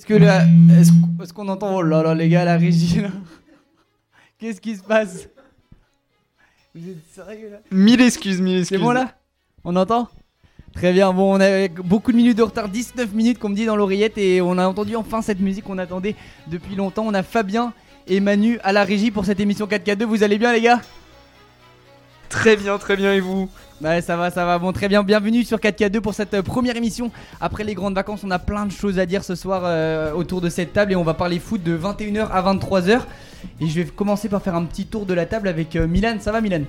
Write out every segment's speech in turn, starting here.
Est-ce que là, est-ce, qu'on entend Oh là là, les gars, la régie là. Qu'est-ce qui se passe? Vous êtes sérieux là? Mille excuses, mille excuses. C'est bon là? On entend? Très bien, bon, on a beaucoup de minutes de retard, 19 minutes qu'on me dit dans l'oreillette et on a entendu enfin cette musique qu'on attendait depuis longtemps. On a Fabien et Manu à la régie pour cette émission 4K2. Vous allez bien les gars? Très bien, très bien, et vous Ouais, ça va, ça va. Bon, très bien. Bienvenue sur 4K2 pour cette euh, première émission. Après les grandes vacances, on a plein de choses à dire ce soir euh, autour de cette table et on va parler foot de 21h à 23h. Et je vais commencer par faire un petit tour de la table avec euh, Milan. Ça va, Milan?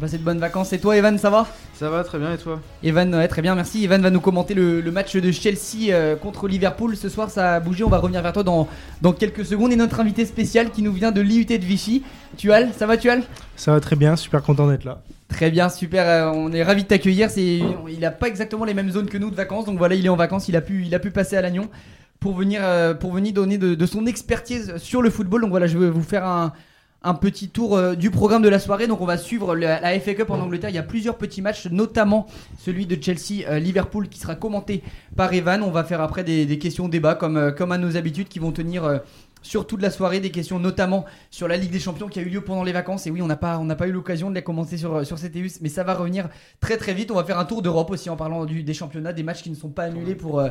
Passez de bonnes vacances. Et toi, Evan, ça va? Ça va, très bien, et toi? Evan, ouais, très bien, merci. Evan va nous commenter le, le match de Chelsea euh, contre Liverpool. Ce soir, ça a bougé. On va revenir vers toi dans, dans quelques secondes. Et notre invité spécial qui nous vient de l'IUT de Vichy. Tual, ça va, Tual? Ça va très bien, super content d'être là. Très bien, super. euh, on est ravi de t'accueillir. C'est, il a pas exactement les mêmes zones que nous de vacances, donc voilà, il est en vacances. Il a pu, il a pu passer à Lannion pour venir, euh, pour venir donner de, de son expertise sur le football. Donc voilà, je vais vous faire un, un petit tour euh, du programme de la soirée. Donc on va suivre la, la FA Cup en Angleterre. Il y a plusieurs petits matchs, notamment celui de Chelsea-Liverpool qui sera commenté par Evan. On va faire après des, des questions débats comme, euh, comme à nos habitudes qui vont tenir. euh, sur toute la soirée, des questions notamment sur la Ligue des Champions qui a eu lieu pendant les vacances. Et oui, on n'a pas, pas eu l'occasion de les commenter sur, CTUS, mais ça va revenir très très vite. On va faire un tour d'Europe aussi en parlant du, des championnats, des matchs qui ne sont pas annulés pour, euh,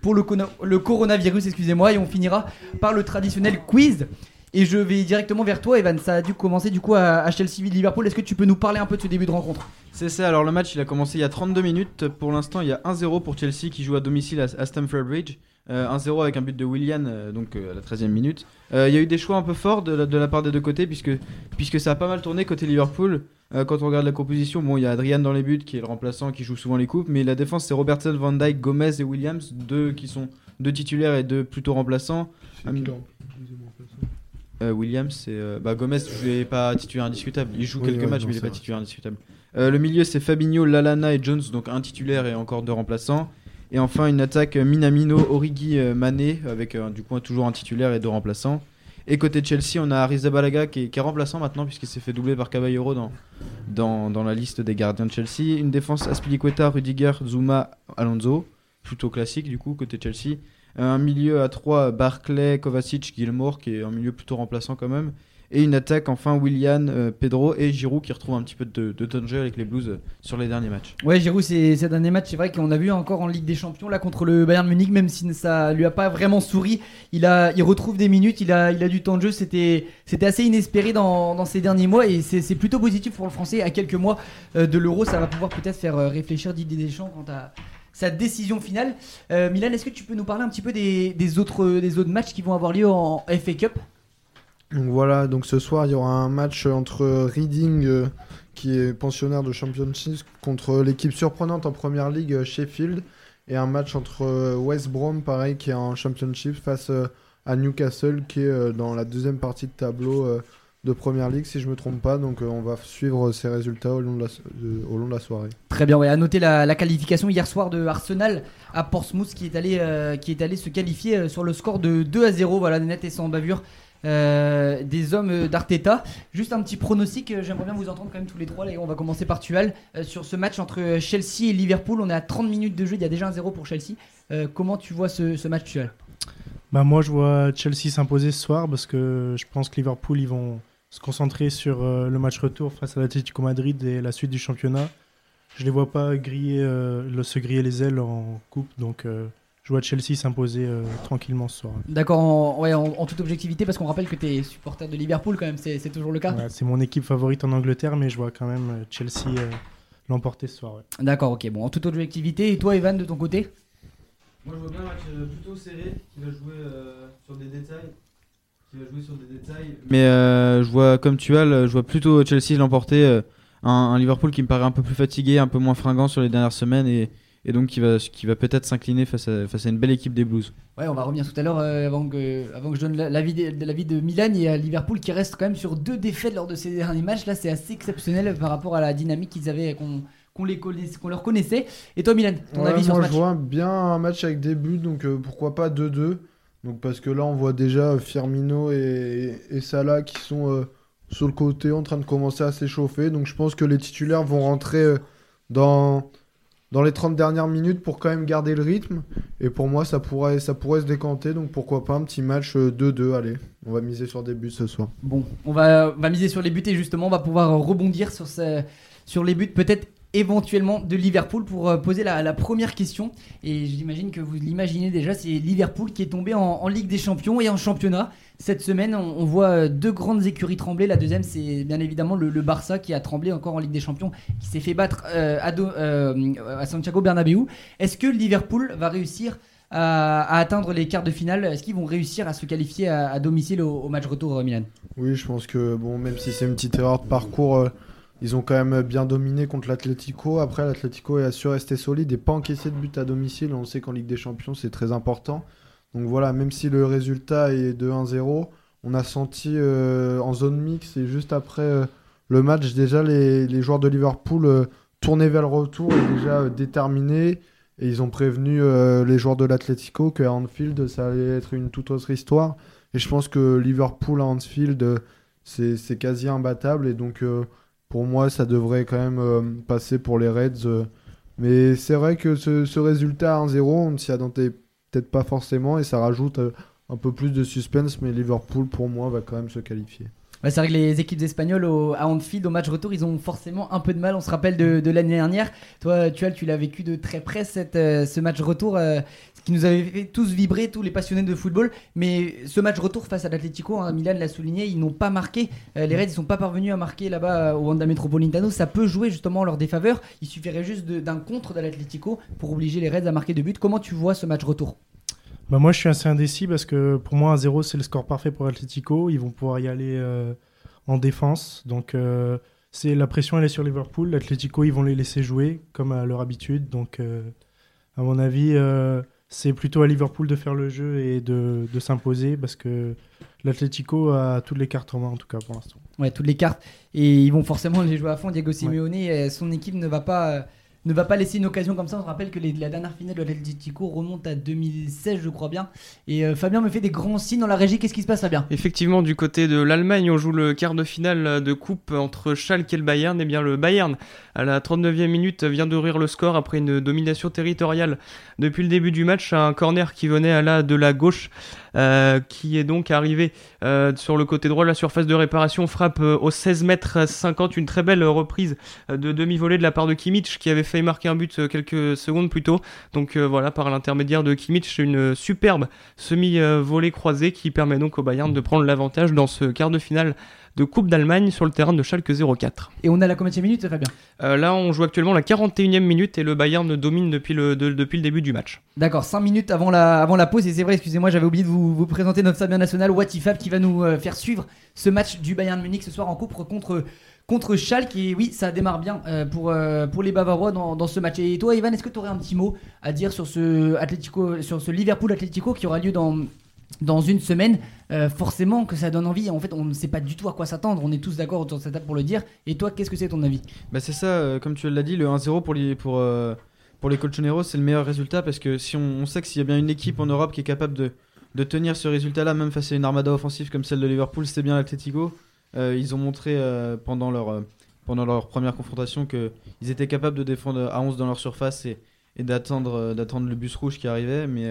pour le, le coronavirus, excusez-moi. Et on finira par le traditionnel quiz. Et je vais directement vers toi, Evan. Ça a dû commencer du coup à, à Chelsea-Liverpool. Est-ce que tu peux nous parler un peu de ce début de rencontre? C'est ça, alors le match il a commencé il y a 32 minutes. Pour l'instant, il y a 1-0 pour Chelsea qui joue à domicile à, à Stamford Bridge. Euh, 1-0 avec un but de Willian, euh, donc euh, à la 13e minute. Euh, Il y a eu des choix un peu forts de la, de la part des deux côtés, puisque, puisque ça a pas mal tourné côté Liverpool. Euh, quand on regarde la composition, bon, il y a Adrian dans les buts qui est le remplaçant, qui joue souvent les coupes, mais la défense c'est Robertson, Van Dyke, Gomez et Williams, deux qui sont deux titulaires et deux plutôt remplaçants. Williams, c'est euh, bah, Gomez, je n'est pas titulaire indiscutable. Il joue Oui, quelques ouais, matchs, non, mais il n'est pas vrai. titulaire indiscutable. Euh, le milieu, c'est Fabinho, Lalana et Jones, donc un titulaire et encore deux remplaçants. Et enfin, une attaque euh, Minamino, Origi, euh, Mané, avec euh, du coup toujours un titulaire et deux remplaçants. Et côté Chelsea, on a Arrizabalaga qui est, qui est remplaçant maintenant, puisqu'il s'est fait doubler par Caballero dans, dans, dans la liste des gardiens de Chelsea. Une défense Aspilicueta, Rudiger, Zuma, Alonso, plutôt classique du coup, côté Chelsea. Un milieu à 3, Barclay, Kovacic, Gilmour, qui est un milieu plutôt remplaçant quand même. Et une attaque, enfin, Willian, euh, Pedro et Giroud qui retrouve un petit peu de, de danger avec les Blues euh, sur les derniers matchs. Ouais, Giroud, ces derniers matchs, c'est vrai qu'on a vu encore en Ligue des Champions là contre le Bayern Munich, même si ça lui a pas vraiment souri, il retrouve des minutes, il a, du temps de jeu. C'était, assez inespéré dans, ces derniers mois et c'est plutôt positif pour le Français. À quelques mois euh, de l'Euro, ça va pouvoir peut-être faire réfléchir Didier Deschamps quant à sa décision finale. Euh, Milan, est-ce que tu peux nous parler un petit peu des, autres, des autres matchs qui vont avoir lieu en FA Cup? Donc voilà, donc ce soir il y aura un match entre Reading, euh, qui est pensionnaire de Championship, contre l'équipe surprenante en première ligue euh, Sheffield, et un match entre West Brom, pareil, qui est en Championship, face à Newcastle, qui est dans la deuxième partie de tableau de première ligue, si je me trompe pas. Donc euh, on va suivre ces résultats au long de la, de- au long de la soirée. Très bien, ouais, à noter la, la qualification hier soir de Arsenal à Portsmouth qui est allé, euh, qui est allé se qualifier euh, sur le score de 2 à 0, voilà, net et sans bavure. euh, des hommes d'Arteta. Juste un petit pronostic, euh, j'aimerais bien vous entendre quand même tous les trois. Là, on va commencer par Tual. Euh, sur ce match entre Chelsea et Liverpool, on est à 30 minutes de jeu, il y a déjà un 0 pour Chelsea. Euh, comment tu vois ce, ce match, Tual Bah moi je vois Chelsea s'imposer ce soir parce que je pense que Liverpool ils vont se concentrer sur euh, le match retour face à l'Atlético Madrid et la suite du championnat. Je les vois pas griller, euh, le- se griller les ailes en coupe, donc euh, je vois Chelsea s'imposer euh, tranquillement ce soir. D'accord, en, ouais, en, en toute objectivité, parce qu'on rappelle que tu es supporter de Liverpool quand même, c'est c'est toujours le cas Ouais, c'est mon équipe favorite en Angleterre, mais je vois quand même Chelsea euh, l'emporter ce soir. ouais. D'accord, ok, bon, en toute objectivité. Et toi, Evan, de ton côté? Moi, je vois bien un match plutôt serré qui va jouer sur des détails. Qui va jouer sur des détails. Mais euh, je vois, comme tu as, je vois plutôt Chelsea l'emporter. euh, un, un Liverpool qui me paraît un peu plus fatigué, un peu moins fringant sur les dernières semaines et, et donc qui va, qui va peut-être s'incliner face à, face à une belle équipe des Blues. Ouais, on va revenir tout à l'heure euh, avant, que, avant que je donne la- l'avis de, l'avis de Milan et à Liverpool qui reste quand même sur deux défaites lors de ces derniers matchs. Là, c'est assez exceptionnel par rapport à la dynamique qu'ils avaient, qu'on qu'on les connaisse- qu'on leur connaissait. Et toi, Milan, ton Ouais, avis sur ce moi, match? je vois bien un match avec des buts, donc euh, pourquoi pas 2-2. Donc parce que là, on voit déjà euh, Firmino et, Salah qui sont euh, sur le côté en train de commencer à s'échauffer. Donc je pense que les titulaires vont rentrer euh, dans, les 30 dernières minutes pour quand même garder le rythme. Et pour moi, ça pourrait, ça pourrait se décanter. Donc pourquoi pas un petit match euh, 2-2. Allez, on va miser sur des buts ce soir. Bon, on va, miser sur les buts et justement, on va pouvoir rebondir sur les buts, peut-être éventuellement de Liverpool pour euh, poser la, première question. Et j'imagine que vous l'imaginez déjà, c'est Liverpool qui est tombé en, Ligue des Champions et en championnat. Cette semaine, on, voit euh, deux grandes écuries trembler. La deuxième, c'est bien évidemment le, Barça qui a tremblé encore en Ligue des Champions, qui s'est fait battre euh, à, Santiago Bernabéu. Est-ce que Liverpool va réussir à, atteindre les quarts de finale? Est-ce qu'ils vont réussir à se qualifier à, domicile au, match retour, Milan? Oui, je pense que bon, même si c'est une petite erreur de parcours, ils ont quand même bien dominé contre l'Atlético. Après, l'Atlético a su rester solide et pas encaisser de but à domicile. On sait qu'en Ligue des Champions, c'est très important. Donc voilà, même si le résultat est de 1-0, on a senti euh, en zone mix et juste après euh, le match, déjà les, les joueurs de Liverpool euh, vers le retour et déjà euh, déterminés. Et ils ont prévenu les joueurs de l'Atlético qu'à Anfield, ça allait être une toute autre histoire. Et je pense que Liverpool à Anfield, c'est quasi imbattable. Et donc, pour moi, ça devrait quand même euh, passer pour les Reds. euh. Mais c'est vrai que ce, résultat à 1-0, on ne s'y attendait peut-être pas forcément. Et ça rajoute euh, un peu plus de suspense. Mais Liverpool, pour moi, va quand même se qualifier. Ouais, c'est vrai que les équipes espagnoles au- à Anfield au match retour, ils ont forcément un peu de mal. On se rappelle de, l'année dernière. Toi, Tual, tu l'as vécu de très près cette, euh, ce match retour, euh, ce qui nous avait fait tous vibrer, tous les passionnés de football. Mais ce match retour face à l'Atlético, hein, Milan l'a souligné, ils n'ont pas marqué. Euh, les Reds, ils sont pas parvenus à marquer là-bas au Wanda Metropolitano. Ça peut jouer justement en leur défaveur. Il suffirait juste d'un contre de l'Atlético pour obliger les Reds à marquer deux buts. Comment tu vois ce match retour? Bah moi, je suis assez indécis parce que pour moi, 1-0, c'est le score parfait pour Atletico. Ils vont pouvoir y aller euh, en défense. Donc, euh, c'est la pression, elle est sur Liverpool. L'Atletico, ils vont les laisser jouer comme à leur habitude. Donc, euh, à mon avis, c'est plutôt à Liverpool de faire le jeu et de, de s'imposer parce que l'Atletico a toutes les cartes en main, en tout cas pour l'instant. Ouais, toutes les cartes. Et ils vont forcément les jouer à fond. Diego Simeone, euh, son équipe ne va pas, ne va pas laisser une occasion comme ça. On se rappelle que la dernière finale de l'Atlético remonte à 2016, je crois bien. Et euh, Fabien me fait des grands signes dans la régie. Qu'est-ce qui se passe, Fabien? Effectivement, du côté de l'Allemagne, on joue le quart de finale de coupe entre Schalke et le Bayern. Et bien le Bayern, à la 39e minute, vient d'ouvrir le score après une domination territoriale depuis le début du match. Un corner qui venait à la de la gauche, euh, qui est donc arrivé euh, sur le côté droit de la surface de réparation, frappe euh, au 16 mètres 50. Une très belle reprise de demi-volée de la part de Kimmich, qui avait failli marquer un but quelques secondes plus tôt. Donc voilà, par l'intermédiaire de Kimmich, une superbe semi-volée croisée qui permet donc au Bayern de prendre l'avantage dans ce quart de finale de Coupe d'Allemagne sur le terrain de Schalke 04. Et on a la combien de minute, Fabien Euh, là, on joue actuellement la 41e minute et le Bayern domine depuis le, de- depuis le début du match. D'accord, 5 minutes avant la, avant la pause. Et c'est vrai, excusez-moi, j'avais oublié de vous, vous présenter notre Fabien National, Watifab, qui va nous euh, faire suivre ce match du Bayern Munich ce soir en coupe contre, contre Schalke. Et oui, ça démarre bien euh, pour, euh, pour les Bavarois dans, dans ce match. Et toi, Ivan, est-ce que tu aurais un petit mot à dire sur ce, Atlético, sur ce Liverpool Atlético qui aura lieu dans, dans une semaine Euh, Forcément que ça donne envie. En fait, on ne sait pas du tout à quoi s'attendre. On est tous d'accord autour de cette table pour le dire. Et toi, qu'est-ce que c'est ton avis? Bah c'est ça, euh, comme tu l'as dit, le 1-0 pour les, pour, euh, pour les Colchoneros, c'est le meilleur résultat parce que si on, sait que s'il y a bien une équipe en Europe qui est capable de, de tenir ce résultat-là, même face à une armada offensive comme celle de Liverpool, c'est bien l'Atlético. Euh, ils ont montré pendant, leur, pendant leur première confrontation qu'ils étaient capables de défendre à 11 dans leur surface et, et d'attendre d'attendre le bus rouge qui arrivait. Mais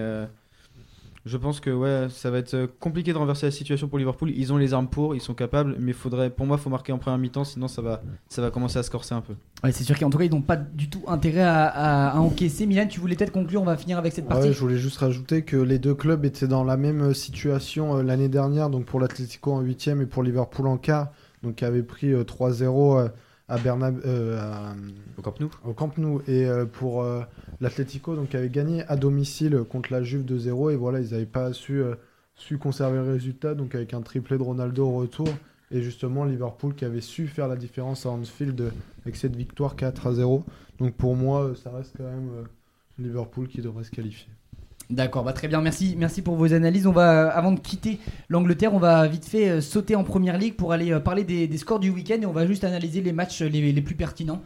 je pense que ouais, ça va être euh, compliqué de renverser la situation pour Liverpool. Ils ont les armes pour, ils sont capables, mais faudrait, pour moi, il faut marquer en première mi-temps, sinon ça va, ça va commencer à se corser un peu. Ouais, c'est sûr qu'en tout cas, ils n'ont pas du tout intérêt à, à- à encaisser. Milan, tu voulais peut-être conclure. On va finir avec cette partie. ouais, je voulais juste rajouter que les deux clubs étaient dans la même situation euh, l'année dernière, donc pour l'Atlético en huitième et pour Liverpool en quart, donc qui avait pris euh, 3-0 euh, à Bernab euh, à- Au Camp Nou. au Camp Nou. Et euh, pour euh, l'Atlético donc qui avait gagné à domicile contre la Juve 2-0 et voilà ils n'avaient pas su su conserver le résultat. Donc avec un triplé de Ronaldo au retour. Et justement Liverpool qui avait su faire la différence à Anfield avec cette victoire 4 à 0 donc pour moi ça reste quand même Liverpool qui devrait se qualifier D'accord, bah très bien, merci, pour vos analyses. On va, euh, avant de quitter l'Angleterre, on va vite fait euh, sauter en première ligue pour aller euh, parler des, scores du week-end et on va juste analyser les matchs les, plus pertinents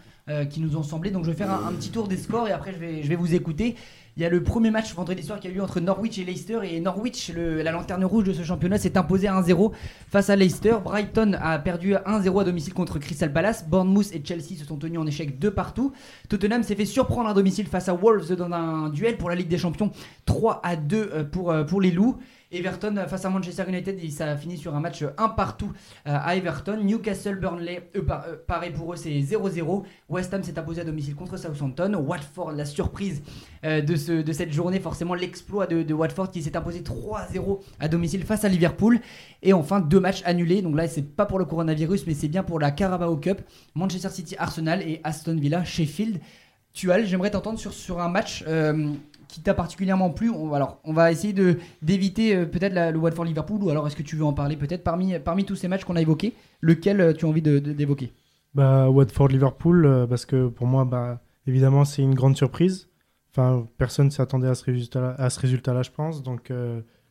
qui nous ont semblé. Donc je vais faire un, petit tour des scores et après je vais vous écouter. Il y a le premier match vendredi soir qui a eu lieu entre Norwich et Leicester. Et Norwich, le- la lanterne rouge de ce championnat, s'est imposé 1-0 face à Leicester. Brighton a perdu 1-0 à domicile contre Crystal Palace. Bournemouth et Chelsea se sont tenus en échec de partout. Tottenham s'est fait surprendre à domicile face à Wolves dans un duel pour la Ligue des Champions 3 à 2 euh, pour, euh, pour les Loups. Everton face à Manchester United, ça a fini sur un match euh, un partout euh, à Everton. Newcastle, Burnley, euh, pareil pour eux, c'est 0-0. West Ham s'est imposé à domicile contre Southampton. Watford, la surprise de, ce, de cette journée, forcément l'exploit de, Watford qui s'est imposé 3-0 à domicile face à Liverpool. Et enfin, deux matchs annulés. Donc là, c'est pas pour le coronavirus, mais c'est bien pour la Carabao Cup. Manchester City, Arsenal et Aston Villa, Sheffield. Tual, j'aimerais t'entendre sur, un match qui t'a particulièrement plu. On, alors, on va essayer de d'éviter euh, peut-être le Watford-Liverpool, ou alors est-ce que tu veux en parler peut-être parmi, parmi tous ces matchs qu'on a évoqués, lequel euh, tu as envie d'évoquer? Bah, Watford-Liverpool, euh, parce que pour moi, bah, évidemment, c'est une grande surprise. Enfin, personne ne s'attendait à ce résultat-là, je pense. Donc,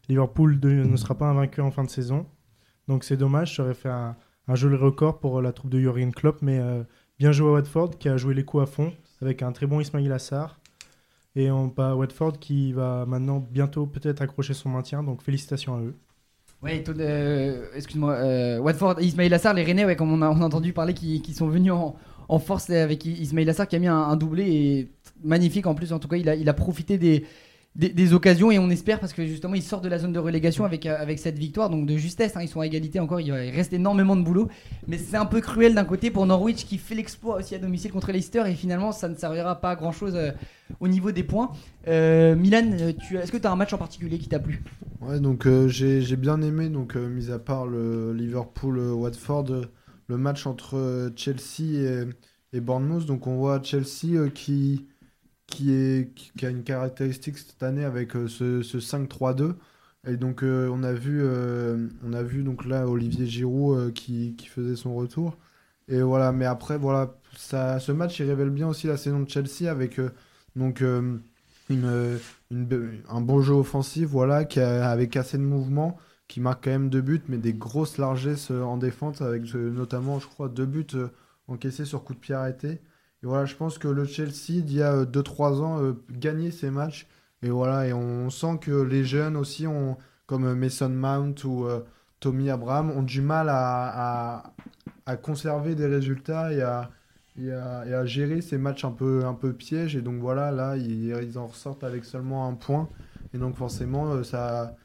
Liverpool ne sera pas invaincu en fin de saison. Donc, c'est dommage. Ça aurait fait un, un joli record pour la troupe de Jurgen Klopp. Mais bien joué à Watford, qui a joué les coups à fond, avec un très bon Ismail Assar. Et on bah, Watford qui va maintenant bientôt peut-être accrocher son maintien. Donc, félicitations à eux. Étonne- euh, excuse-moi, euh, Watford, Ismail Assar, les Rennais, ouais, comme on a, on a entendu parler, qui, qui sont venus en, en force avec Ismail Assar qui a mis un, doublé magnifique en plus. En tout cas, il a, il a profité des, des, occasions et on espère parce que justement, il sort de la zone de relégation avec, euh, avec cette victoire, donc de justesse. hein, ils sont à égalité encore, il reste énormément de boulot, mais c'est un peu cruel d'un côté pour Norwich qui fait l'exploit aussi à domicile contre Leicester et finalement, ça ne servira pas à grand chose au niveau des points. Euh, Milan, euh, est-ce que tu as un match en particulier qui t'a plu? Ouais, donc euh, j'ai bien aimé, donc euh, mis à part le Liverpool-Watford, euh, le match entre euh, Chelsea et, et Bournemouth. Donc on voit Chelsea euh, qui, qui, a une caractéristique cette année avec euh, ce, ce 5-3-2. Et donc euh, on a vu, euh, on a vu donc là Olivier Giroud qui, faisait son retour. Et voilà, mais après voilà, ça, ce match il révèle bien aussi la saison de Chelsea avec donc un bon jeu offensif, voilà, qui a- avec assez de mouvement, qui marque quand même deux buts, mais des grosses largesses en défense, avec notamment, je crois, deux buts encaissés sur coup de pied arrêté. Je pense que le Chelsea, d'il y a 2-3 ans, euh, gagnait ces matchs. Et voilà, on sent que les jeunes aussi, comme euh, Mason Mount ou euh, Tommy Abraham, ont du mal à, conserver des résultats et à, gérer ces matchs un peu, un peu pièges. Et donc voilà, là, ils, ils en ressortent avec seulement un point. Et donc forcément, euh, ça,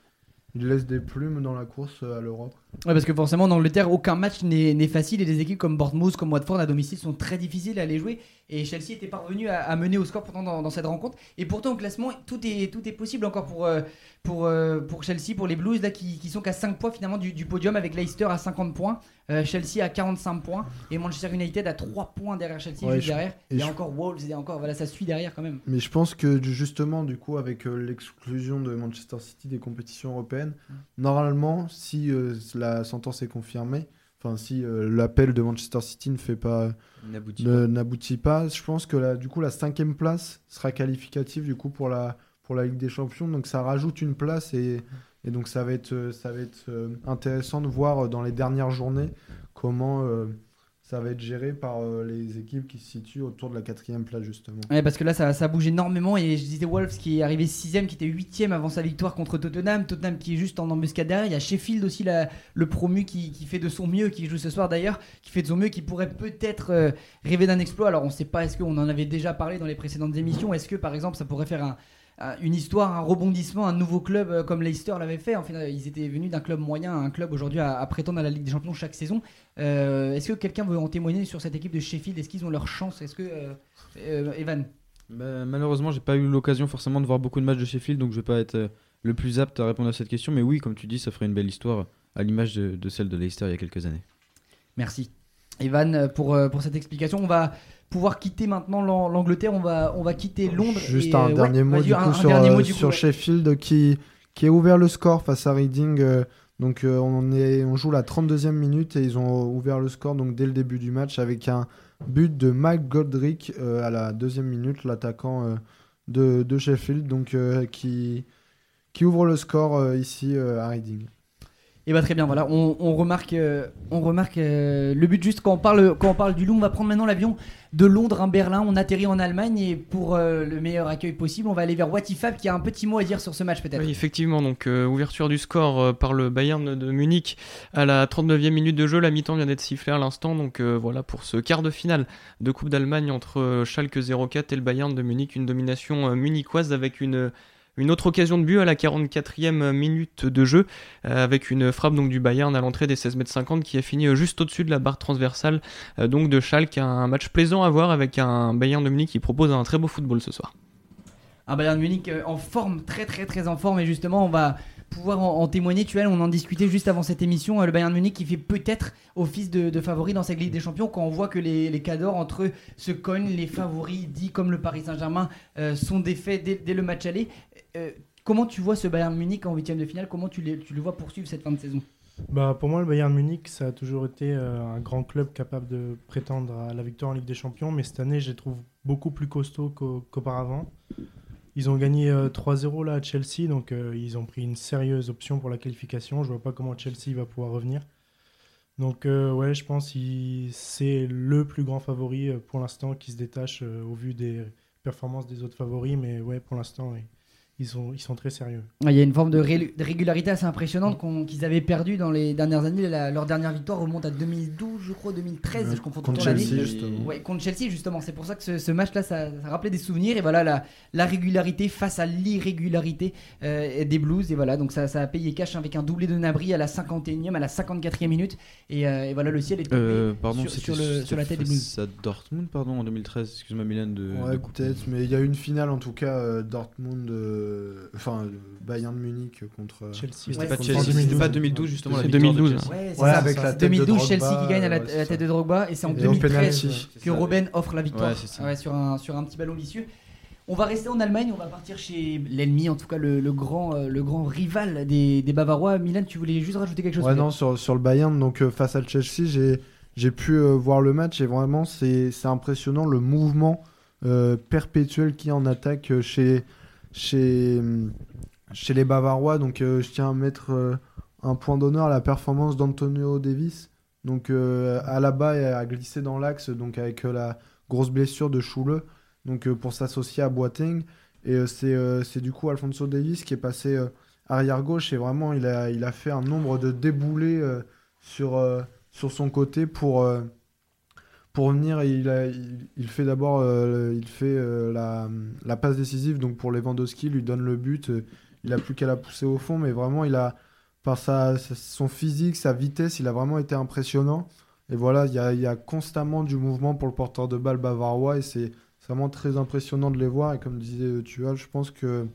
ils laissent des plumes dans la course euh, à l'Europe. Ouais, parce que forcément, en Angleterre, aucun match n'est facile et des équipes comme Bournemouth, comme Watford à domicile sont très difficiles à aller jouer. Et Chelsea était parvenu à, à mener au score pourtant dans, dans cette rencontre. Et pourtant, au classement, tout est, tout est possible encore pour, euh, pour, euh, pour Chelsea, pour les Blues, là, qui, qui sont qu'à 5 points finalement du, du podium avec Leicester à 50 points, euh, Chelsea à 45 points et Manchester United à 3 points derrière Chelsea, Ouais, juste je- derrière. et Il y a je- encore Wolves, il y a encore, voilà, ça suit derrière quand même. Mais je pense que justement, du coup, avec l'exclusion de Manchester City des compétitions européennes, normalement, si euh, la sentence est confirmée, enfin si euh, l'appel de Manchester City ne fait pas, N'aboutit pas, je pense que la, du coup la cinquième place sera qualificative du coup pour la pour la Ligue des Champions, donc ça rajoute une place et, et donc ça va être euh, ça va être euh, intéressant de voir dans les dernières journées comment ça va être géré par euh, les équipes qui se situent autour de la quatrième place justement. Ouais, parce que là, ça, bouge énormément. Et je disais Wolves qui est arrivé 6ème, qui était 8ème avant sa victoire contre Tottenham. Tottenham qui est juste en embuscade derrière. Il y a Sheffield aussi, le promu, qui, fait de son mieux, qui joue ce soir d'ailleurs, qui fait de son mieux, qui pourrait peut-être euh, rêver d'un exploit. Alors, on ne sait pas, est-ce qu'on en avait déjà parlé dans les précédentes émissions? Est-ce que, par exemple, ça pourrait faire un- une histoire, un rebondissement, un nouveau club euh, comme Leicester l'avait fait En fait, ils étaient venus d'un club moyen à un club aujourd'hui à, à prétendre à la Ligue des Champions chaque saison. Euh, est-ce que quelqu'un veut en témoigner sur cette équipe de Sheffield? Est-ce qu'ils ont leur chance? Est-ce que. euh, euh, Evan? Bah, malheureusement, j'ai pas eu l'occasion forcément de voir beaucoup de matchs de Sheffield, donc je vais pas être euh, le plus apte à répondre à cette question. Mais oui, comme tu dis, ça ferait une belle histoire à l'image de, de celle de Leicester il y a quelques années. Merci. Evan, euh, pour, euh, pour cette explication. On va pouvoir quitter maintenant l'An- l'Angleterre. On va, on va quitter Londres. Juste et, un dernier ouais, mot vas-y, du un- coup un sur, dernier euh, mot, du sur coup, ouais. Sheffield qui, qui a ouvert le score face à Reading. euh, donc euh, on, est, on joue la 32e minute et ils ont ouvert le score donc dès le début du match avec un but de Mike Goldrick à la deuxième minute, l'attaquant de, de Sheffield donc qui, qui ouvre le score ici à Reading. Et bah très bien, voilà, on, remarque, euh, euh, le but juste quand on parle, du loup, on va prendre maintenant l'avion de Londres à Berlin, on atterrit en Allemagne et pour euh, le meilleur accueil possible, on va aller vers Watifab qui a un petit mot à dire sur ce match peut-être. Oui, effectivement, donc ouverture du score par le Bayern de Munich à la 39e minute de jeu. La mi-temps vient d'être sifflée à l'instant, donc voilà pour ce quart de finale de Coupe d'Allemagne entre Schalke 04 et le Bayern de Munich. Une domination munichoise avec une, une autre occasion de but à la 44e minute de jeu, euh, avec une frappe donc du Bayern à l'entrée des 16 mètres 50 qui a fini euh, juste au-dessus de la barre transversale euh, donc de Schalke. Un match plaisant à voir avec un Bayern de Munich qui propose un très beau football ce soir. Un Bayern Munich euh, en forme, très très très en forme et justement on va pouvoir en, témoigner. Tu vois, on en discutait juste avant cette émission. Le Bayern Munich qui fait peut-être office de, de favori dans cette Ligue des Champions quand on voit que les, cadors entre eux se cognent, les favoris dits comme le Paris Saint-Germain sont défaits dès, dès le match aller. Euh, comment tu vois ce Bayern Munich en huitième de finale? Comment tu, le vois poursuivre cette fin de saison? Bah, pour moi, le Bayern Munich, ça a toujours été euh, un grand club capable de prétendre à la victoire en Ligue des Champions, mais cette année, je les trouve beaucoup plus costauds qu'au- qu'auparavant. Ils ont gagné euh, 3-0 là à Chelsea, donc euh, ils ont pris une sérieuse option pour la qualification. Je vois pas comment Chelsea va pouvoir revenir. Donc euh, ouais, je pense que c'est le plus grand favori euh, pour l'instant qui se détache euh, au vu des performances des autres favoris, mais ouais, pour l'instant, ouais, ils, sont, ils sont très sérieux. Il y a une forme de, ré- de régularité assez impressionnante qu'ils avaient perdu dans les dernières années. La- leur dernière victoire remonte à 2012, je crois, 2013, Ouais, je confonds tout contre. Chelsea, justement. Ouais, contre Chelsea, justement. C'est pour ça que ce, ce match-là, ça, ça rappelait des souvenirs. Et voilà, la, la régularité face à l'irrégularité euh, des Blues. Et voilà, donc ça, ça a payé cash avec un doublé de Nabri à la 51e, à la 54e minute. Et, euh, et voilà, le ciel est tombé Euh, pardon, sur, sur, le- sur la tête des Blues. à Dortmund, pardon, en 2013. Excuse-moi, Milan de. Ouais, de peut-être, mais il y a une finale en tout cas, euh, Dortmund, euh, enfin euh, Bayern de Munich contre euh, Chelsea, C'était Ouais, pas en c'était 2012. pas 2012 justement. la C'est victoire de 2012. Chelsea. Ouais, c'est Ouais, ça. avec la tête de 2012, Drogba, Chelsea qui gagne à la, tête de Drogba. Et c'est en Et au 2013 penalty. que Robben offre la victoire Ouais, c'est ça. Ouais, sur, un, sur un petit ballon vicieux. On va rester en Allemagne, on va partir chez l'ennemi, en tout cas le, le grand, euh, le grand rival des, des Bavarois. Milan, tu voulais juste rajouter quelque chose Ouais, non, sur, sur le Bayern, donc euh, face à Chelsea, j'ai, j'ai pu euh, voir le match et vraiment, c'est, c'est impressionnant le mouvement euh, perpétuel a en attaque euh, chez, chez, chez les Bavarois. Donc, euh, je tiens à mettre euh, un point d'honneur à la performance d'Antonio Davis. Donc, euh, à la bas et à glisser dans l'axe, donc avec la grosse blessure de Choule, donc pour s'associer à Boateng. Et c'est, du coup Alfonso Davis qui est passé. arrière gauche et vraiment il a, fait un nombre de déboulés sur, son côté pour, pour venir et il, a, il, il fait d'abord euh, il fait euh, la, passe décisive donc pour Lewandowski lui donne le but euh, il a plus qu'à la pousser au fond mais vraiment il a par sa, son physique sa vitesse il a vraiment été impressionnant et voilà il y a, il constamment du mouvement pour le porteur de balle bavarois et c'est vraiment très impressionnant de les voir et comme disait Tual je pense que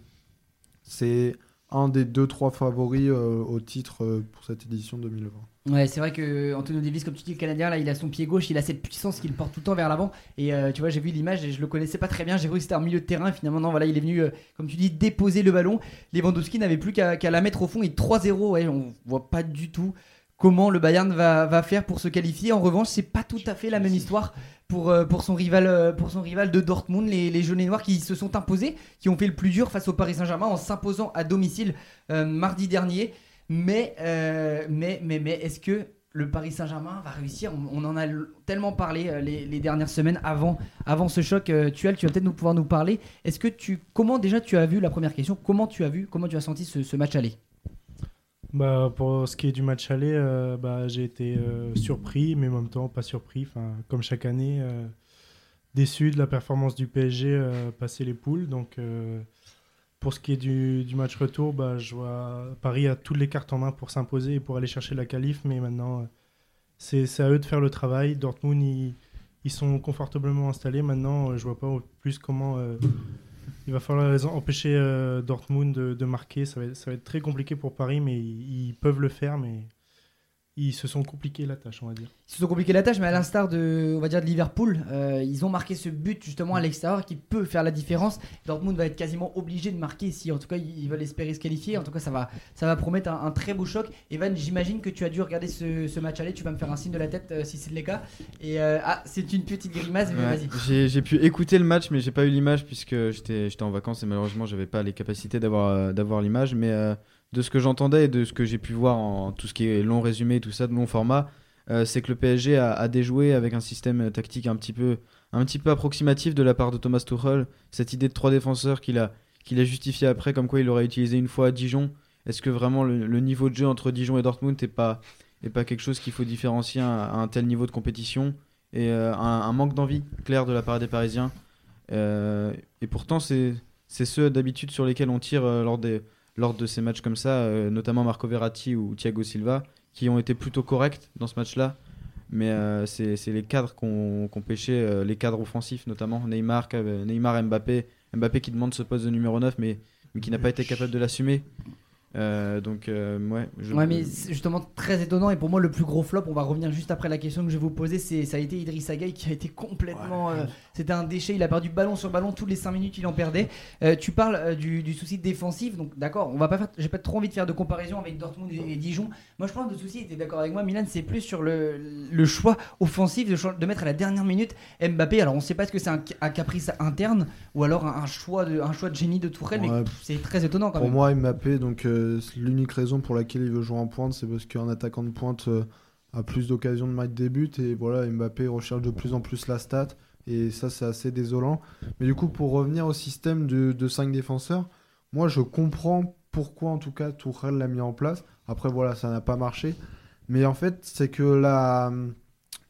c'est un des deux trois favoris au titre pour cette édition 2020. Ouais, c'est vrai que Antonio Davis, comme tu dis, le Canadien, là, il a son pied gauche, il a cette puissance qu'il porte tout le temps vers l'avant. Et euh, tu vois, j'ai vu l'image et je le connaissais pas très bien. J'ai cru que c'était un milieu de terrain. Finalement, non, voilà, il est venu, euh, comme tu dis, déposer le ballon. Lewandowski n'avait plus qu'à la mettre au fond. Et 3-0, ouais, on voit pas du tout comment le Bayern va, faire pour se qualifier. En revanche, c'est pas tout à fait la même histoire pour, euh, son, rival, pour son rival de Dortmund, les, les jaunes et noirs qui se sont imposés, qui ont fait le plus dur face au Paris Saint-Germain en s'imposant à domicile mardi dernier. Mais, euh, mais, mais, mais est-ce que le Paris Saint-Germain va réussir? On, en a tellement parlé euh, les, dernières semaines avant, avant ce choc. Euh, Tuel, tu vas peut-être nous pouvoir nous parler. Est-ce que tu, comment déjà tu as vu la première question Comment tu as vu, comment tu as senti ce, ce match aller? Bah, pour ce qui est du match aller, euh, bah, j'ai été surpris, mais en même temps pas surpris. Enfin, comme chaque année, déçu de la performance du PSG passer les poules. Donc, pour ce qui est du, match retour, bah, je vois Paris a toutes les cartes en main pour s'imposer et pour aller chercher la qualif. Mais maintenant, euh, c'est à eux de faire le travail. Dortmund, ils, sont confortablement installés. Maintenant, euh, je vois pas plus comment. euh, il va falloir empêcher Dortmund de, marquer. Ça va, être, ça va être très compliqué pour Paris, mais ils, ils peuvent le faire. Mais ils se sont compliqués la tâche, on va dire. Ils se sont compliqués la tâche, mais à l'instar de, on va dire, de Liverpool, euh, ils ont marqué ce but justement à l'extérieur qui peut faire la différence. Dortmund va être quasiment obligé de marquer si, en tout cas, ils veulent espérer se qualifier. En tout cas, ça va, ça va promettre un, un très beau choc. Evan, j'imagine que tu as dû regarder ce, ce match aller. Tu vas me faire un signe de la tête euh, si c'est le cas. Et euh, ah, c'est une petite grimace, mais Ouais, vas-y. J'ai j'ai pu écouter le match, mais j'ai pas eu l'image puisque j'étais j'étais en vacances et malheureusement j'avais pas les capacités d'avoir euh, d'avoir l'image. Mais euh, de ce que j'entendais et de ce que j'ai pu voir en tout ce qui est long résumé, tout ça, de long format, euh, c'est que le PSG a, déjoué avec un système tactique un petit peu, un petit peu approximatif de la part de Thomas Tuchel. Cette idée de trois défenseurs qu'il a, qu'il a justifié après, comme quoi il aurait utilisé une fois à Dijon. Est-ce que vraiment le, niveau de jeu entre Dijon et Dortmund n'est pas, est pas quelque chose qu'il faut différencier à, un tel niveau de compétition et euh, un, manque d'envie clair de la part des Parisiens euh, Et pourtant, c'est ceux d'habitude sur lesquels on tire lors, des, lors de ces matchs comme ça, notamment Marco Verratti ou Thiago Silva qui ont été plutôt corrects dans ce match-là. Mais euh, c'est les cadres qu'on qu pêché, euh, les cadres offensifs notamment, Neymar, Neymar Mbappé. Mbappé qui demande ce poste de numéro 9, mais, mais qui n'a pas été capable de l'assumer. Euh, donc, euh, ouais. Je... Ouais, mais c'est justement très étonnant. Et pour moi, le plus gros flop, on va revenir juste après la question que je vais vous poser, c'est ça a été Idriss Gueye qui a été complètement. Euh, c'était un déchet. Il a perdu ballon sur ballon. Tous les 5 minutes, il en perdait. tu parles du, du, souci défensif. Donc, d'accord, on va pas faire. J'ai pas trop envie de faire de comparaison avec Dortmund et, Dijon. Moi, je pense que le souci, était d'accord avec moi. Milan, c'est plus sur le, le choix offensif de, de, mettre à la dernière minute Mbappé. Alors, on sait pas ce que c'est un, caprice interne ou alors un, choix, de, un choix de génie de Tourelle, mais c'est très étonnant quand pour même. Pour moi, Mbappé, donc l'unique raison pour laquelle il veut jouer en pointe, c'est parce qu'un attaquant de pointe euh, a plus d'occasions de mettre des buts et voilà, Mbappé recherche de plus en plus la stat et ça c'est assez désolant. Mais du coup, pour revenir au système de, de 5 défenseurs, moi je comprends pourquoi en tout cas Tourelle l'a mis en place. Après voilà, ça n'a pas marché. Mais en fait, c'est que la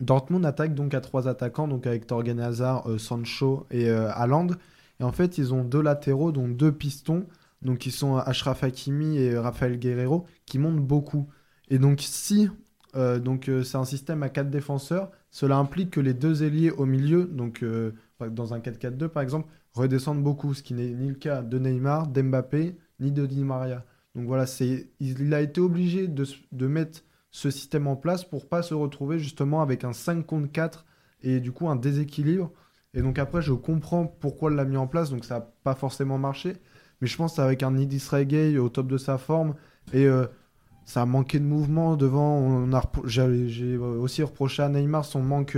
Dortmund attaque donc à trois attaquants, donc avec Torgan Hazard, euh, Sancho et euh. Et en fait, ils ont deux latéraux, donc deux pistons donc qui sont Ashraf Hakimi et Rafael Guerrero, qui montent beaucoup. Et donc si euh, donc euh, c'est un système à 4 défenseurs, cela implique que les deux ailiers au milieu, donc euh, dans un 4-4-2 par exemple, redescendent beaucoup, ce qui n'est ni le cas de Neymar, d'Mbappé, ni de Di Maria. Donc voilà, il a été obligé de, de, mettre ce système en place pour pas se retrouver justement avec un 5 contre 4 et du coup un déséquilibre. Et donc après, je comprends pourquoi il l'a mis en place, donc ça n'a pas forcément marché. Mais je pense avec un Idis Reggae au top de sa forme et euh, ça a manqué de mouvement devant. J'ai aussi reproché à Neymar son manque,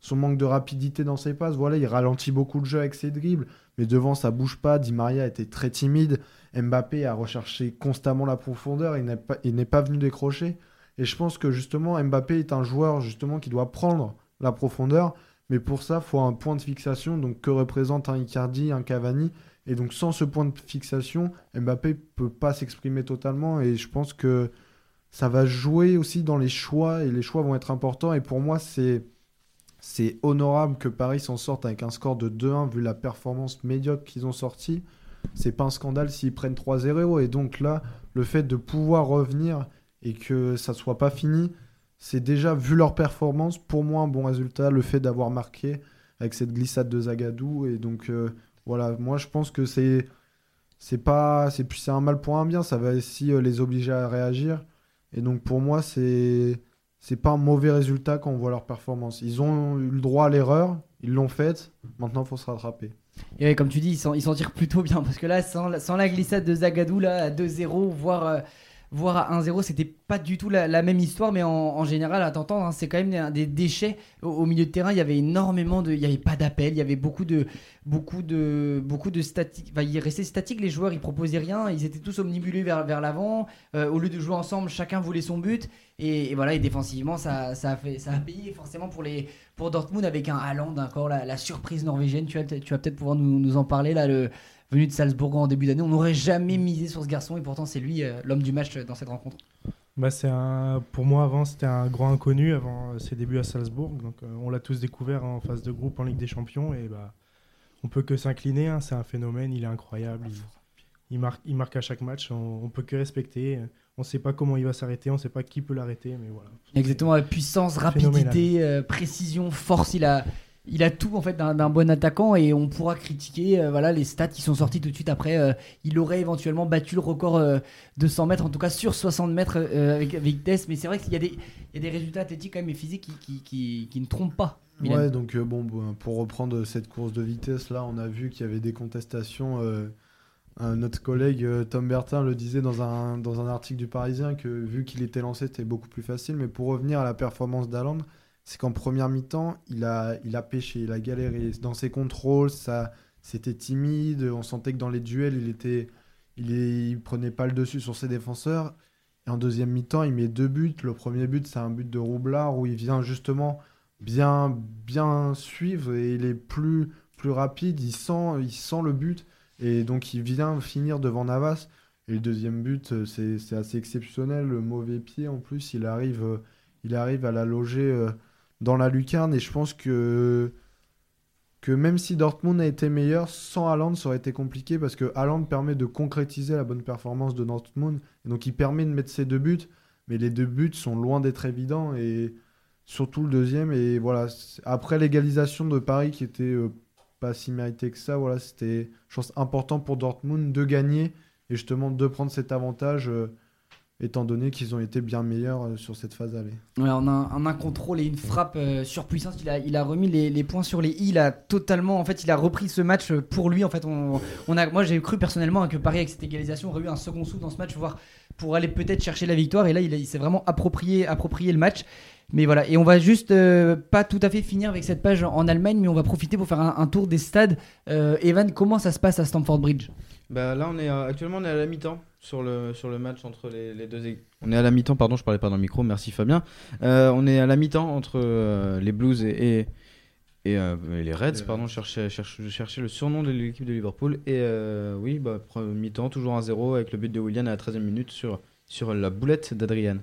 son manque de rapidité dans ses passes. Voilà, il ralentit beaucoup le jeu avec ses dribbles, mais devant ça bouge pas. Di Maria était très timide. Mbappé a recherché constamment la profondeur. Il n'est pas, venu décrocher. Et je pense que justement Mbappé est un joueur justement qui doit prendre la profondeur. Mais pour ça, faut un point de fixation. Donc que représente un Icardi, un Cavani et donc sans ce point de fixation, Mbappé peut pas s'exprimer totalement. Et je pense que ça va jouer aussi dans les choix. Et les choix vont être importants. Et pour moi c'est c'est honorable que Paris s'en sorte avec un score de 2-1 vu la performance médiocre qu'ils ont sorti. C'est pas un scandale s'ils prennent 3-0 et donc là le fait de pouvoir revenir et que ça soit pas fini, c'est déjà vu leur performance pour moi un bon résultat le fait d'avoir marqué avec cette glissade de Zagadou. Et donc euh, voilà, moi je pense que c'est c'est pas c'est c'est un mal pour un bien, ça va aussi euh, les obliger à réagir. Et donc pour moi c'est c'est pas un mauvais résultat quand on voit leur performance. Ils ont eu le droit à l'erreur, ils l'ont faite. Maintenant, il faut se rattraper. Et comme tu dis, ils s'en tirent plutôt bien parce que là, sans, sans la glissade de Zagadou là à 2-0, voire euh, voire à 1-0, c'était pas du tout la, même histoire, mais en, général, à t'entendre, hein, c'est quand même des, déchets au, milieu de terrain. Il y avait énormément de, il y avait pas d'appel, il y avait beaucoup de, beaucoup de, beaucoup de statiques. Enfin, ils restaient statiques, les joueurs, ils proposaient rien, ils étaient tous omnibulés vers, vers l'avant. Euh, au lieu de jouer ensemble, chacun voulait son but. Et, voilà, et défensivement, ça, ça, a fait, ça payé forcément pour les, pour Dortmund avec un Haaland, encore la, la surprise norvégienne. Tu vas, tu vas peut-être pouvoir nous, nous en parler là. Le, venu de Salzbourg en début d'année. On n'aurait jamais misé sur ce garçon et pourtant c'est lui euh, l'homme du match euh, dans cette rencontre. Bah c'est un, pour moi avant c'était un grand inconnu avant euh, ses débuts à Salzbourg. Donc on l'a tous découvert en phase de groupe en Ligue des Champions et bah on peut que s'incliner. Hein. c'est un phénomène, il est incroyable. Il, marque, il marque à chaque match. On, on peut que respecter. On ne sait pas comment il va s'arrêter, on ne sait pas qui peut l'arrêter, mais voilà. Exactement, puissance, rapidité, précision, force. Il a, il a tout en fait d'un bon attaquant et on pourra critiquer euh, voilà les stats qui sont sortis tout de suite après euh, il aurait éventuellement battu le record euh, de 100 mètres en tout cas sur 60 mètres avec, vitesse mais c'est vrai qu'il y, a des, résultats athlétiques quand même et physiques qui, ne trompent pas ouais donc bon pour reprendre cette course de vitesse là on a vu qu'il y avait des contestations notre collègue Tom Bertin le disait dans un, dans un article du Parisien que vu qu'il était lancé c'était beaucoup plus facile. Mais pour revenir à la performance d'Aland c'est qu'en première mi-temps, il a, il a pêché, il a galéré. Dans ses contrôles, ça, c'était timide. On sentait que dans les duels, il était, il, prenait pas le dessus sur ses défenseurs. Et en deuxième mi-temps, il met deux buts. Le premier but, c'est un but de Roublard où il vient justement bien, bien suivre et il est plus, plus rapide. Il sent, il sent le but et donc il vient finir devant Navas. Et le deuxième but, c'est assez exceptionnel. Le mauvais pied en plus, il arrive, il arrive à la loger euh, dans la lucarne. Et je pense que, que même si Dortmund a été meilleur, sans Haaland, ça aurait été compliqué parce que Haaland permet de concrétiser la bonne performance de Dortmund. Et donc il permet de mettre ses deux buts. Mais les deux buts sont loin d'être évidents. Et surtout le deuxième. Et voilà, après l'égalisation de Paris qui était euh, pas si méritée que ça, voilà, c'était, je pense, important pour Dortmund de gagner et justement de prendre cet avantage, euh, étant donné qu'ils ont été bien meilleurs euh, sur cette phase aller. Ouais, un, en un contrôle et une frappe euh, surpuissante, il a, il a remis les, les points sur les i. Il a totalement, en fait, il a repris ce match pour lui. En fait, on, on a, moi, j'ai cru personnellement que Paris avec cette égalisation aurait eu un second souffle dans ce match, voir pour aller peut-être chercher la victoire. Et là, il, a- il s'est vraiment approprié, approprié le match. Mais voilà, et on va juste euh, pas tout à fait finir avec cette page en Allemagne, mais on va profiter pour faire un, un tour des stades. Euh, Evan, comment ça se passe à Stamford Bridge? Bah là, on est euh, actuellement on est à la mi-temps sur le sur le match entre les, les deux équipes. On est à la mi-temps, pardon, je parlais pas dans le micro. Merci Fabien. Euh, on est à la mi-temps entre euh, les Blues et et, et, euh, et les Reds. Pardon, je cherchais, cherche- je cherchais le surnom de l'équipe de Liverpool. Et euh, oui, bah, mi-temps, toujours 1-0 avec le but de William à la 13e minute sur sur la boulette d'Adrian.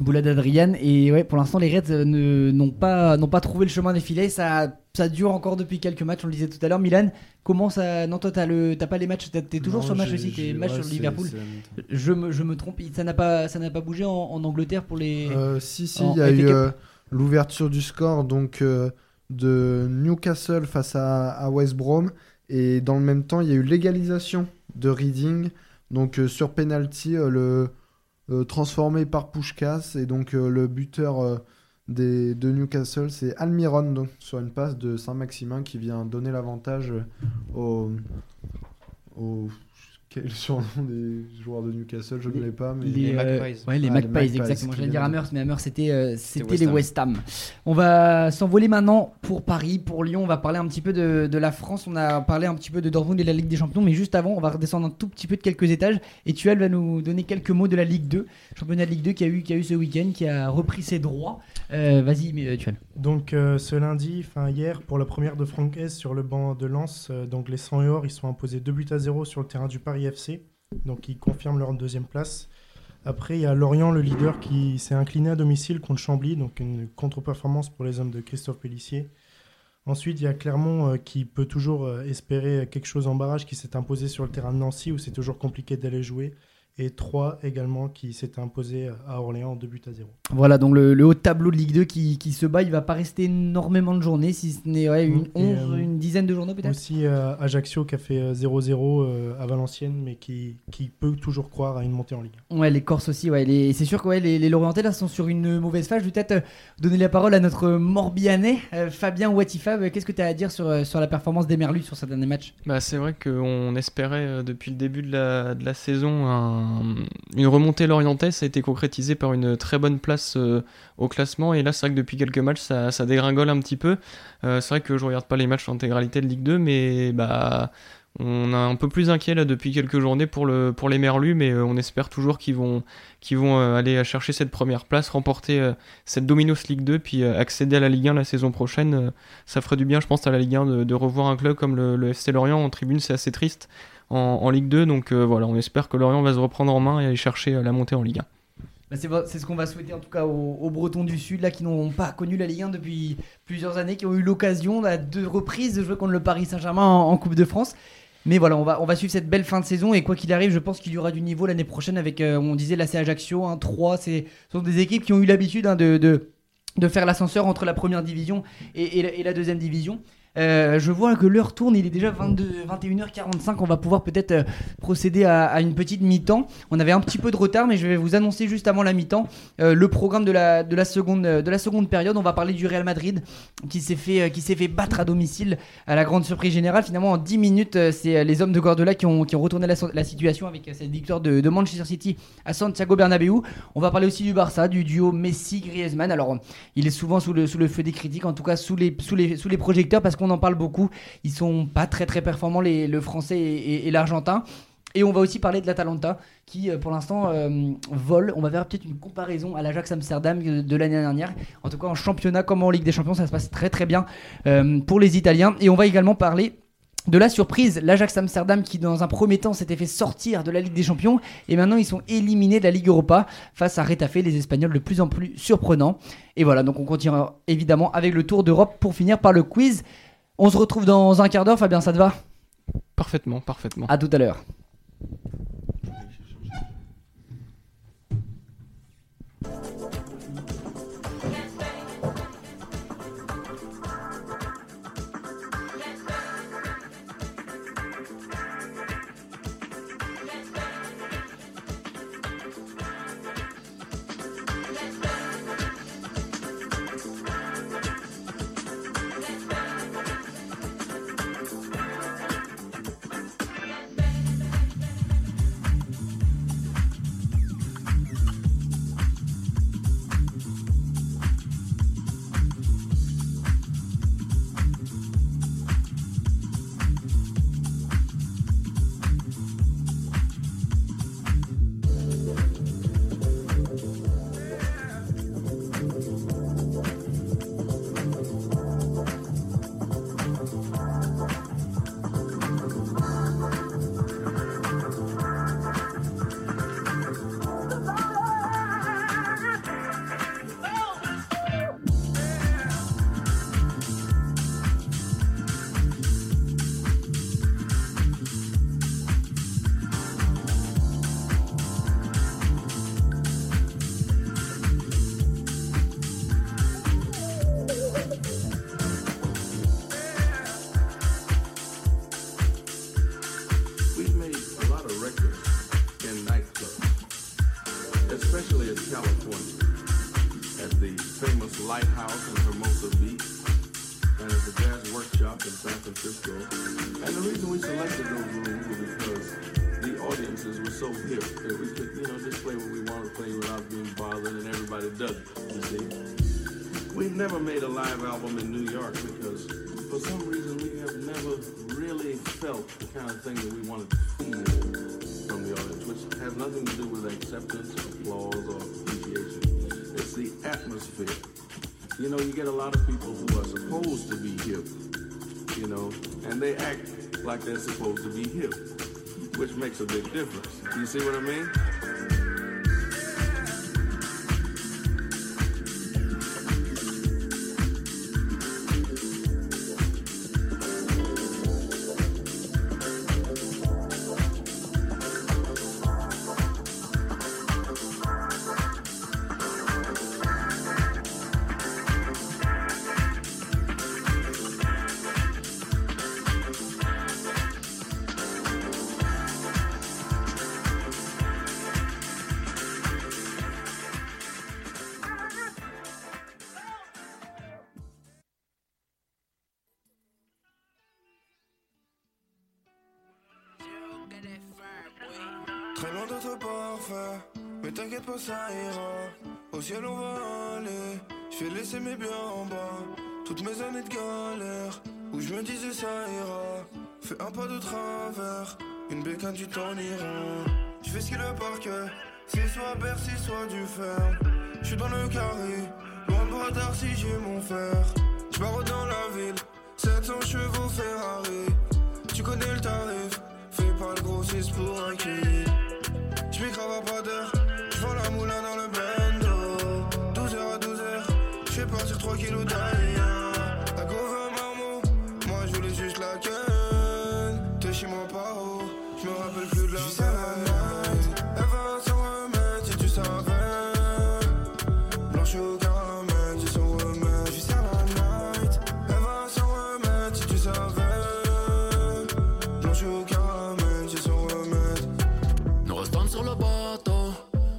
Boulad Adrian et ouais pour l'instant les Reds euh, n'ont pas pas trouvé le chemin des filets. Ça ça dure encore depuis quelques matchs on le disait tout à l'heure. Milan comment ça non toi t'as pas les matchs t'es toujours Non, sur le match aussi t'es match ouais, sur Liverpool. je me, je me trompe ça n'a pas ça pas bougé en, en Angleterre pour les Euh, si, si, il y a eu euh, l'ouverture du score donc euh, de Newcastle face à, à West Brom. Et dans le même temps, il y a eu l'égalisation de Reading. Donc sur penalty, le transformé par Pushkas. Et donc euh, le buteur euh, des, de Newcastle, c'est Almiron, donc, sur une passe de Saint-Maximin qui vient donner l'avantage euh, au. Quel est le surnom des joueurs de Newcastle? Je ne l'ai pas, mais. Les euh, Magpies. ouais, les Ah, les Magpies, Magpies, exactement. J'allais dire Hammers, mais Hammers c'était euh, West les. West Ham. On va s'envoler maintenant pour Paris, pour Lyon. On va parler un petit peu de, de la France. On a parlé un petit peu de Dortmund et de la Ligue des Champions, mais juste avant, on va redescendre un tout petit peu de quelques étages. Et Tuel va nous donner quelques mots de la Ligue 2, championnat de Ligue 2 qui a eu, qui a eu ce week-end, qui a repris ses droits. Euh, Vas-y, mais, euh, Tuel. Donc euh, ce lundi, enfin hier, pour la première de Francaise sur le banc de Lens, euh, donc les 100 et or, ils sont imposés 2 buts à 0 sur le terrain du Paris Donc ils confirment leur deuxième place. Après, il y a Lorient, le leader, qui s'est incliné à domicile contre Chambly, donc une contre-performance pour les hommes de Christophe Pellissier. Ensuite, il y a Clermont euh, qui peut toujours euh, espérer quelque chose en barrage, qui s'est imposé sur le terrain de Nancy, où c'est toujours compliqué d'aller jouer. Et 3 également, qui s'est imposé à Orléans 2 buts à 0. Voilà, donc le, le haut tableau de Ligue 2 qui, qui se bat, il va pas rester énormément de journées, si ce n'est ouais, une 11, euh, une dizaine de journées peut-être. Aussi euh, Ajaccio qui a fait euh, 0-0 euh, à Valenciennes, mais qui, qui peut toujours croire à une montée en Ligue. Ouais, les Corses aussi, ouais. Les... C'est sûr que ouais, les, les Lorientais là sont sur une mauvaise phase. Je vais peut-être euh, donner la parole à notre Morbihanais, euh, Fabien Watifab. Qu'est-ce que tu as à dire sur, euh, sur la performance des Merlus sur ce dernier match? Bah, c'est vrai qu'on espérait euh, depuis le début de la, de la saison un- une remontée lorientaise. A été concrétisé par une très bonne place euh, au classement. Et là, c'est vrai que depuis quelques matchs, ça, dégringole un petit peu. Euh, c'est vrai que je regarde pas les matchs en intégralité de Ligue 2, mais bah. On est un peu plus inquiet là depuis quelques journées pour, le, pour les Merlus, mais euh, on espère toujours qu'ils vont, vont aller chercher cette première place, remporter cette Dominos Ligue 2, puis accéder à la Ligue 1 la saison prochaine. Ça ferait du bien, je pense, à la Ligue 1 de, de revoir un club comme le, le FC Lorient en tribune, c'est assez triste en, Ligue 2. Donc euh, voilà, on espère que Lorient va se reprendre en main et aller chercher euh, la montée en Ligue 1. Bah, c'est, ce qu'on va souhaiter en tout cas aux, Bretons du Sud là qui n'ont pas connu la Ligue 1 depuis plusieurs années, qui ont eu l'occasion à deux reprises de jouer contre le Paris Saint-Germain en, Coupe de France. Mais voilà, on va, suivre cette belle fin de saison et quoi qu'il arrive, je pense qu'il y aura du niveau l'année prochaine avec, euh, on disait l'AC Ajaccio, 1 3, c'est, ce sont des équipes qui ont eu l'habitude hein, de, faire l'ascenseur entre la première division et la deuxième division. Euh, je vois que l'heure tourne, il est déjà 22, 21h45. On va pouvoir peut-être euh, procéder à, une petite mi-temps. On avait un petit peu de retard, mais je vais vous annoncer juste avant la mi-temps euh, le programme de la, de, la seconde, de la seconde période. On va parler du Real Madrid qui s'est fait, qui fait battre à domicile à la grande surprise générale. Finalement, en 10 minutes, c'est les hommes de Guardiola qui ont, qui ont retourné la, la situation avec cette victoire de, de Manchester City à Santiago Bernabéu. On va parler aussi du Barça, du duo Messi-Griezmann. Alors, il est souvent sous le, sous le feu des critiques, en tout cas sous les, sous les, sous les projecteurs, parce qu'on en parle beaucoup. Ils sont pas très très performants, les, le français et, l'argentin. Et on va aussi parler de l'Atalanta qui, euh, pour l'instant, euh, vole. On va faire peut-être une comparaison à l'Ajax Amsterdam de, l'année dernière. En tout cas, en championnat comme en Ligue des Champions, ça se passe très très bien euh, pour les Italiens. Et on va également parler de la surprise, l'Ajax Amsterdam qui dans un premier temps s'était fait sortir de la Ligue des Champions et maintenant ils sont éliminés de la Ligue Europa face à Retafe, les Espagnols de plus en plus surprenants. Et voilà, donc on continue évidemment avec le Tour d'Europe pour finir par le quiz. On se retrouve dans un quart d'heure, Fabien, ça te va? Parfaitement, parfaitement. À tout à l'heure. Like they're supposed to be hip, which makes a big difference. You see what I mean?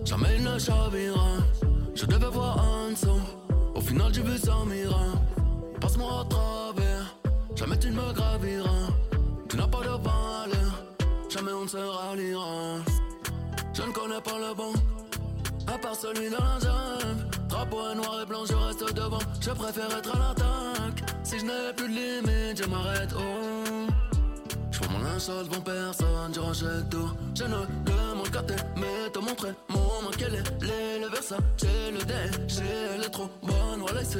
Jamais il ne chavira. Je devais voir en dessous, au final j'ai vu ça mira. Passe-moi à travers, jamais tu ne me graviras. Tu n'as pas de valeur, jamais on ne se ralliera. Je ne connais pas le bon, à part celui dans la jambe. Drapeau noir et blanc, je reste devant. Je préfère être à l'attaque. Si je n'ai plus de limite, je m'arrête. Oh. Je prends mon linge sale devant personne, je rachète tout. Je ne demande qu'à mais te montrer mon main quel est le Versace, le déchet, elle est trop bonne, voilà c'est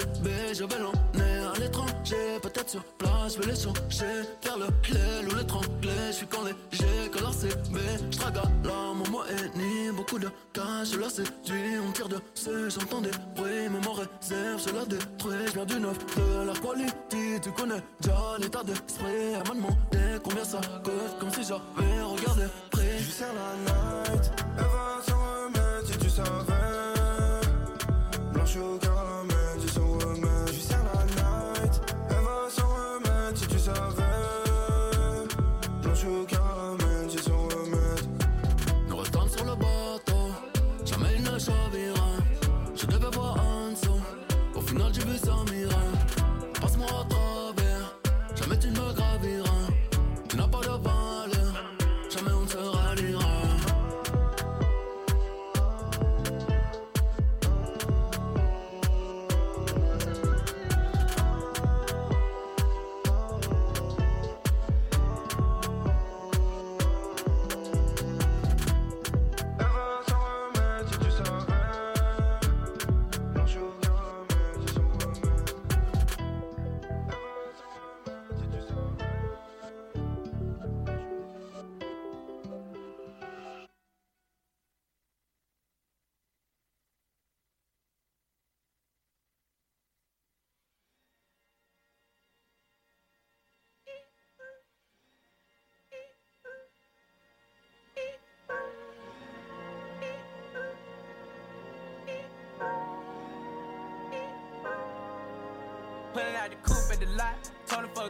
je vais l'emmener à l'étranger, peut-être sur place, je vais les changer, faire le l'aile ou l'étrangler, je suis quand léger, leur CB, je à l'âme, moi et ni beaucoup de cash, je la séduis, on tire dessus, j'entends des bruits, mais mon réserve, je la détruis, je viens du neuf, de la quality, tu connais déjà l'état d'esprit, elle m'a demandé combien ça coûte, comme si j'avais regardé prix. Je la night, savais. Blanche au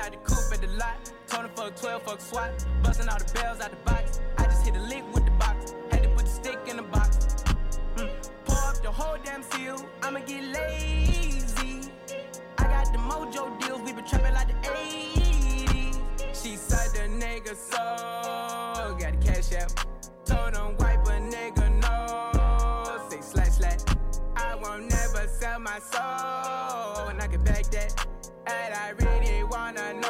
Out the coupe at the lot. Him fuck 12, fuck SWAT. Busting all the bells out the box. I just hit a lick with the box. Had to put the stick in the box. Mm. Pour up the whole damn seal. I'ma get lazy. I got the mojo deals. We been trapping like the 80s. She said the nigga so. Got the cash out. Told him wipe a nigga no. Say slash slash. I won't never sell my soul. And I can back that. I really wanna know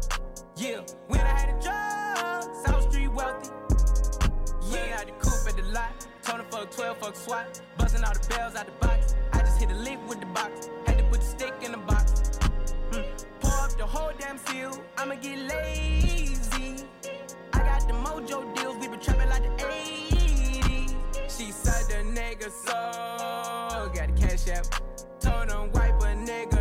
Yeah, when I had a job, South Street wealthy. Yeah, had the coupe at the lot. Told him fuck 12, fuck SWAT. Busting all the bells out the box. I just hit a lick with the box. Had to put the stick in the box. Mm. Pour up the whole damn seal. I'ma get lazy. I got the mojo deals. We been trapping like the 80s. She said the nigga so. Got the cash out. Told him wipe a nigga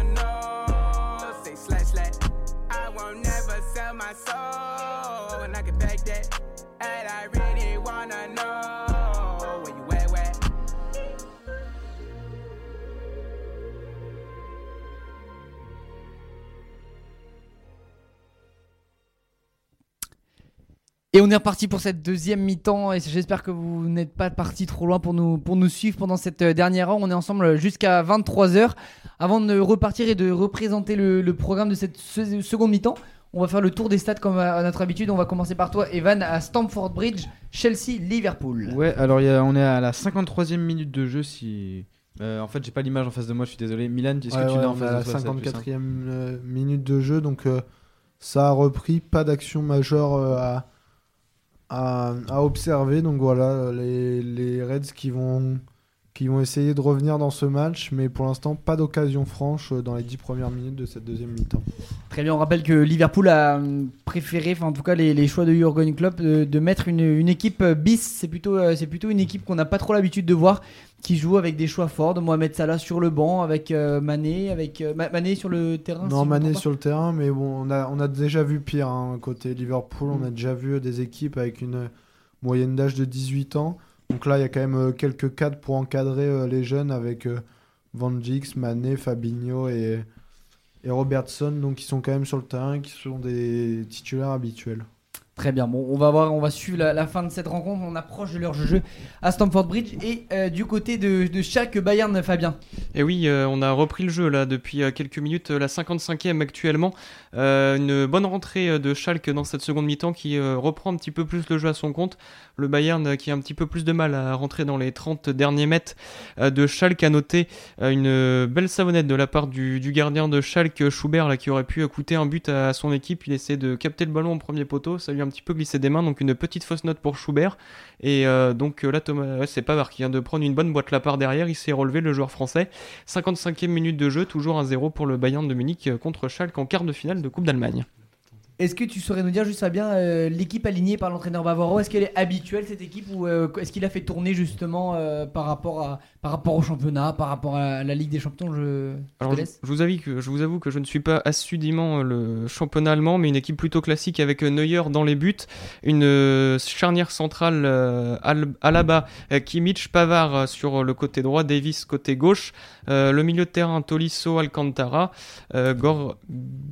Et on est reparti pour cette deuxième mi-temps et j'espère que vous n'êtes pas parti trop loin pour nous, pour nous suivre pendant cette euh, dernière heure. On est ensemble jusqu'à 23h. Avant de repartir et de représenter le, programme de cette se- seconde mi-temps, on va faire le tour des stades comme à notre habitude. On va commencer par toi, Evan, à Stamford Bridge, Chelsea, Liverpool. Ouais, alors il y a- on est à la 53e minute de jeu. Si euh, en fait j'ai pas l'image en face de moi, je suis désolé. Milan, est-ce Ouais, que tu ouais, l'as en face la de toi ça va être plus 54e simple. euh, minute de jeu, donc euh, ça a repris, pas d'action majeure euh, à, à, à observer. Donc voilà, les, les Reds qui vont, qui vont essayer de revenir dans ce match, mais pour l'instant, pas d'occasion franche euh, dans les 10 premières minutes de cette deuxième mi-temps. Très bien, on rappelle que Liverpool a hum, préféré, enfin en tout cas les, les choix de Jurgen Klopp, de, de mettre une, une équipe euh, bis. C'est plutôt, euh, c'est plutôt une équipe qu'on n'a pas trop l'habitude de voir, qui joue avec des choix forts. De Mohamed Salah sur le banc, avec euh, Mané, avec euh, Ma- Mané sur le terrain. si Non, me Mané sur le terrain, mais bon, on a, on a déjà vu pire hein, côté Liverpool. On a déjà vu des équipes avec une moyenne d'âge de 18 ans. Donc là, il y a quand même euh, quelques cadres pour encadrer euh, les jeunes avec euh, Van Dijk, Mané, Fabinho et, Robertson, donc qui sont quand même sur le terrain, qui sont des titulaires habituels. Très bien, bon, on va voir, on va suivre la, fin de cette rencontre. On approche de leur jeu à Stamford Bridge et euh, du côté de, de chaque Bayern, Fabien. Et oui, euh, on a repris le jeu là depuis euh, quelques minutes, la 55e actuellement. Une bonne rentrée de Schalke dans cette seconde mi-temps qui reprend un petit peu plus le jeu à son compte. Le Bayern qui a un petit peu plus de mal à rentrer dans les 30 derniers mètres de Schalke a noté une belle savonnette de la part du, gardien de Schalke, Schubert, là, qui aurait pu coûter un but à, son équipe. Il essaie de capter le ballon au premier poteau, ça lui a petit peu glissé des mains, donc une petite fausse note pour Schubert. Et euh, donc euh, là, Thomas, ouais, c'est Pavard qui vient de prendre une bonne boîte la part derrière, il s'est relevé le joueur français. 55e minute de jeu, toujours 1-0 pour le Bayern de Munich euh, contre Schalke en quart de finale de Coupe d'Allemagne. Est-ce que tu saurais nous dire juste Fabien, euh, l'équipe alignée par l'entraîneur bavarois, est-ce qu'elle est habituelle cette équipe ou est-ce qu'il a fait tourner justement par, rapport à, par rapport au championnat, par rapport à la Ligue des Champions Je, je Alors, te je, laisse. je vous avoue que, je vous avoue que je ne suis pas assidûment euh, le championnat allemand, mais une équipe plutôt classique avec euh, Neuer dans les buts, une euh, charnière centrale Al- Alaba, Kimmich, Pavard sur le côté droit, Davis côté gauche, euh, le milieu de terrain Tolisso, Alcantara, euh, Gor-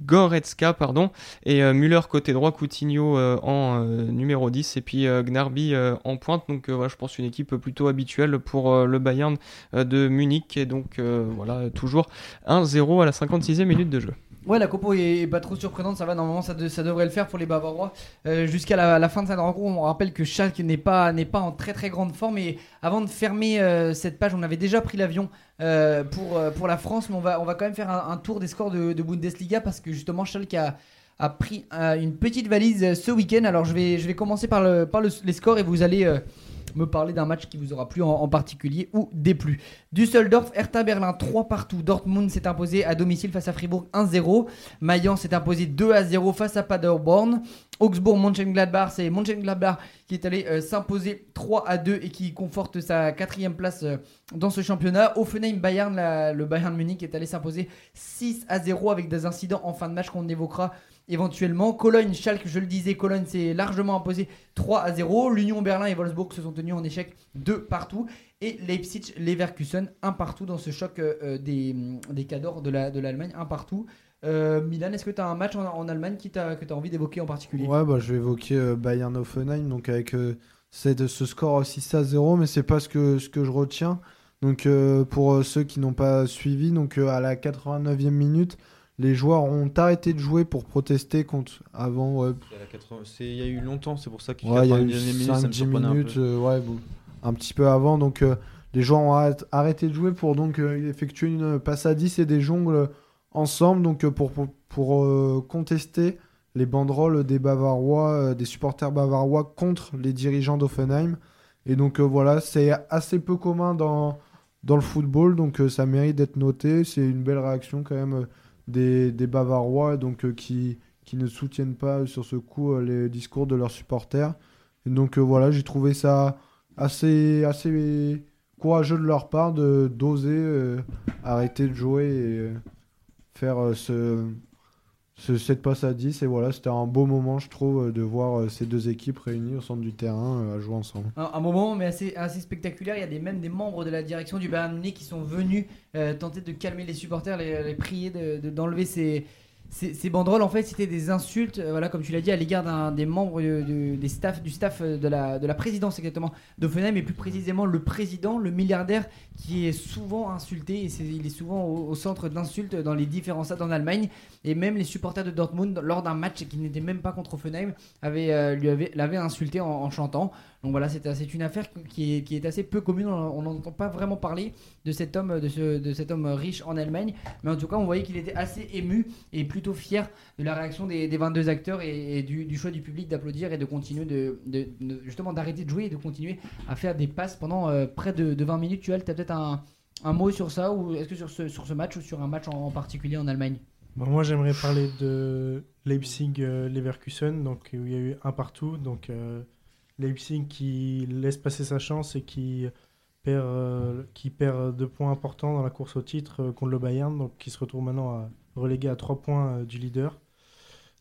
Goretzka, pardon, et euh, Müller côté droit, Coutinho en numéro 10, et puis Gnarby en pointe. Donc voilà, je pense une équipe plutôt habituelle pour le Bayern euh, de Munich, et donc euh, voilà, toujours 1-0 à la 56e minute de jeu. Ouais, la compo est, pas trop surprenante, ça va, normalement ça, ça devrait le faire pour les Bavarois. Euh, Jusqu'à la, fin de cette rencontre, on rappelle que Schalke n'est pas, pas en très très grande forme. Et avant de fermer cette page, on avait déjà pris l'avion pour, pour la France, mais on va, on va quand même faire un, tour des scores de, de Bundesliga parce que justement Schalke a, a pris une petite valise ce week-end. Alors je vais, je vais commencer par, le, par le- les scores et vous allez me parler d'un match qui vous aura plu en, particulier ou déplu. Düsseldorf, Hertha Berlin 3 partout. Dortmund s'est imposé à domicile face à Fribourg 1-0. Mayence s'est imposé 2 à 0 face à Paderborn. Augsbourg, Mönchengladbach, c'est Mönchengladbach qui est allé euh, s'imposer 3 à 2 et qui conforte sa quatrième place euh, dans ce championnat. Offenheim, Bayern, le Bayern Munich est allé s'imposer 6 à 0 avec des incidents en fin de match qu'on évoquera éventuellement. Cologne, Schalke, je le disais, Cologne s'est largement imposé 3 à 0. L'Union Berlin et Wolfsburg se sont tenus en échec 2 partout. Et Leipzig, Leverkusen, 1 partout dans ce choc euh, euh, des, des cadors de la- de l'Allemagne, 1 partout. Euh, Milan, est-ce que tu as un match en, en Allemagne qui que tu as envie d'évoquer en particulier? Ouais, bah, je vais évoquer Bayern Offenheim, donc avec cette- ce score 6 à 0, mais c'est pas ce que, ce que je retiens. Donc pour ceux qui n'ont pas suivi, donc à la 89e minute, les joueurs ont arrêté de jouer pour protester contre avant ouais, Il y a la 80 c'est- il y a eu longtemps, c'est pour ça qu'il Ouais, y a eu 90e minute, ça me 5-10 surprenait un minutes, peu. euh, ouais, bon, un petit peu avant. Donc, euh, les joueurs ont arrêt- arrêté de jouer pour donc euh, effectuer une passe à 10 et des jongles ensemble, donc pour, pour, pour, contester les banderoles des Bavarois, des supporters bavarois contre les dirigeants d'Offenheim. Et donc voilà, c'est assez peu commun dans, dans le football, donc ça mérite d'être noté. C'est une belle réaction quand même des, des Bavarois, donc euh, qui, ne soutiennent pas sur ce coup euh, les discours de leurs supporters. Et donc euh, voilà, j'ai trouvé ça assez, courageux de leur part de d'oser euh, arrêter de jouer et euh, faire euh, ce- cette passe à 10. Et voilà, c'était un beau moment, je trouve, de voir euh, ces deux équipes réunies au centre du terrain euh, à jouer ensemble. un, moment mais assez, assez spectaculaire. Il y a des, même des membres de la direction du Bayern Munich qui sont venus euh, tenter de calmer les supporters, les, prier de- de- d'enlever ces, ces, banderoles en fait c'était des insultes, euh, voilà comme tu l'as dit à l'égard des membres staff, du staff euh, de la, de la présidence exactement d'Offenheim et plus précisément le président, le milliardaire qui est souvent insulté et il est souvent au, centre d'insultes dans les différents stades en Allemagne et même les supporters de Dortmund lors d'un match qui n'était même pas contre Offenheim euh, l'avaient insulté en chantant. Donc voilà, c'est une affaire qui est, assez peu commune. On n'entend pas vraiment parler de cet homme, de, ce, cet homme riche en Allemagne, mais en tout cas, on voyait qu'il était assez ému et plutôt fier de la réaction des, des 22 acteurs et, du, choix du public d'applaudir et de continuer de, justement d'arrêter de jouer et de continuer à faire des passes pendant euh, près de, de 20 minutes. Tu as peut-être un, mot sur ça ou est-ce que sur ce, match ou sur un match en, particulier en Allemagne? Bon, moi, j'aimerais parler de Leipzig-Leverkusen, donc où il y a eu un partout. Donc euh, Leipzig qui laisse passer sa chance et qui perd, euh, qui perd deux points importants dans la course au titre euh, contre le Bayern, donc qui se retrouve maintenant à, relégué à trois points euh, du leader.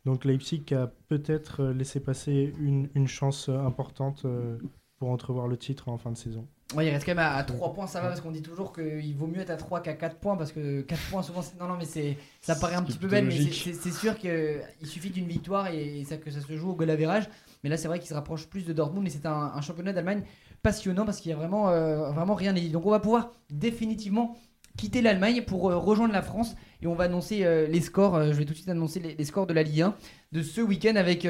Donc Leipzig a peut-être laissé passer une, une chance importante euh, pour entrevoir le titre en fin de saison. Ouais, il reste quand même à, 3 points, ça va parce qu'on dit toujours qu'il vaut mieux être à 3 qu'à 4 points parce que 4 points souvent c'est... Non non mais c'est ça paraît un petit peu belle mais c'est, logique. c'est- c'est sûr qu'il suffit d'une victoire et ça, que ça se joue au goal average. Mais là c'est vrai qu'il se rapproche plus de Dortmund et c'est un, championnat d'Allemagne passionnant parce qu'il y a vraiment, euh, vraiment rien à dire. Donc on va pouvoir définitivement quitter l'Allemagne pour euh, rejoindre la France et on va annoncer euh, les scores. Je vais tout de suite annoncer les, scores de la Ligue 1 de ce week-end avec,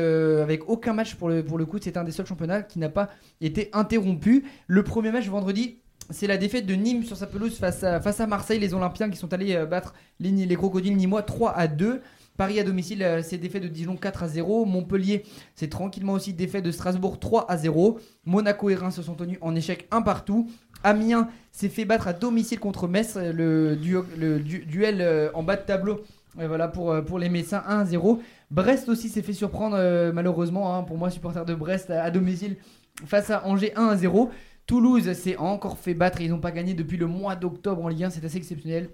aucun match pour le, coup. C'est un des seuls championnats qui n'a pas été interrompu. Le premier match vendredi, c'est la défaite de Nîmes sur sa pelouse face à, Marseille. Les Olympiens qui sont allés battre les, les Crocodiles Nîmois 3 à 2. Paris à domicile, euh, c'est défait de Dijon 4 à 0. Montpellier, c'est tranquillement aussi défait de Strasbourg 3 à 0. Monaco et Reims se sont tenus en échec un partout. Amiens s'est fait battre à domicile contre Metz, euh, le, duo- le du- duel euh, en bas de tableau. voilà pour, pour les Messins 1 à 0. Brest aussi s'est fait surprendre euh, malheureusement hein, pour moi supporter de Brest à, à domicile face à Angers 1 à 0. Toulouse s'est encore fait battre, ils n'ont pas gagné depuis le mois d'octobre en Ligue 1, c'est assez exceptionnel.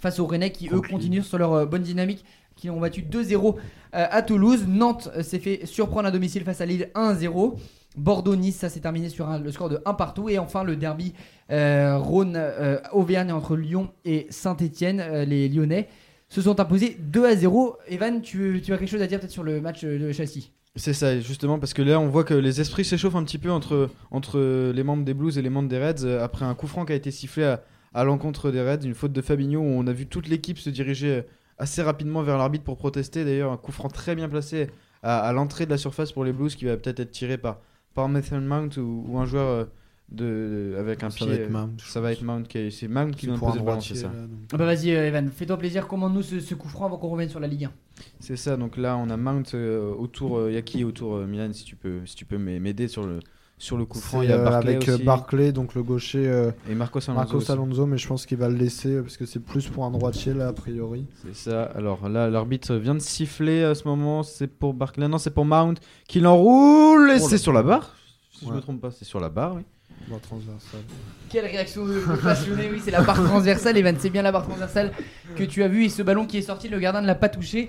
Face aux Rennais qui eux continuent sur leur bonne dynamique, qui ont battu 2-0 euh, à Toulouse. Nantes euh, s'est fait surprendre à domicile face à Lille 1-0. Bordeaux-Nice, ça s'est terminé sur un- le score de 1 partout. Et enfin le derby euh, Rhône-Auvergne entre Lyon et Saint-Etienne, les Lyonnais se sont imposés 2 à 0. Evan, tu, tu as quelque chose à dire peut-être sur le match de Chelsea? C'est ça, justement, parce que là, on voit que les esprits s'échauffent un petit peu entre, entre les membres des Blues et les membres des Reds après un coup franc qui a été sifflé à, à l'encontre des Reds, une faute de Fabinho où on a vu toute l'équipe se diriger assez rapidement vers l'arbitre pour protester. D'ailleurs, un coup franc très bien placé à, à l'entrée de la surface pour les Blues qui va peut-être être tiré par, par Mason Mount ou, ou un joueur euh, de, avec un Ça pied. va être euh, Mount, Ça va être Mount qui c'est Mount qui vient poser le ballon, ça. là, donc. Ah Bah vas-y euh, Evan, fais-toi plaisir, commande-nous ce, ce coup franc avant qu'on revienne sur la Ligue 1. C'est ça, donc là on a Mount euh, autour, euh, Yaki autour euh, Milan si tu peux, si tu peux m'a- m'aider sur le, sur le coup franc. Il y a euh, Barclay avec euh, aussi, Barclay, donc le gaucher euh, et Marcos Alonso. Marcos. Alonso, mais je pense qu'il va le laisser parce que c'est plus pour un droitier là a priori. C'est ça, alors là l'arbitre vient de siffler à ce moment, c'est pour Barclay, non c'est pour Mount qui l'enroule et Oh c'est sur la barre. Si je Ouais. me trompe pas, c'est sur la barre, oui. Bon, transversal. Quelle réaction de, de passionné, oui c'est la barre transversale Evan, c'est bien la barre transversale que tu as vu et ce ballon qui est sorti, le gardien ne l'a pas touché.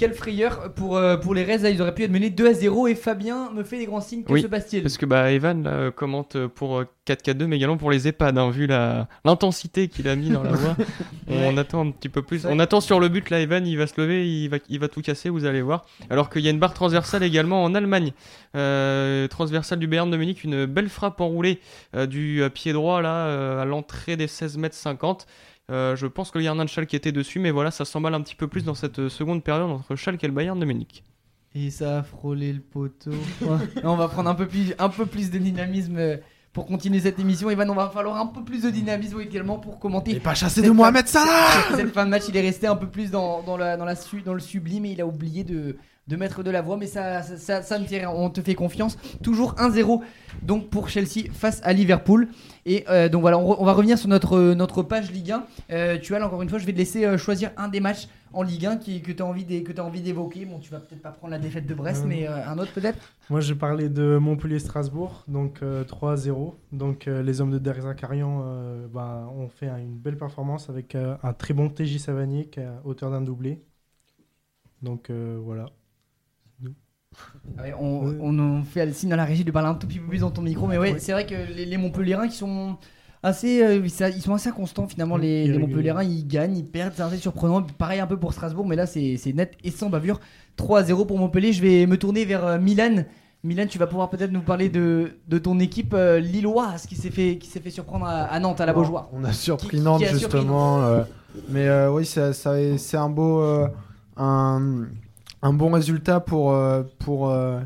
Quelle frayeur pour, euh, pour les Reds, là, ils auraient pu être menés 2 à 0 et Fabien me fait des grands signes, que Oui, se passe-t-il Parce que bah, Evan là, euh, commente euh, pour euh, 4-4-2, mais également pour les EHPAD, hein, vu la- l'intensité qu'il a mis dans la voix. On attend un petit peu plus. On attend sur le but, là, Evan, il va se lever, il va, il va tout casser, vous allez voir. Alors qu'il y a une barre transversale également en Allemagne. Euh, transversale du Bayern de Munich, une belle frappe enroulée euh, du euh, pied droit, là, euh, à l'entrée des 16 mètres 50. Euh, je pense que le gardien de Schalke était dessus, mais voilà, ça s'emballe un petit peu plus dans cette euh, seconde période entre Schalke et le Bayern de Munich. Et ça a frôlé le poteau. On va prendre un peu plus, un peu plus de dynamisme euh, pour continuer cette émission. Evan, on va falloir un peu plus de dynamisme également pour commenter. pas chassé Cette de Mohamed Salah Cette fin de match, il est resté un peu plus dans, dans, la, dans, la dans le sublime et il a oublié de, de mettre de la voix. Mais ça, ça, ça, fait rien, on te fait confiance. Toujours 1-0 donc pour Chelsea face à Liverpool. Et euh, donc voilà, on, va revenir sur notre, notre page Ligue 1. Euh, tu as encore une fois, je vais te laisser euh, choisir un des matchs en Ligue 1 qui, que tu as envie d'évoquer. Bon, tu vas peut-être pas prendre la défaite de Brest, mais un autre peut-être. Moi, je parlais de Montpellier-Strasbourg, donc euh, 3-0. Donc, les hommes de Derza Carian euh, bah, ont fait un- une belle performance avec un très bon TJ Savanier hauteur d'un doublé. Donc, euh, voilà. Ah ouais, on, fait le signe dans la régie de parler un tout petit peu plus dans ton micro, mais ouais, Ouais. c'est vrai que les, les Montpellierins qui sont assez, euh, ils sont assez inconstants finalement les, les. Montpellierins ils gagnent ils perdent c'est assez surprenant pareil un peu pour Strasbourg mais là c'est net et sans bavure 3 à 0 pour Montpellier je vais me tourner vers euh, Milan Milan tu vas pouvoir peut-être nous parler de, de ton équipe euh, lilloise qui s'est fait qui s'est fait surprendre à, à Nantes à la Beaujoire On a surpris Qui- qui Nantes a justement. mais oui, c'est un beau, un, un bon résultat pour, euh, pour, euh,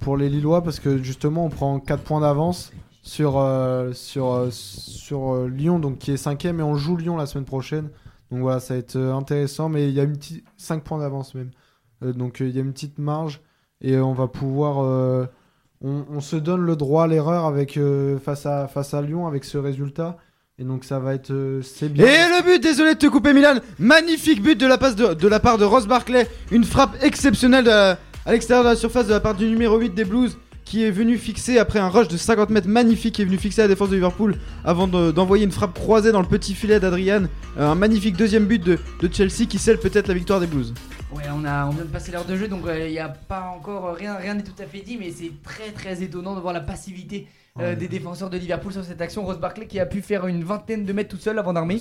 pour les Lillois parce que justement on prend 4 points d'avance sur, euh, sur, sur Lyon, donc qui est cinquième et on joue Lyon la semaine prochaine. Donc voilà, ça va être intéressant, mais il y a une petite 5 points d'avance même. Donc il y a une petite marge et on va pouvoir. on, se donne le droit à l'erreur avec face à face à Lyon avec ce résultat et donc ça va être euh, c'est Et bien. le but, désolé de te couper Milan, magnifique but de la, passe de, de la part de Ross Barclay, une frappe exceptionnelle de la- à l'extérieur de la surface de la part du numéro 8 des Blues qui est venu fixer après un rush de 50 mètres magnifique qui est venu fixer la défense de Liverpool avant de- d'envoyer une frappe croisée dans le petit filet d'Adrian, Euh, un magnifique deuxième but de, de Chelsea qui scelle peut-être la victoire des Blues. Ouais, on, a, on vient de passer l'heure de jeu, donc il n'y a pas encore euh, rien, rien n'est tout à fait dit, mais c'est très très étonnant de voir la passivité euh, des défenseurs de Liverpool sur cette action. Rose Barclay qui a pu faire une vingtaine de mètres tout seul avant d'armer.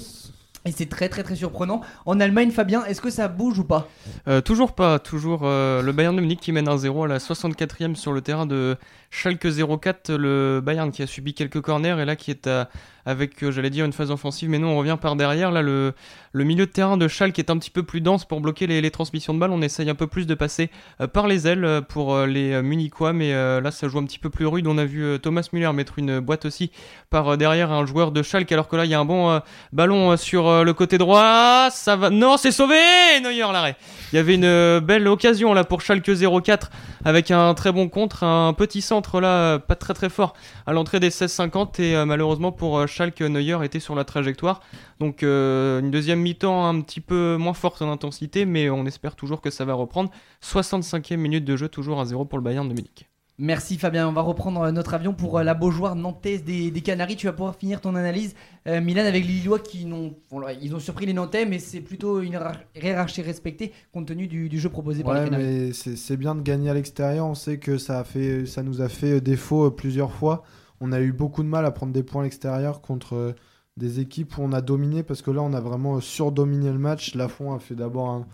Et c'est très très très surprenant. En Allemagne, Fabien, est-ce que ça bouge ou pas? Euh, toujours pas, toujours euh, le Bayern de Munich qui mène 1-0 à la 64e sur le terrain de Schalke 04, le Bayern qui a subi quelques corners et là qui est à- avec, euh, j'allais dire, une phase offensive, mais non, on revient par derrière. Là, le, milieu de terrain de Schalke est un petit peu plus dense pour bloquer les, transmissions de balles. On essaye un peu plus de passer euh, par les ailes euh, pour les Munichois, mais là, ça joue un petit peu plus rude. On a vu Thomas Müller mettre une boîte aussi par derrière un joueur de Schalke, alors que là, il y a un bon ballon sur le côté droit. Ça va. Non, c'est sauvé Neuer, l'arrêt. Il y avait une belle occasion là pour Schalke 04 avec un très bon contre, un petit centre là, pas très très fort à l'entrée des 16-50 et malheureusement pour Schalke, Neuer était sur la trajectoire. Donc euh, une deuxième mi-temps un petit peu moins forte en intensité, mais on espère toujours que ça va reprendre. 65e minute de jeu, toujours 1-0 pour le Bayern de Munich. Merci Fabien, on va reprendre euh, notre avion pour euh, la Beaujoire nantaise des, des Canaries. Tu vas pouvoir finir ton analyse. Euh, Milan avec les Lillois qui n'ont, bon, ils ont surpris les Nantais, mais c'est plutôt une hiérar- hiérarchie respectée compte tenu du, du jeu proposé par les Ouais, Canaries. mais c'est bien de gagner à l'extérieur. On sait que ça, a fait, ça nous a fait défaut plusieurs fois. On a eu beaucoup de mal à prendre des points à l'extérieur contre euh, des équipes où on a dominé parce que là, on a vraiment euh, surdominé le match. Lafont a fait d'abord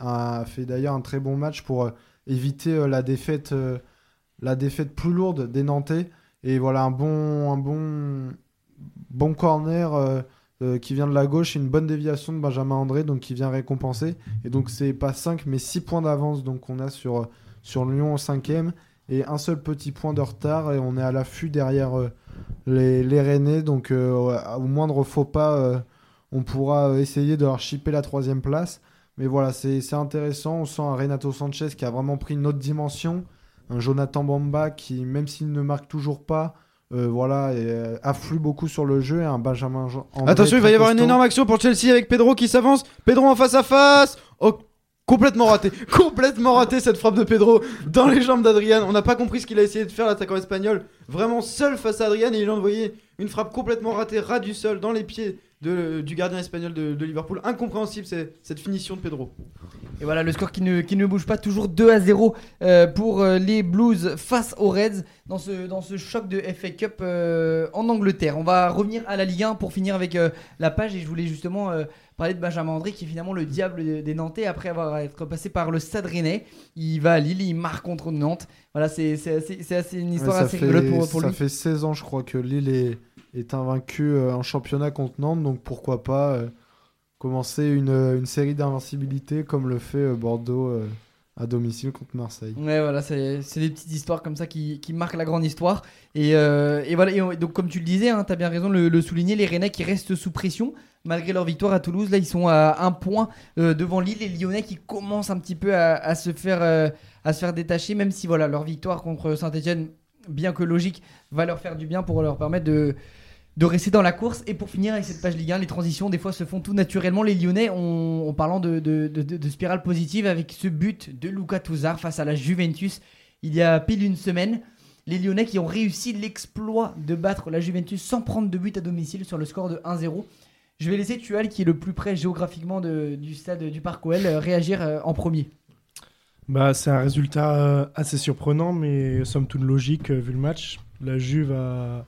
a fait d'ailleurs un très bon match pour euh, éviter la défaite, la défaite plus lourde des Nantais. Et voilà un bon, un bon, corner. qui vient de la gauche, une bonne déviation de Benjamin André, donc qui vient récompenser. Et donc c'est pas 5 mais 6 points d'avance donc on a sur, sur Lyon en 5ème et un seul petit point de retard et on est à l'affût derrière euh, les, les Rennais donc euh, au moindre faux pas euh, on pourra essayer de leur chipper la troisième place. Mais voilà, c'est intéressant. On sent un Renato Sanchez qui a vraiment pris une autre dimension. Un Jonathan Bamba qui, même s'il ne marque toujours pas, euh, voilà, et, euh, afflue beaucoup sur le jeu. Et un Benjamin André Attention, il va y avoir une énorme action pour Chelsea avec Pedro qui s'avance. Pedro en face à face. Oh, complètement raté. complètement raté cette frappe de Pedro dans les jambes d'Adrian. On n'a pas compris ce qu'il a essayé de faire l'attaquant espagnol. Vraiment seul face à Adrian et il a envoyé une frappe complètement ratée, ras du sol, dans les pieds de- du gardien espagnol de, de Liverpool. Incompréhensible cette finition de Pedro. Et voilà le score qui ne, qui ne bouge pas, toujours 2 à 0 euh, pour euh, les Blues face aux Reds dans ce, dans ce choc de FA Cup euh, en Angleterre. On va revenir à la Ligue 1 pour finir avec euh, la page et je voulais justement parler de Benjamin André qui est finalement le diable des- Nantais après avoir été passé par le Stade Rennais. Il va à Lille, il marque contre Nantes. Voilà, c'est assez, assez- une histoire ça assez fait, rigolote pour, pour ça lui. fait 16 ans, je crois, que Lille est, est invaincu en championnat contre Nantes, donc pourquoi pas commencer une, une série d'invincibilité comme le fait euh, Bordeaux euh, à domicile contre Marseille. Ouais, voilà, c'est des petites histoires comme ça qui, qui marquent la grande histoire. Et, euh, et voilà, et on- donc comme tu le disais, hein, tu as bien raison de le, souligner, les Rennais qui restent sous pression malgré leur victoire à Toulouse. Là, ils sont à un point euh, devant Lille. Les Lyonnais qui commencent un petit peu à, se, faire, euh, à se faire détacher, même si voilà, leur victoire contre Saint-Etienne, bien que logique, va leur faire du bien pour leur permettre de, de rester dans la course. Et pour finir avec cette page Ligue 1, les transitions des fois se font tout naturellement. Les Lyonnais, en, parlant de, spirale positive, avec ce but de Luca Touzard face à la Juventus il y a pile une semaine. Les Lyonnais qui ont réussi l'exploit de battre la Juventus sans prendre de but à domicile sur le score de 1-0. Je vais laisser Tual, qui est le plus près géographiquement du stade du Parc OL, euh, réagir euh, en premier. Bah, c'est un résultat euh, assez surprenant, mais somme toute logique vu le match. La Juve a,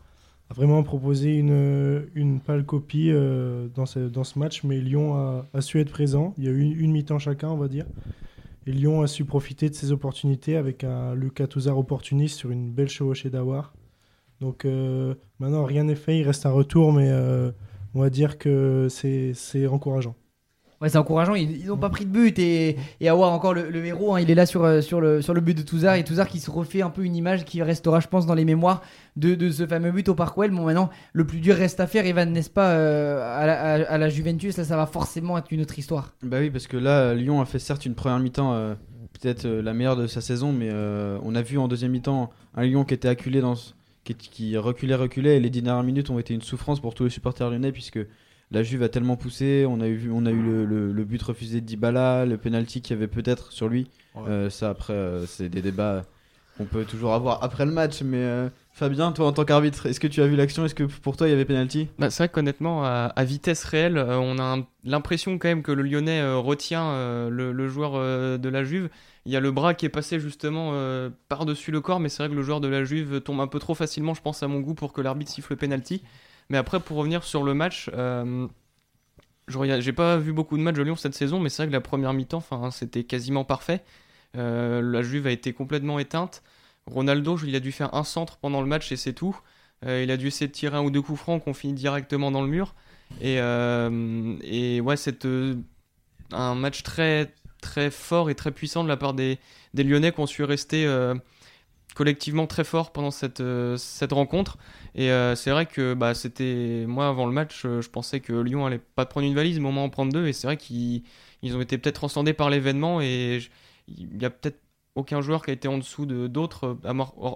vraiment proposé une, une pâle copie euh, dans, ce, dans ce match, mais Lyon a, su être présent. Il y a eu une, mi-temps chacun, on va dire. Et Lyon a su profiter de ses opportunités avec un Lucas Touzard opportuniste sur une belle chevauchée d'Awar. Donc euh, maintenant, rien n'est fait, il reste un retour, mais euh, on va dire que c'est encourageant. C'est encourageant. Ils n'ont pas pris de but et, et Awar encore le, héros. hein, il est là sur, euh, sur, le, but de Touzard et Touzard qui se refait un peu une image qui restera, je pense, dans les mémoires de, ce fameux but au Parc Well. Bon, maintenant, le plus dur reste à faire, Evan, n'est-ce pas, euh, à, la, Juventus? Là, ça va forcément être une autre histoire. Bah oui, parce que là, Lyon a fait certes une première mi-temps, euh, peut-être la meilleure de sa saison, mais on a vu en deuxième mi-temps un Lyon qui était acculé, dans qui, qui reculait, reculait, et les dernières minutes ont été une souffrance pour tous les supporters lyonnais, puisque la Juve a tellement poussé, on a eu, on a eu le, le- le but refusé de Dybala, le penalty qu'il y avait peut-être sur lui. Ouais. Euh, ça, après, euh, c'est des débats qu'on peut toujours avoir après le match, mais euh, Fabien, toi en tant qu'arbitre, est-ce que tu as vu l'action? Est-ce que pour toi il y avait penalty? Bah, c'est vrai qu'honnêtement, à, à vitesse réelle, euh, on a un- l'impression quand même que le Lyonnais euh, retient euh, le, le joueur euh, de la Juve. Il y a le bras qui est passé justement euh, par-dessus le corps, mais c'est vrai que le joueur de la Juve tombe un peu trop facilement, je pense, à mon goût, pour que l'arbitre siffle le penalty. Mais après, pour revenir sur le match, euh, j'ai pas vu beaucoup de matchs de Lyon cette saison, mais c'est vrai que la première mi-temps, enfin, c'était quasiment parfait. Euh, la Juve a été complètement éteinte. Ronaldo, il a dû faire un centre pendant le match et c'est tout. Euh, il a dû essayer de tirer un ou deux coups francs qu'on finit directement dans le mur. Et, ouais, c'est un match très, très fort et très puissant de la part des, des Lyonnais qui ont su rester collectivement très forts pendant cette, cette rencontre. Et euh, c'est vrai que bah, c'était. Moi, avant le match, euh, je pensais que Lyon allait pas prendre une valise, mais au moins en prendre deux. Et c'est vrai qu'ils ils ont été peut-être transcendés par l'événement. Et il y a peut-être aucun joueur qui a été en dessous de d'autres,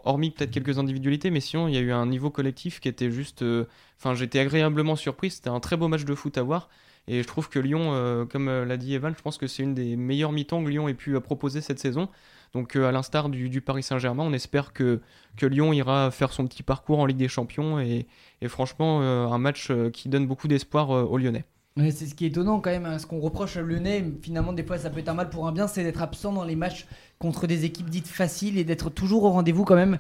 hormis peut-être quelques individualités, mais sinon il y a eu un niveau collectif qui était juste. euh, Enfin, j'étais agréablement surpris. C'était un très beau match de foot à voir. Et je trouve que Lyon, comme l'a dit Evan, je pense que c'est une des meilleures mi-temps que Lyon ait pu proposer cette saison. Donc, euh, à l'instar du, Paris Saint-Germain, on espère que, Lyon ira faire son petit parcours en Ligue des Champions. Et, franchement, euh, un match euh, qui donne beaucoup d'espoir aux Lyonnais. C'est ce qui est étonnant quand même, hein, ce qu'on reproche à Lyonnais, finalement des fois ça peut être un mal pour un bien, c'est d'être absent dans les matchs contre des équipes dites faciles et d'être toujours au rendez-vous quand même.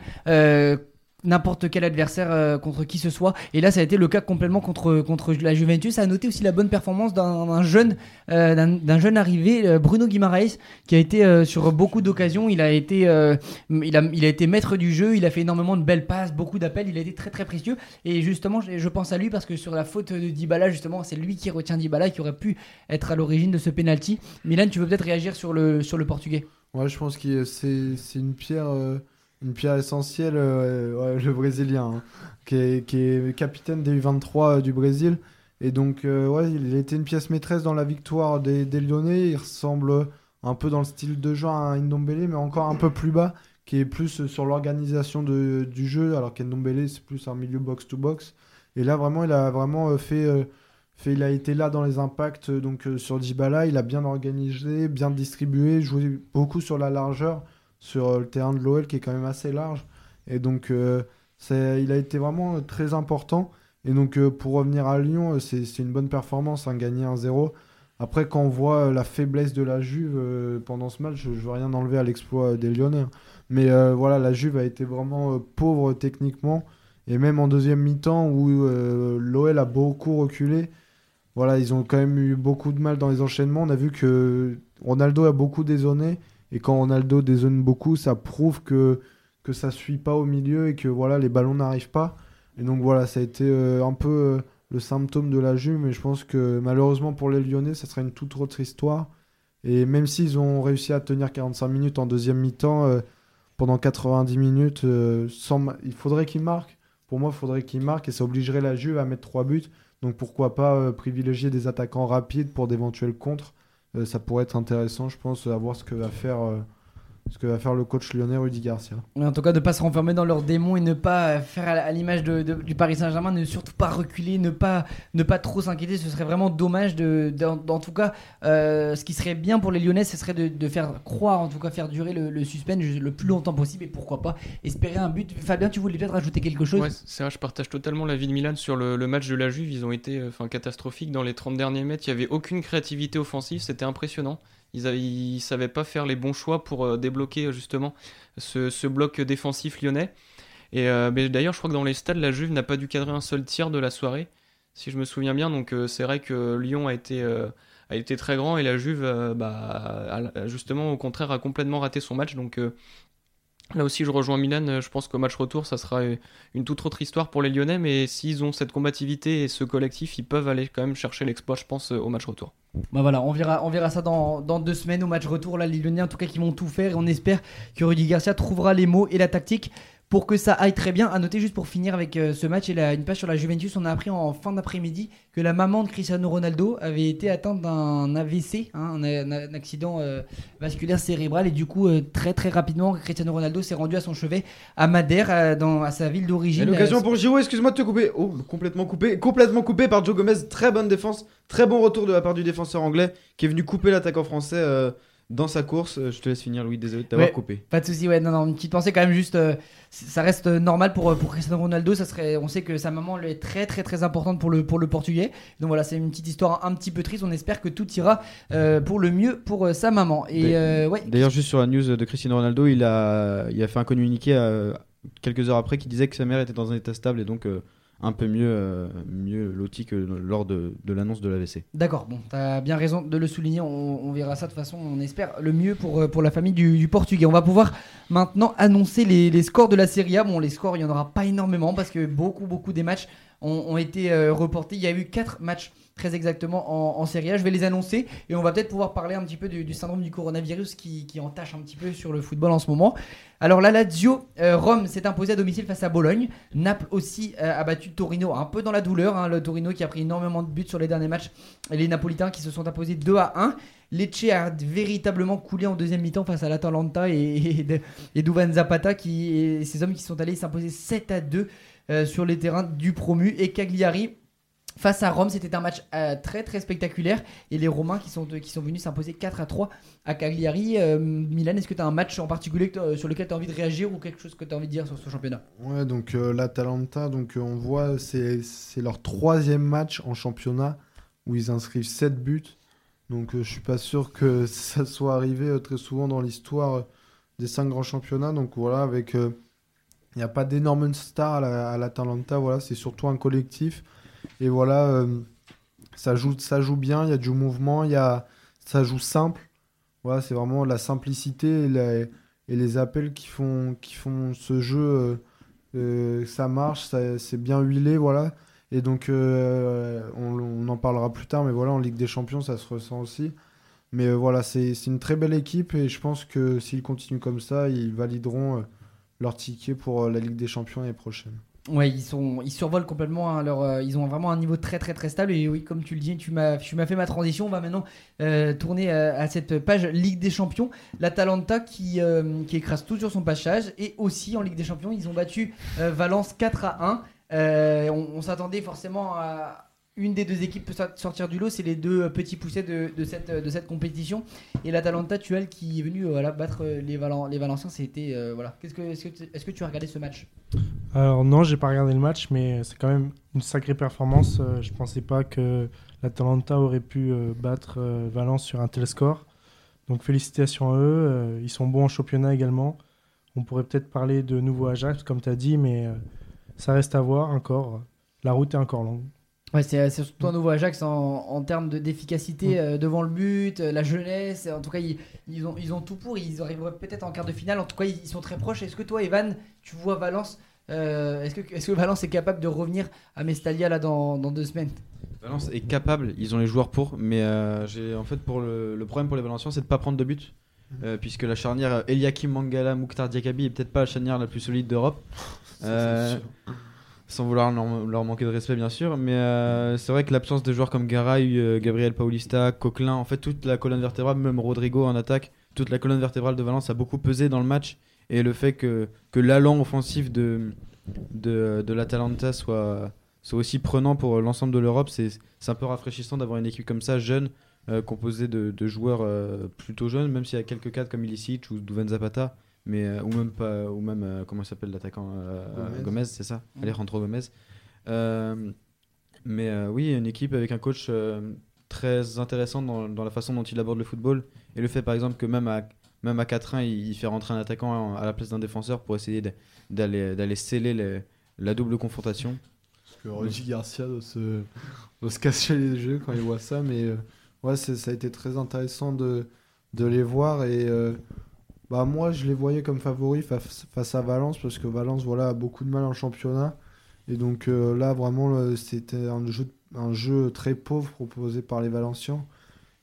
N'importe quel adversaire euh, contre qui ce soit. Et là ça a été le cas complètement contre, contre la Juventus. A noté aussi la bonne performance d'un jeune euh, jeune arrivé euh, Bruno Guimaraes qui a été sur beaucoup d'occasions. Il a été il a, il a été maître du jeu. Il a fait énormément de belles passes beaucoup d'appels. Il a été très très précieux. Et justement je, pense à lui parce que sur la faute de Dybala justement c'est lui qui retient Dybala qui aurait pu être à l'origine de ce penalty. Milan tu veux peut-être réagir sur le, sur le portugais? Ouais, je pense que c'est une pierre, une pierre essentielle, euh, le Brésilien, hein, qui, est, capitaine des U23 du Brésil. Et donc, euh, ouais, il était une pièce maîtresse dans la victoire des, des Lyonnais. Il ressemble un peu dans le style de jeu à Ndombele, mais encore un peu plus bas, qui est plus sur l'organisation du jeu, alors qu'Ndombele, c'est plus un milieu box-to-box. Et là, vraiment, il a vraiment euh, fait... euh, fait, il a été là dans les impacts euh, donc euh, sur Dybala, il a bien organisé, bien distribué, joué beaucoup sur la largeur, sur euh, le terrain de l'OL qui est quand même assez large. Et donc, euh, il a été vraiment euh, très important. Et donc, pour revenir à Lyon, c'est, une bonne performance, hein, gagner 1-0. Après, quand on voit la faiblesse de la Juve pendant ce match, je ne veux rien enlever à l'exploit des Lyonnais. hein. Mais voilà, la Juve a été vraiment pauvre techniquement. Et même en deuxième mi-temps, où l'OL a beaucoup reculé, voilà, ils ont quand même eu beaucoup de mal dans les enchaînements. On a vu que Ronaldo a beaucoup dézonné. Et quand Ronaldo dézone beaucoup, ça prouve que, que ça suit pas au milieu et que voilà, les ballons n'arrivent pas. Et donc voilà, ça a été euh, un peu euh, le symptôme de la Juve. Mais je pense que malheureusement pour les Lyonnais, ça serait une toute autre histoire. Et même s'ils ont réussi à tenir 45 minutes en deuxième mi-temps, euh, pendant 90 minutes, il faudrait qu'ils marquent. Pour moi, il faudrait qu'ils marquent et ça obligerait la Juve à mettre trois buts. Donc pourquoi pas privilégier des attaquants rapides pour d'éventuels contres. Euh, ça pourrait être intéressant, je pense, à voir ce que va faire, euh, ce que va faire le coach lyonnais Rudy Garcia. En tout cas, de pas se renfermer dans leurs démons et ne pas euh, faire à, l'image de- de- du Paris Saint-Germain, ne surtout pas reculer, ne pas, ne pas trop s'inquiéter. Ce serait vraiment dommage. De, en tout cas, euh, ce qui serait bien pour les Lyonnais, ce serait de, de faire croire, en tout cas, faire durer le, le suspense le plus longtemps possible et pourquoi pas espérer un but. Fabien, tu voulais peut-être rajouter quelque chose? Ouais, c'est vrai, je partage totalement l'avis de Milan sur le, le match de la Juve. Ils ont été euh, enfin, catastrophiques dans les 30 derniers mètres. Il n'y avait aucune créativité offensive, c'était impressionnant. Ils ne savaient pas faire les bons choix pour euh, débloquer euh, justement ce, bloc défensif lyonnais. Et euh, d'ailleurs, je crois que dans les stades, la Juve n'a pas dû cadrer un seul tir de la soirée, si je me souviens bien. Donc c'est vrai que Lyon a été, très grand et la Juve, bah, justement, au contraire, a complètement raté son match. Donc là aussi, je rejoins Milan. Je pense qu'au match retour, ça sera une toute autre histoire pour les Lyonnais. Mais s'ils ont cette combativité et ce collectif, ils peuvent aller quand même chercher l'exploit, je pense, au match retour. Bah voilà, on verra, on verra ça dans, dans deux semaines au match retour. Là, les Lyonnais, en tout cas, qui vont tout faire et on espère que Rudy Garcia trouvera les mots et la tactique pour que ça aille très bien. À noter juste pour finir avec euh, ce match et la- une page sur la Juventus, on a appris en fin d'après-midi que la maman de Cristiano Ronaldo avait été atteinte d'un AVC, hein, un, accident euh, vasculaire cérébral et du coup euh, très très rapidement Cristiano Ronaldo s'est rendu à son chevet à Madère, dans, sa ville d'origine. l'occasion pour Giro, excuse-moi de te couper. Oh, complètement coupé. Complètement coupé par Joe Gomez. Très bonne défense. Très bon retour de la part du défenseur anglais qui est venu couper l'attaquant français dans sa course. Euh, Je te laisse finir, Louis. Désolé de t'avoir Ouais. coupé. Pas de souci, ouais, non, non, une petite pensée quand même juste, euh, ça reste euh, normal pour, pour Cristiano Ronaldo, ça serait, on sait que sa maman est très très très importante pour le, pour le portugais, donc voilà, c'est une petite histoire un petit peu triste, on espère que tout ira euh, pour le mieux pour euh, sa maman. Et D'ailleurs- ouais, juste sur la news de Cristiano Ronaldo, il a, il a fait un communiqué quelques heures après qui disait que sa mère était dans un état stable et donc un peu mieux, euh, mieux loti que lors de, l'annonce de l'AVC. D'accord, bon, t'as bien raison de le souligner, on, verra ça de toute façon, on espère le mieux pour, euh, la famille du, Portugais. On va pouvoir maintenant annoncer les, scores de la Serie A. Bon, les scores, il n'y en aura pas énormément parce que beaucoup, beaucoup des matchs ont, ont été euh, reportés. Il y a eu 4 matchs très exactement en, en Serie A. Je vais les annoncer et on va peut-être pouvoir parler un petit peu du, syndrome du coronavirus qui, entache un petit peu sur le football en ce moment. Alors la Lazio, euh, Rome s'est imposé à domicile face à Bologne. Naples aussi euh, a battu Torino un peu dans la douleur. hein. le Torino qui a pris énormément de buts sur les derniers matchs. Et les Napolitains qui se sont imposés 2 à 1. Lecce a véritablement coulé en deuxième mi-temps face à l'Atalanta et, et, Duvan Zapata et ces hommes qui sont allés s'imposer 7 à 2 euh, sur les terrains du promu. Et Cagliari face à Rome, c'était un match euh, très très spectaculaire. Et les Romains qui sont, qui sont venus s'imposer 4 à 3 à Cagliari. Euh, Milan, est-ce que tu as un match en particulier sur lequel tu as envie de réagir ou quelque chose que tu as envie de dire sur ce championnat? Ouais, donc euh, l'Atalanta, donc euh, on voit, c'est leur troisième match en championnat où ils inscrivent 7 buts. Donc euh, je suis pas sûr que ça soit arrivé euh, très souvent dans l'histoire euh, des cinq grands championnats. Donc voilà, avec euh, il n'y a pas d'énormes stars à l'Atalanta. Voilà, c'est surtout un collectif. Et voilà, euh, ça joue, bien. Il y a du mouvement. Y a, ça joue simple. Voilà, c'est vraiment la simplicité et, les appels qui font, ce jeu. euh, euh, ça marche, c'est bien huilé, voilà. Et donc, on, en parlera plus tard, mais voilà, en Ligue des Champions, ça se ressent aussi. Mais voilà, c'est une très belle équipe et je pense que s'ils continuent comme ça, ils valideront leur ticket pour la Ligue des Champions l'année prochaine. Ouais, ils sont, ils survolent complètement. hein, leur, euh, ils ont vraiment un niveau très très très stable. Et oui, comme tu le dis, tu m'as, fait ma transition. On va maintenant euh, tourner euh, à cette page Ligue des Champions. L'Atalanta qui, qui écrase tout sur son passage. Et aussi en Ligue des Champions, ils ont battu Valence 4 à 1. Euh, on on s'attendait forcément à une des deux équipes peut sortir du lot. C'est les deux euh, petits poussets de, de cette, compétition. Et l'Atalanta, tu elle, qui est venu euh, battre euh, les, Valen- les Valenciens, c'était euh, voilà. Est-ce que, tu- as regardé ce match? Alors non, j'ai pas regardé le match, mais c'est quand même une sacrée performance. Euh, je pensais pas que l'Atalanta aurait pu euh, battre euh, Valence sur un tel score. Donc félicitations à eux. Euh, ils sont bons en championnat également. On pourrait peut-être parler de nouveau Ajax, comme tu as dit, mais euh, ça reste à voir encore. La route est encore longue. Ouais, c'est c'est surtout un nouveau Ajax en, en termes de- d'efficacité euh, devant le but, euh, la jeunesse. En tout cas, ils, ils ont, ils ont tout pour. Ils arriveraient peut-être en quart de finale. En tout cas, ils, ils sont très proches. Est-ce que toi, Evan, tu vois Valence euh, Est-ce que, est que Valence est capable de revenir à Mestalia là dans, dans deux semaines? Valence est capable, ils ont les joueurs pour, mais euh, j'ai en fait pour le, le problème pour les Valenciens, c'est de pas prendre de but, euh, puisque la charnière euh, Eliakim Mangala Mouktar Diakabi est peut-être pas la charnière la plus solide d'Europe. Euh, sans vouloir leur, manquer de respect bien sûr, mais euh, c'est vrai que l'absence de joueurs comme Garay, euh, Gabriel Paulista, Coquelin, en fait toute la colonne vertébrale, même Rodrigo en attaque, toute la colonne vertébrale de Valence a beaucoup pesé dans le match. Et le fait que, que l'allant offensif de, de, de l'Atalanta soit, soit aussi prenant pour l'ensemble de l'Europe, c'est un peu rafraîchissant d'avoir une équipe comme ça, jeune, euh, composée de, de joueurs plutôt jeunes, même s'il y a quelques cadres comme Ilicic ou Duvan Zapata, mais, euh, ou même, pas, ou même euh, comment s'appelle l'attaquant euh, Gomez. C'est ça Mhm. Alejandro Gomez. Mais oui, une équipe avec un coach très intéressant dans, dans la façon dont il aborde le football et le fait par exemple que même à même à 4-1, il, il fait rentrer un attaquant à la place d'un défenseur pour essayer d'aller d'aller sceller les- la double confrontation. Parce que Rudy Garcia doit se, doit se casser les yeux quand il voit ça. Mais euh, ouais, ça a été très intéressant de, de les voir. Et euh, bah, moi, je les voyais comme favoris face, à Valence. Parce que Valence voilà, a beaucoup de mal en championnat. Et donc euh, là, vraiment, c'était un jeu, un jeu très pauvre proposé par les Valenciens.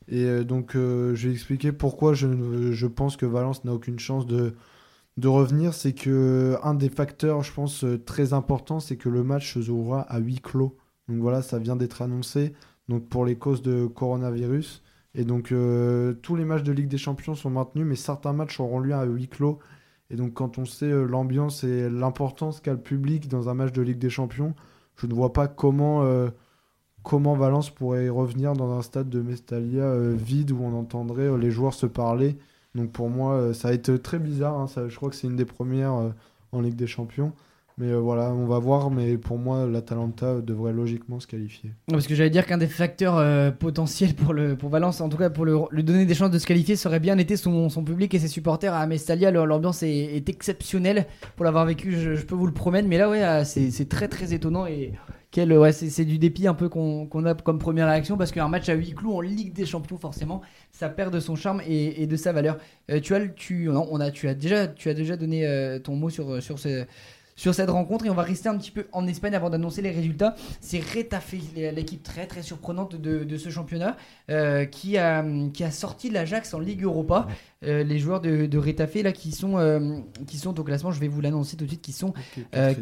Et euh, donc, euh, je vais expliquer pourquoi je, je pense que Valence n'a aucune chance de, de revenir. C'est que un des facteurs, je pense, très important, c'est que le match se jouera à huis clos. Donc voilà, ça vient d'être annoncé. Donc pour les causes de coronavirus. Et donc euh, tous les matchs de Ligue des Champions sont maintenus, mais certains matchs auront lieu à huis clos. Et donc quand on sait euh, l'ambiance et l'importance qu'a le public dans un match de Ligue des Champions, je ne vois pas comment, euh, comment Valence pourrait revenir dans un stade de Mestalia vide où on entendrait les joueurs se parler. Donc pour moi, ça va être très bizarre. hein. Je crois que c'est une des premières en Ligue des Champions. Mais euh, voilà, on va voir. Mais pour moi, l'Atalanta devrait logiquement se qualifier. Parce que j'allais dire qu'un des facteurs euh, potentiels pour, le, pour Valence, en tout cas pour le, lui donner des chances de se qualifier, serait bien été son, son public et ses supporters à Mestalia. Leur- L'ambiance est, exceptionnelle. Pour l'avoir vécu, je, peux vous le promettre. Mais là, ouais, euh, c'est très très étonnant. Et quel, ouais, c'est du dépit un peu qu'on qu'on a comme première réaction. Parce qu'un match à huis clos en Ligue des Champions, forcément, ça perd de son charme et, de sa valeur. Euh, tu, as, tu, non, on a, tu, as déjà, tu as déjà donné ton mot sur, sur ce sur cette rencontre et on va rester un petit peu en Espagne avant d'annoncer les résultats. C'est Retafe, l'équipe très très surprenante de, de ce championnat, euh, qui, a, qui a sorti l'Ajax en Ligue Europa. Euh, les joueurs de, de Retafe là qui sont, euh, qui sont au classement, je vais vous l'annoncer tout de suite, qui sont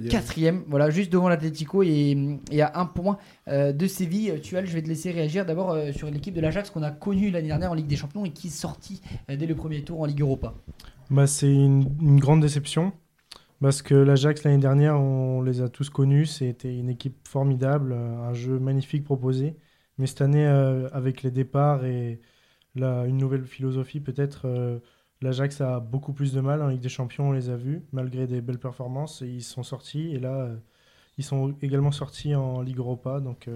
quatrième. voilà, juste devant l'Atlético et, et à un point euh, de Séville. Tual, je vais te laisser réagir d'abord euh, sur l'équipe de l'Ajax qu'on a connue l'année dernière en Ligue des Champions et qui est sortie euh, dès le premier tour en Ligue Europa. Bah, c'est une, une grande déception. Parce que l'Ajax, l'année dernière, on les a tous connus. C'était une équipe formidable, euh, un jeu magnifique proposé. Mais cette année, euh, avec les départs et la- une nouvelle philosophie, peut-être, euh, l'Ajax a beaucoup plus de mal. En Ligue des Champions, on les a vus, malgré des belles performances. Ils sont sortis. Et là, ils sont également sortis en Ligue Europa. Donc,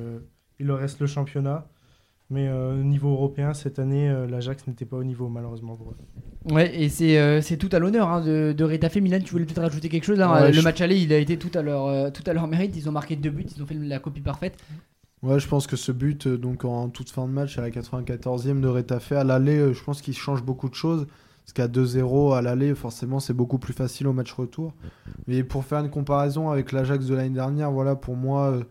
il leur reste le championnat. Mais euh, au niveau européen, cette année, euh, l'Ajax n'était pas au niveau, malheureusement, pour eux. Ouais, et c'est euh, tout à l'honneur hein, de, de Retafe. Milan, tu voulais peut-être rajouter quelque chose là Ouais, Le je- match aller, il a été tout à leur, euh, tout à leur mérite. Ils ont marqué deux buts, ils ont fait la copie parfaite. Ouais, je pense que ce but, euh, donc en toute fin de match, à la 94e de Retafe, à l'aller, euh, je pense qu'il change beaucoup de choses. Parce qu'à 2-0 à l'aller, forcément, c'est beaucoup plus facile au match retour. Mais pour faire une comparaison avec l'Ajax de l'année dernière, voilà, pour moi, euh,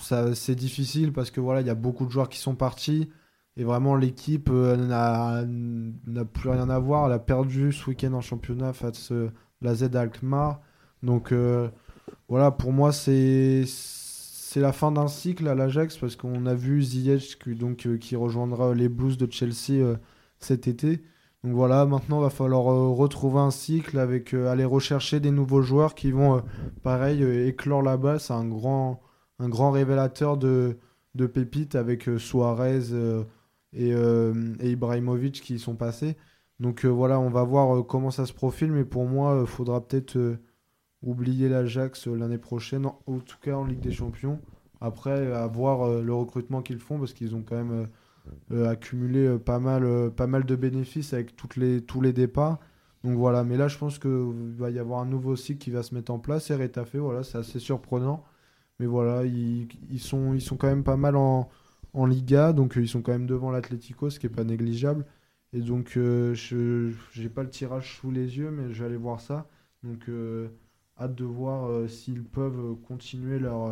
c'est difficile parce que voilà, il y a beaucoup de joueurs qui sont partis. Et vraiment, l'équipe euh, n'a plus rien à voir. Elle a perdu ce week-end en championnat face à la Z Alkmaar. Donc euh, voilà, pour moi, c'est la fin d'un cycle à l'Ajax parce qu'on a vu Ziyech qui, donc, euh, qui rejoindra les Blues de Chelsea euh, cet été. Donc voilà, maintenant, il va falloir euh, retrouver un cycle avec euh, aller rechercher des nouveaux joueurs qui vont, euh, pareil, euh, éclore là-bas. C'est un grand, un grand révélateur de, de pépites avec euh, Suarez euh, et, euh, et Ibrahimovic qui y sont passés. Donc voilà, on va voir comment ça se profile, mais pour moi, il faudra peut-être oublier l'Ajax l'année prochaine, en, tout cas en Ligue des Champions. Après, à voir euh, le recrutement qu'ils font, parce qu'ils ont quand même accumulé pas, mal, pas mal de bénéfices avec toutes les, tous les départs. Donc voilà, mais là, je pense qu'il va y avoir un nouveau cycle qui va se mettre en place. Et Retafe, voilà, c'est assez surprenant. Mais voilà, ils, sont, ils sont quand même pas mal en, Liga, donc euh, ils sont quand même devant l'Atlético, ce qui est pas négligeable. Et donc, euh, je j'ai pas le tirage sous les yeux, mais je vais aller voir ça. Donc, euh, hâte de voir euh, s'ils peuvent continuer leur,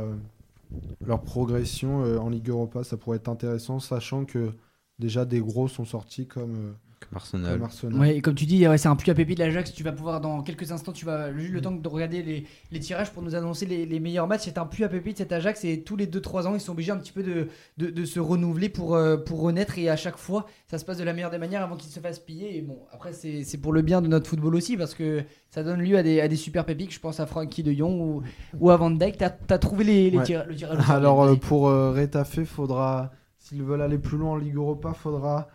leur progression en Ligue Europa. Ça pourrait être intéressant, sachant que déjà des gros sont sortis comme, Comme Arsenal. comme et comme tu dis, c'est un à pépite de l'Ajax. Tu vas pouvoir, dans quelques instants, tu vas juste le temps de regarder les, tirages pour nous annoncer les, meilleurs matchs. C'est un puits à pépite cet Ajax. Et tous les 2-3 ans, ils sont obligés un petit peu de, de, de se renouveler pour, pour renaître. Et à chaque fois, ça se passe de la meilleure des manières avant qu'ils se fassent piller. Et bon, après, c'est pour le bien de notre football aussi parce que ça donne lieu à des, à des super pépites. Je pense à Frankie de Jong ou, ou à Van Dijk. T'as as trouvé les, les Ouais. le tirage Alors pour euh, Retafe, faudra, s'ils veulent aller plus loin en Ligue Europa, faudra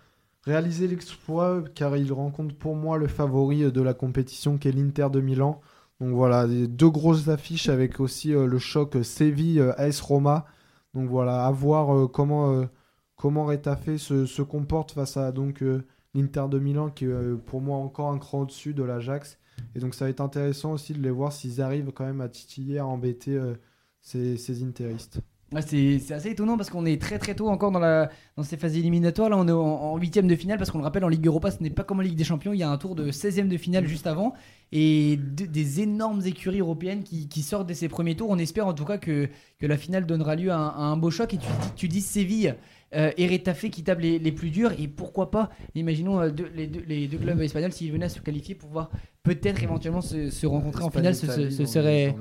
réaliser l'exploit car ils rencontrent pour moi le favori euh, de la compétition qui est l'Inter de Milan. Donc voilà, deux grosses affiches avec aussi euh, le choc euh, Séville-AS Roma. Donc voilà, à voir comment, euh, se, se comporte face à donc l'Inter de Milan qui est pour moi encore un cran au-dessus de l'Ajax. Et donc ça va être intéressant aussi de les voir s'ils arrivent quand même à titiller, à embêter ces, ces interistes. Ouais, c'est assez étonnant parce qu'on est très très tôt encore dans, la, dans ces phases éliminatoires. Là, on est en- huitième de finale parce qu'on le rappelle, en Ligue Europa, ce n'est pas comme en Ligue des Champions. Il y a un tour de 16e de finale juste avant et de- des énormes écuries européennes qui, qui sortent de ces premiers tours. On espère en tout cas que, que la finale donnera lieu à un, à un beau choc. Et tu, dis- tu dis Séville euh, et Retafe qui tapent les, les plus durs. Et pourquoi pas, imaginons euh, les, deux, les deux clubs espagnols s'ils venaient à se qualifier pour pouvoir peut-être éventuellement se, se rencontrer en finale. Ce, serait.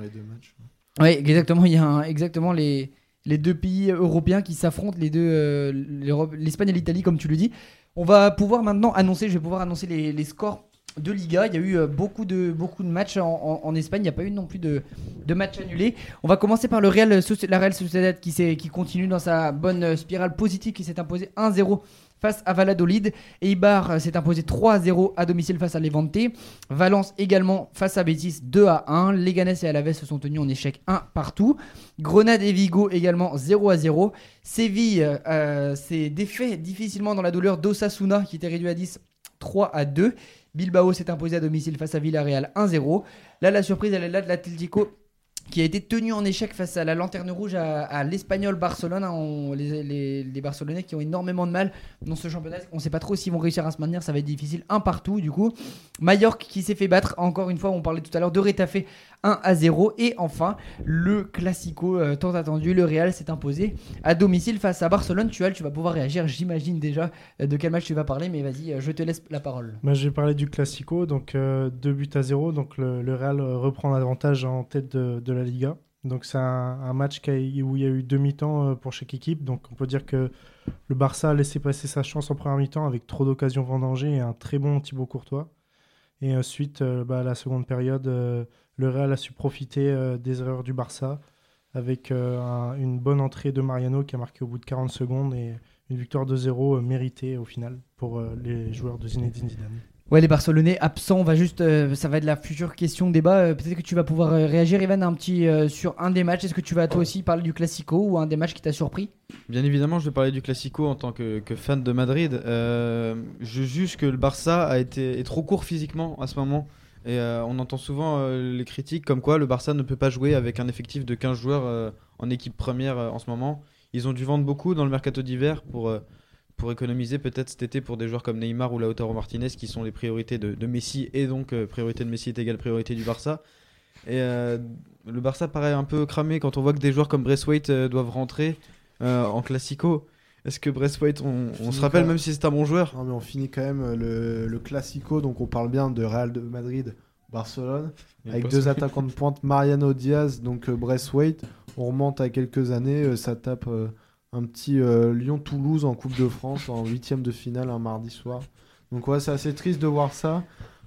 Oui, exactement. Il y a un- exactement les, les deux pays européens qui s'affrontent, les deux, euh, l'Espagne et l'Italie, comme tu le dis. On va pouvoir maintenant annoncer, je vais pouvoir annoncer les, scores de Liga. Il y a eu euh, beaucoup de, beaucoup de matchs en, Espagne. Il n'y a pas eu non plus de, de matchs annulés. On va commencer par le Real, la Real Sociedad qui, qui continue dans sa bonne spirale positive, qui s'est imposé 1-0 face à Valladolid. Eibar euh, s'est imposé 3-0 à domicile face à Levante. Valence également face à Betis 2 à 1. Leganés et Alaves se sont tenus en échec 1 partout. Grenade et Vigo également 0 à 0. Séville euh, s'est défait difficilement dans la douleur d'Osasuna qui était réduit à 10 3 à 2. Bilbao s'est imposé à domicile face à Villarreal 1-0. Là la surprise elle est là de l'Atlético qui a été tenu en échec face à la Lanterne Rouge à, l'Espagnol Barcelone. On- les, Barcelonais qui ont énormément de mal dans ce championnat. On ne sait pas trop s'ils vont réussir à se maintenir. Ça va être difficile. Un partout du coup. Mallorca qui s'est fait battre. Encore une fois, on parlait tout à l'heure de Retafe 1 à 0. Et enfin, le Classico euh, tant attendu. Le Real s'est imposé à domicile face à Barcelone. Tu, Al, tu vas pouvoir réagir. J'imagine déjà euh, de quel match tu vas parler. Mais vas-y, euh, je te laisse la parole. Moi, je vais parler du Classico, donc 2 buts à 0. Donc le, Real reprend l'avantage en tête de, de la Liga. Donc c'est un, match qui a- où il y a eu deux mi-temps euh, pour chaque équipe. Donc on peut dire que le Barça a laissé passer sa chance en première mi-temps avec trop d'occasions vendangées et un très bon Thibaut Courtois. Et ensuite, euh, bah, la seconde période, euh, le Real a su profiter des erreurs du Barça avec un- une bonne entrée de Mariano qui a marqué au bout de 40 secondes et une victoire de 0 euh, méritée au final pour les joueurs de Zinedine Zidane. Ouais, les Barcelonais absents, on va juste, euh, ça va être la future question débat. Euh, Peut-être que tu vas pouvoir euh, réagir, Evan, un petit sur un des matchs. Est-ce que tu vas toi aussi parler du Classico ou un des matchs qui t'a surpris? Bien évidemment, je vais parler du Classico en tant que, fan de Madrid. Je juge que le Barça a été est trop court physiquement à ce moment. Et on entend souvent les critiques comme quoi le Barça ne peut pas jouer avec un effectif de 15 joueurs en équipe première en ce moment. Ils ont dû vendre beaucoup dans le mercato d'hiver pour, pour économiser peut-être cet été pour des joueurs comme Neymar ou Lautaro Martinez qui sont les priorités de, de Messi et donc euh, priorité de Messi est égale priorité du Barça. Et euh, le Barça paraît un peu cramé quand on voit que des joueurs comme Braithwaite euh, doivent rentrer en Classico. Est-ce que Braithwaite, on, on se rappelle même si c'est un bon joueur? Non, mais on finit quand même le, le Classico, donc on parle bien de Real de Madrid, Barcelone, avec deux attaquants de pointe, Mariano Diaz, donc Braithwaite. On remonte à quelques années, ça tape un petit euh, Lyon-Toulouse en Coupe de France en huitième de finale un mardi soir. Donc ouais, c'est assez triste de voir ça.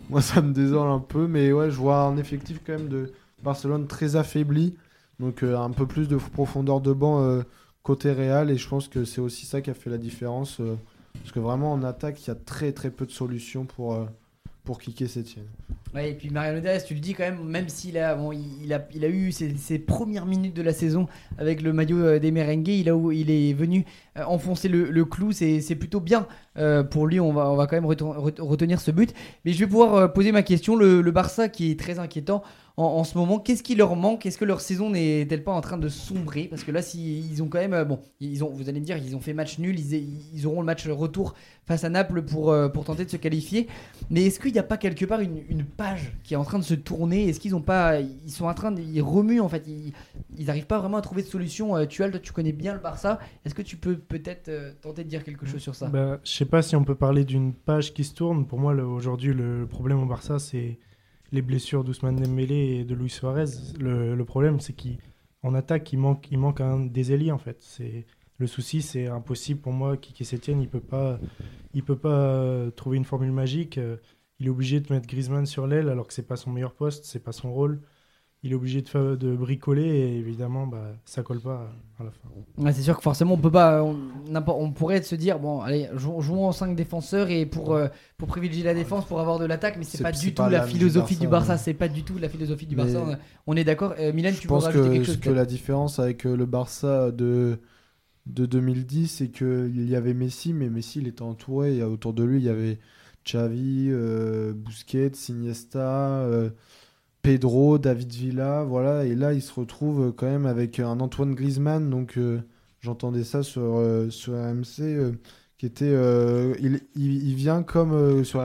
Moi, ça me désole un peu, mais ouais, je vois un effectif quand même de Barcelone très affaibli, donc euh, un peu plus de profondeur de banc euh, côté Real, et je pense que c'est aussi ça qui a fait la différence. parce que vraiment en attaque, il y a très très peu de solutions pour, pour. Ouais, et puis Mariano Diaz, tu le dis quand même, même s'il a, bon, il a, il a eu ses, premières minutes de la saison avec le maillot euh, des merengues, il, a, il est venu euh, enfoncer le, clou, c'est plutôt bien euh, pour lui, on va, on va quand même reten- ret- retenir ce but. Mais je vais pouvoir poser ma question, le Barça qui est très inquiétant en, ce moment, qu'est-ce qui leur manque? Est-ce que leur saison n'est-elle pas en train de sombrer? Parce que là, si, ils ont quand même, euh, bon, ils ont, vous allez me dire, ils ont fait match nul, ils, auront le match retour face à Naples pour, euh, pour tenter de se qualifier. Mais est-ce qu'il n'y a pas quelque part une, page qui est en train de se tourner? Est-ce qu'ils ont pas, ils sont en train de, ils remuent en fait, ils, ils arrivent pas vraiment à trouver de solution. Euh, Tu toi, tu connais bien le Barça. Est-ce que tu peux peut-être tenter de dire quelque chose sur ça? Bah, je sais pas si on peut parler d'une page qui se tourne. Pour moi, aujourd'hui, le problème au Barça, c'est les blessures d'Ousmane Dembélé et de Luis Suarez. Le, problème, c'est qu'en attaque, il manque, il manque un des ailiers en fait. C'est le souci, c'est impossible pour moi. Kiki Setien, il peut pas, il peut pas euh, trouver une formule magique. Euh, Il est obligé de mettre Griezmann sur l'aile alors que c'est pas son meilleur poste, c'est pas son rôle. Il est obligé de, de bricoler et évidemment, bah, ça colle pas à la fin. Ouais, c'est sûr que forcément on peut pas, on, pourrait se dire bon allez jou- jouons en 5 défenseurs et pour euh, pour privilégier la défense pour avoir de l'attaque, mais c'est pas du pas tout la philosophie du Barça. C'est pas du tout la philosophie du Mais- Barça. On est d'accord. Euh, Milan, Je tu rajouter que, quelque chose que la différence avec euh, le Barça de, de 2010, c'est qu'il y avait Messi, mais Messi il était entouré. Et autour de lui, il y avait Xavi, euh, Busquets, Iniesta, euh, Pedro, David Villa, voilà. Et là, il se retrouve quand même avec un Antoine Griezmann. Donc, euh, j'entendais ça sur, euh, sur euh, qui était, euh, il, il- vient comme euh, sur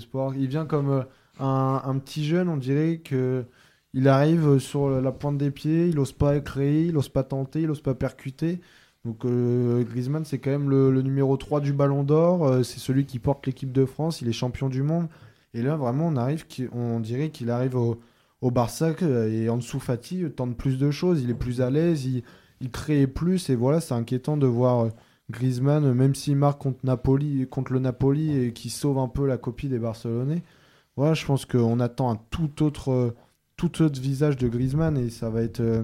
Sport, il vient comme euh, un, un petit jeune. On dirait que il arrive sur la pointe des pieds, il ose pas créer, il ose pas tenter, il ose pas percuter. Donc euh, Griezmann, c'est quand même le, numéro 3 du Ballon d'Or. euh, c'est celui qui porte l'équipe de France. Il est champion du monde. Et là, vraiment, on, arrive, on dirait qu'il arrive au, au Barça et en dessous Fati tente plus de choses. Il est plus à l'aise, il, crée plus. Et voilà, c'est inquiétant de voir euh, Griezmann, même s'il marque contre, Napoli, contre le Napoli et qui sauve un peu la copie des Barcelonais. Voilà, je pense qu'on attend un tout autre, euh, tout autre visage de Griezmann et ça va être, euh,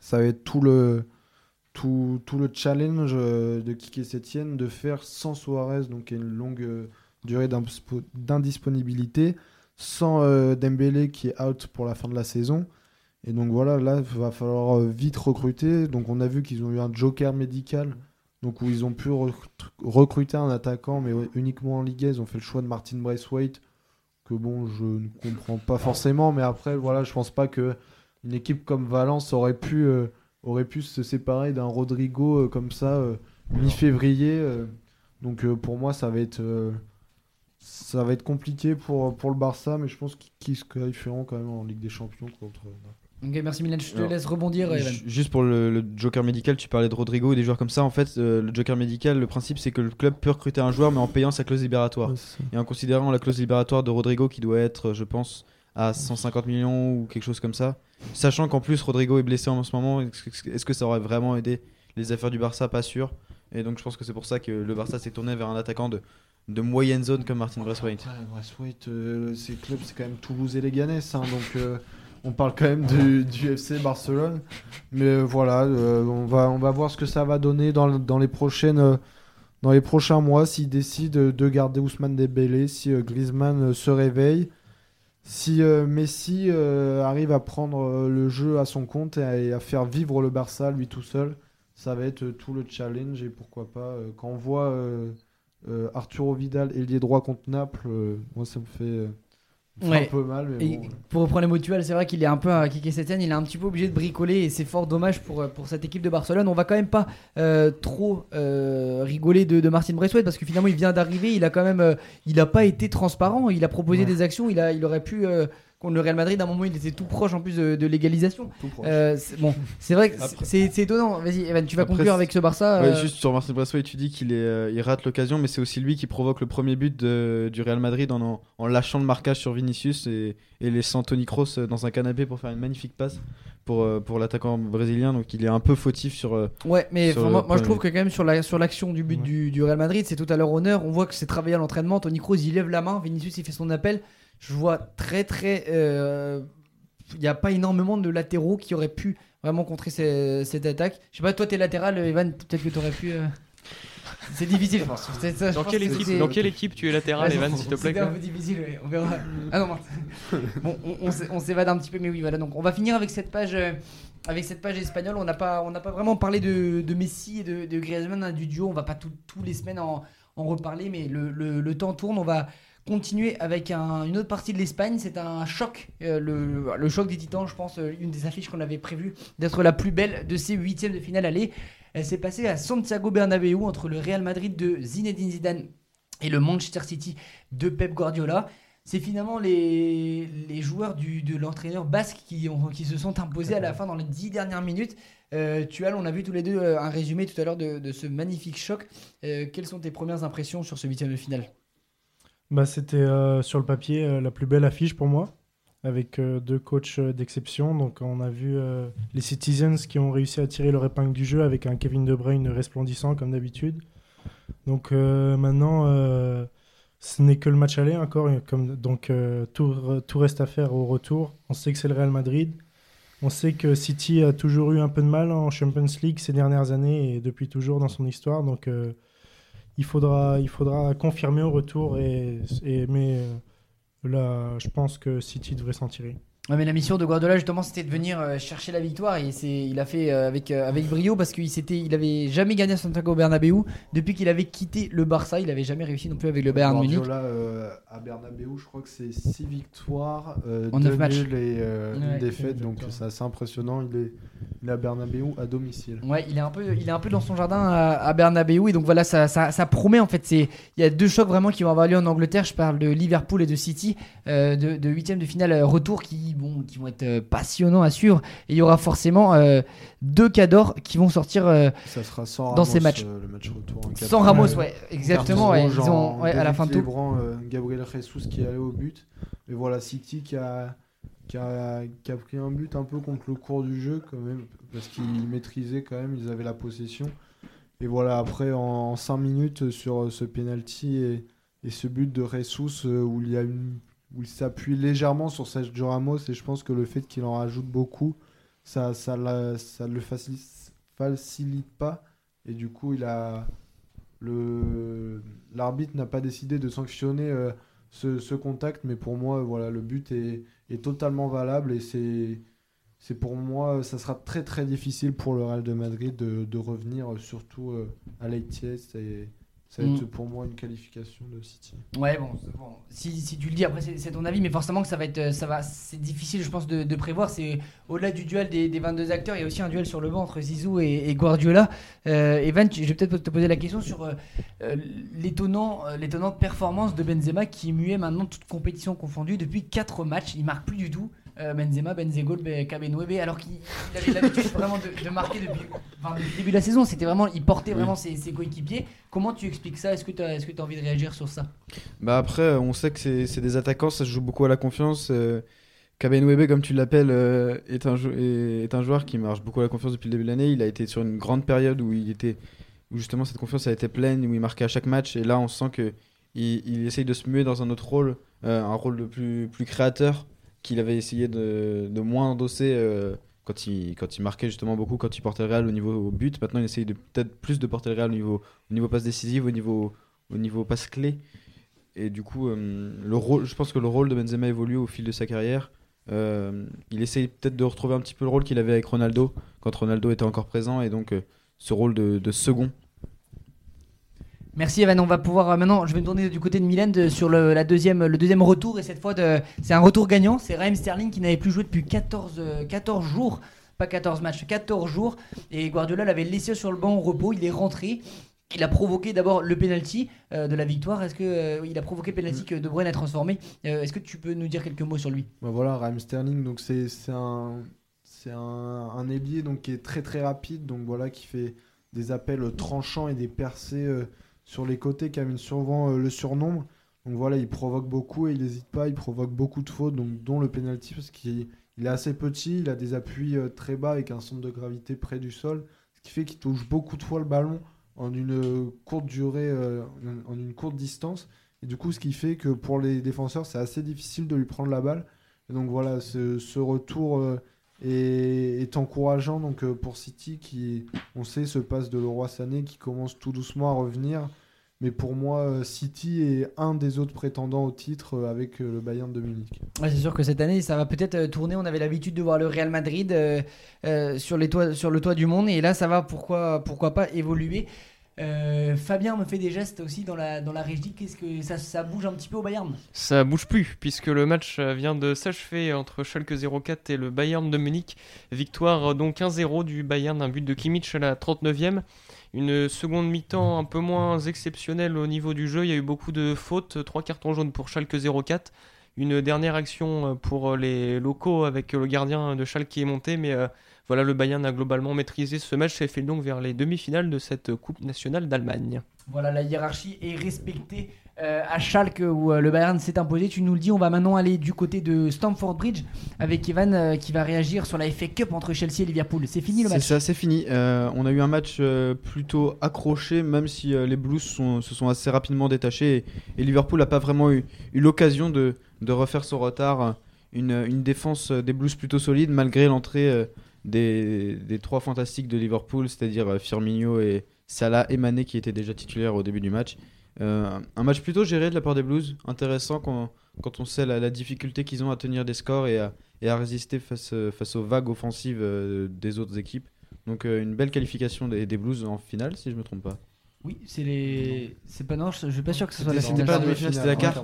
ça va être tout le tout, tout le challenge de Kike Setien de faire sans Suarez, donc une longue durée d'indisponibilité, sans euh, Dembélé qui est out pour la fin de la saison. Et donc voilà, là, il va falloir euh, vite recruter. Donc on a vu qu'ils ont eu un joker médical, donc où ils ont pu recru- recruter un attaquant, mais uniquement en Ligue 1. Ils ont fait le choix de Martin Braithwaite, que bon, je ne comprends pas forcément. Mais après, voilà, je pense pas que une équipe comme Valence aurait pu, euh, aurait pu se séparer d'un Rodrigo euh, comme ça mi-février. donc pour moi, ça va être, ça va être compliqué pour, pour le Barça, mais je pense qu'ils se qualifieront quand même en Ligue des Champions contre. Ok, merci Milan, je te Alors, laisse rebondir. Evan. Juste pour le, le joker médical, tu parlais de Rodrigo et des joueurs comme ça. En fait, euh, le joker médical, le principe c'est que le club peut recruter un joueur mais en payant sa clause libératoire. Ouais. Et en considérant la clause libératoire de Rodrigo qui doit être, je pense, à 150 millions ou quelque chose comme ça. Sachant qu'en plus Rodrigo est blessé en ce moment, est-ce que- est-ce que ça aurait vraiment aidé les affaires du Barça? Pas sûr. Et donc je pense que c'est pour ça que le Barça s'est tourné vers un attaquant de, de moyenne zone comme Martin Braithwaite. Ouais, euh, ces clubs, c'est quand même Toulouse et Leganés, hein, donc euh, on parle quand même du, du FC Barcelone. Mais euh, voilà, on, va, on va voir ce que ça va donner dans, dans les prochaines. dans les prochains mois, s'ils décident de garder Ousmane Dembélé, si Griezmann se réveille, si Messi arrive à prendre le jeu à son compte et à, et à faire vivre le Barça lui tout seul, ça va être tout le challenge et pourquoi pas quand on voit Arturo Vidal ailier droit contre Naples, euh, moi ça me fait, euh, Ouais. un peu mal. Mais Et bon, pour reprendre les mots de Tual, c'est vrai qu'il est un peu à Kike Setien, il est un petit peu obligé de bricoler et c'est fort dommage pour, euh, pour cette équipe de Barcelone. On va quand même pas euh, trop euh, rigoler de, de Martin Braithwaite parce que finalement il vient d'arriver, il a quand même, euh, il a pas été transparent, il a proposé Ouais. des actions, il a, il aurait pu euh, contre le Real Madrid à un moment il était tout proche en plus de, de l'égalisation. Euh, c'est- bon, c'est vrai que c'est- étonnant. Vas-y, Evan, tu vas Après, conclure avec ce Barça. Ouais, euh, juste sur Martin Braithwaite, tu dis qu'il euh, il rate l'occasion, mais c'est aussi lui qui provoque le premier but de- du Real Madrid en, lâchant le marquage sur Vinicius et, et laissant Tony Kroos dans un canapé pour faire une magnifique passe pour, pour l'attaquant brésilien. Donc il est un peu fautif sur. Ouais, mais sur moi je trouve que quand même sur la sur l'action du but Ouais. du, du Real Madrid, c'est tout à leur honneur. On voit que c'est travaillé à l'entraînement. Tony Kroos il lève la main, Vinicius il fait son appel. Je vois très très. euh, Il n'y a pas énormément de latéraux qui auraient pu vraiment contrer ce- cette attaque. Je sais pas, toi t'es latéral, Evan, peut-être que t'aurais pu. euh, C'est difficile, je pense. C'est ça, je Dans pense quelle, que équipe, c'est- dans quelle équipe tu es latéral, Ouais, Evan, s'il te plaît C'était un peu difficile, ouais, on verra. Ah non, bon, on, on s'é- on s'évade un petit peu, mais oui, voilà. Donc, on va finir avec cette page, euh, avec cette page espagnole. On n'a pas, on n'a pas vraiment parlé de, de Messi et de, de Griezmann, hein, du duo. On va pas tous les semaines en, en reparler, mais le, le- le temps tourne. On va continuer avec un- une autre partie de l'Espagne. C'est un choc, euh, le, choc des Titans. Je pense euh, une des affiches qu'on avait prévu d'être la plus belle de ces huitièmes de finale aller. Elle s'est passée à Santiago Bernabéu entre le Real Madrid de Zinedine Zidane et le Manchester City de Pep Guardiola. C'est finalement les, joueurs de l'entraîneur basque qui, ont, se sont imposés à la fin dans les dix dernières minutes. Euh, Tual, on a vu tous les deux euh, un résumé tout à l'heure de, de ce magnifique choc. Quelles sont tes premières impressions sur ce huitième de finale? Bah, C'était euh, sur le papier euh, la plus belle affiche pour moi, avec euh, deux coachs d'exception. Donc on a vu les Citizens qui ont réussi à tirer leur épingle du jeu avec un Kevin De Bruyne resplendissant comme d'habitude. Donc maintenant, ce n'est que le match aller encore. donc tout, tout reste à faire au retour. On sait que c'est le Real Madrid. On sait que City a toujours eu un peu de mal en Champions League ces dernières années et depuis toujours dans son histoire. Donc il faudra, il faudra confirmer au retour. Et, et- mais euh, là, je pense que City devrait s'en tirer. Ouais, mais la mission de Guardiola justement c'était de venir euh, chercher la victoire et c'est il a fait euh, avec euh, avec brio parce qu'il s'était il avait jamais gagné à Santiago Bernabéu depuis qu'il avait quitté le Barça, il avait jamais réussi non plus avec le Bayern Munich. Guardiola euh, à Bernabeu, je crois que c'est 6 victoires, euh, En deux neuf matchs. nuls et euh, Ouais. une défaite, donc c'est assez impressionnant. Il est, il est à Bernabeu à domicile. Ouais, il est un peu, il est un peu dans son jardin à, à Bernabeu et donc voilà, ça, ça, ça promet en fait. C'est, il y a deux chocs vraiment qui vont avoir lieu en Angleterre. Je parle de Liverpool et de City, euh, de, de huitième de finale euh, retour qui, bon, qui vont être euh, passionnants à suivre. Et il y aura forcément euh, deux cadors qui vont sortir euh, Ça sera sans Dans ces matchs. le match retour. un sans Ramos, Ouais. exactement. Ouais, ils ont, en ouais, à la fin de tout. Gabriel Jesus qui est allé au but. Mais voilà, City qui a, qui, a, qui a pris un but un peu contre le cours du jeu quand même, parce qu'ils maîtrisaient quand même, ils avaient la possession. Et voilà, après en 5 minutes sur euh, ce penalty et, et ce but de Jesus euh, où il y a où il s'appuie légèrement sur Sergio Ramos et je pense que le fait qu'il en rajoute beaucoup, ça ça la- ça le facilite, facilite pas et du coup il a le l'arbitre n'a pas décidé de sanctionner euh, ce, ce contact mais pour moi voilà le but est, est totalement valable et c'est c'est pour moi ça sera très très difficile pour le Real de Madrid de, de revenir euh, surtout euh, à l'Etihad et ça va être Mm. pour moi une qualification de City. Ouais, bon. Si, si tu le dis, après c'est ton avis, mais forcément que ça va être, euh, ça va, c'est difficile, je pense, de, de prévoir. C'est au-delà du duel des, des 22 acteurs, il y a aussi un duel sur le banc entre Zizou et, et Guardiola. Euh, Evan, tu- je vais peut-être te poser la question sur euh, euh, l'étonnante performance de Benzema qui muait maintenant toute compétition confondue depuis 4 matchs. Il marque plus du tout. Euh, Benzema, Benzegol, Be- Kabenwebe, alors qu'il il avait l'habitude vraiment de, de marquer depuis, enfin, depuis le début de la saison. C'était vraiment, il portait vraiment ses, ses coéquipiers. Comment tu expliques ça? Est-ce que tu as, envie de réagir sur ça? Bah après, on sait que c'est des attaquants, ça se joue beaucoup à la confiance. Euh, Kabenwebe, comme tu l'appelles, euh, est, un jou- est, est un joueur qui marche beaucoup à la confiance depuis le début de l'année. Il a été sur une grande période où il était, où justement cette confiance a été pleine, où il marquait à chaque match. Et là, on sent que il, il essaye de se muer dans un autre rôle, euh, un rôle de plus, plus créateur qu'il avait essayé de, moins endosser euh, quand il, marquait justement beaucoup, quand il portait le Real au niveau but. Maintenant, il essaye peut-être plus de porter le Real au niveau, au niveau passe décisive, au niveau, au niveau passe clé. Et du coup, euh, je pense que le rôle de Benzema évolue au fil de sa carrière. Euh, il essaye peut-être de retrouver un petit peu le rôle qu'il avait avec Ronaldo quand Ronaldo était encore présent et donc ce rôle de second. Merci Evan, on va pouvoir euh, maintenant, je vais me tourner du côté de Milan sur le, deuxième, retour. Et cette fois c'est un retour gagnant, c'est Raheem Sterling qui n'avait plus joué depuis 14, euh, 14 jours, pas 14 matchs, 14 jours. Et Guardiola l'avait laissé sur le banc au repos, il est rentré, il a provoqué d'abord le penalty euh, de la victoire, est-ce que euh, il a provoqué le penalty que De Bruyne a transformé? Euh, Est-ce que tu peux nous dire quelques mots sur lui? Bah voilà, Raheem Sterling, c'est un c'est un, ailier donc qui est très très rapide, donc voilà qui fait des appels tranchants et des percées euh, sur les côtés, qui amène souvent euh, le surnombre. Donc voilà, il provoque beaucoup et il n'hésite pas, il provoque beaucoup de fautes, donc dont le penalty parce qu'il il est assez petit, il a des appuis euh, très bas avec un centre de gravité près du sol, ce qui fait qu'il touche beaucoup de fois le ballon en une euh, courte durée, en une courte distance. Et du coup, ce qui fait que pour les défenseurs, c'est assez difficile de lui prendre la balle. Et donc voilà, ce retour euh, est, encourageant donc, euh, pour City qui, on sait, se passe de Leroy Sané qui commence tout doucement à revenir. Mais pour moi, euh, City est un des autres prétendants au titre euh, avec le Bayern de Munich. C'est sûr que cette année, ça va peut-être tourner. On avait l'habitude de voir le Real Madrid sur, les toits, sur le toit du monde. Et là, ça va, pourquoi, pourquoi pas, évoluer. Euh, Fabien me fait des gestes aussi dans la, dans la régie. Qu'est-ce que ça, ça bouge un petit peu au Bayern? Ça bouge plus, puisque le match euh, vient de s'achever entre Schalke 04 et le Bayern de Munich. Victoire euh, donc 1-0 du Bayern, un but de Kimmich à la 39e. Une seconde mi-temps un peu moins exceptionnelle au niveau du jeu. Il y a eu beaucoup de fautes, trois cartons jaunes pour Schalke 04. Une dernière action pour les locaux avec le gardien de Schalke qui est monté, mais voilà, le Bayern a globalement maîtrisé ce match et fait donc vers les demi-finales de cette Coupe nationale d'Allemagne. Voilà, la hiérarchie est respectée euh, à Schalke où euh, le Bayern s'est imposé. Tu nous le dis, on va maintenant aller du côté de Stamford Bridge avec Evan euh, qui va réagir sur la FA Cup entre Chelsea et Liverpool. C'est fini le C'est match ça, c'est fini. Euh, on a eu un match euh, plutôt accroché, même si euh, les Blues sont- se sont assez rapidement détachés. Et, et Liverpool n'a pas vraiment eu, eu l'occasion de, de refaire son retard. Une, une défense des Blues plutôt solide, malgré l'entrée euh, des, des trois fantastiques de Liverpool, c'est-à-dire euh, Firmino et Salah et Mané qui étaient déjà titulaires au début du match. Euh, un match plutôt géré de la part des Blues, intéressant quand on sait la, difficulté qu'ils ont à tenir des scores et à, résister face, euh, face aux vagues offensives des autres équipes. Donc une belle qualification des, Blues en finale, si je me trompe pas. Oui, c'est les. C'est pas non, je suis pas sûr que ce soit la C'était finale. pas la en demi-finale, c'était la finale,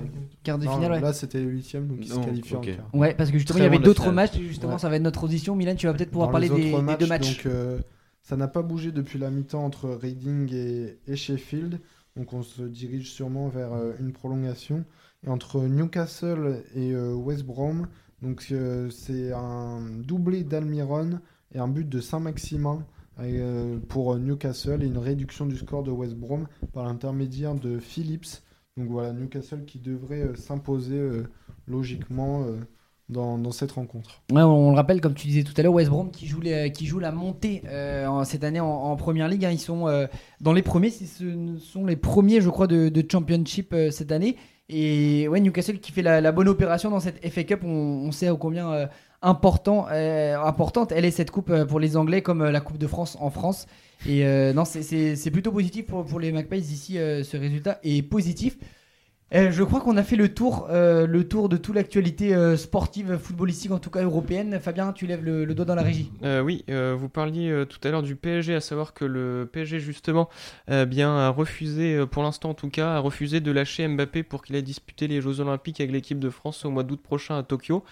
quart. de finale, ouais. Là, c'était les huitièmes, donc ils se qualifient en quart. Ouais, parce que justement, il y avait d'autres finale. matchs. et Justement, Ouais. ça va être notre audition. Milan, tu vas peut-être pouvoir Dans parler des, deux matchs. Donc, euh, ça n'a pas bougé depuis la mi-temps entre Reading et, et Sheffield. Donc, on se dirige sûrement vers euh, une prolongation. Et entre Newcastle et euh, West Brom, donc euh, c'est un doublé d'Almiron et un but de Saint-Maximin euh, pour Newcastle et une réduction du score de West Brom par l'intermédiaire de Phillips. Donc voilà, Newcastle qui devrait euh, s'imposer euh, logiquement euh, dans, cette rencontre. Ouais, on le rappelle, comme tu disais tout à l'heure, West Brom qui joue, la montée euh, cette année en, en première ligue. hein. ils sont euh, dans les premiers, ce sont les premiers, je crois, de, championship euh, cette année. Et ouais, Newcastle qui fait la, bonne opération dans cette FA Cup, on, sait combien euh, important, euh, importante elle est cette coupe euh, pour les Anglais, comme euh, la Coupe de France en France. Et non, c'est- plutôt positif pour, les Magpies ici, ce résultat est positif. Euh, je crois qu'on a fait le tour, euh, le tour de toute l'actualité euh, sportive, footballistique, en tout cas européenne. Fabien, tu lèves le, le doigt dans la régie. Euh, oui, vous parliez tout à l'heure du PSG, à savoir que le PSG justement euh, bien a refusé, pour l'instant en tout cas, a refusé de lâcher Mbappé pour qu'il ait disputé les Jeux Olympiques avec l'équipe de France au mois d'août prochain à Tokyo.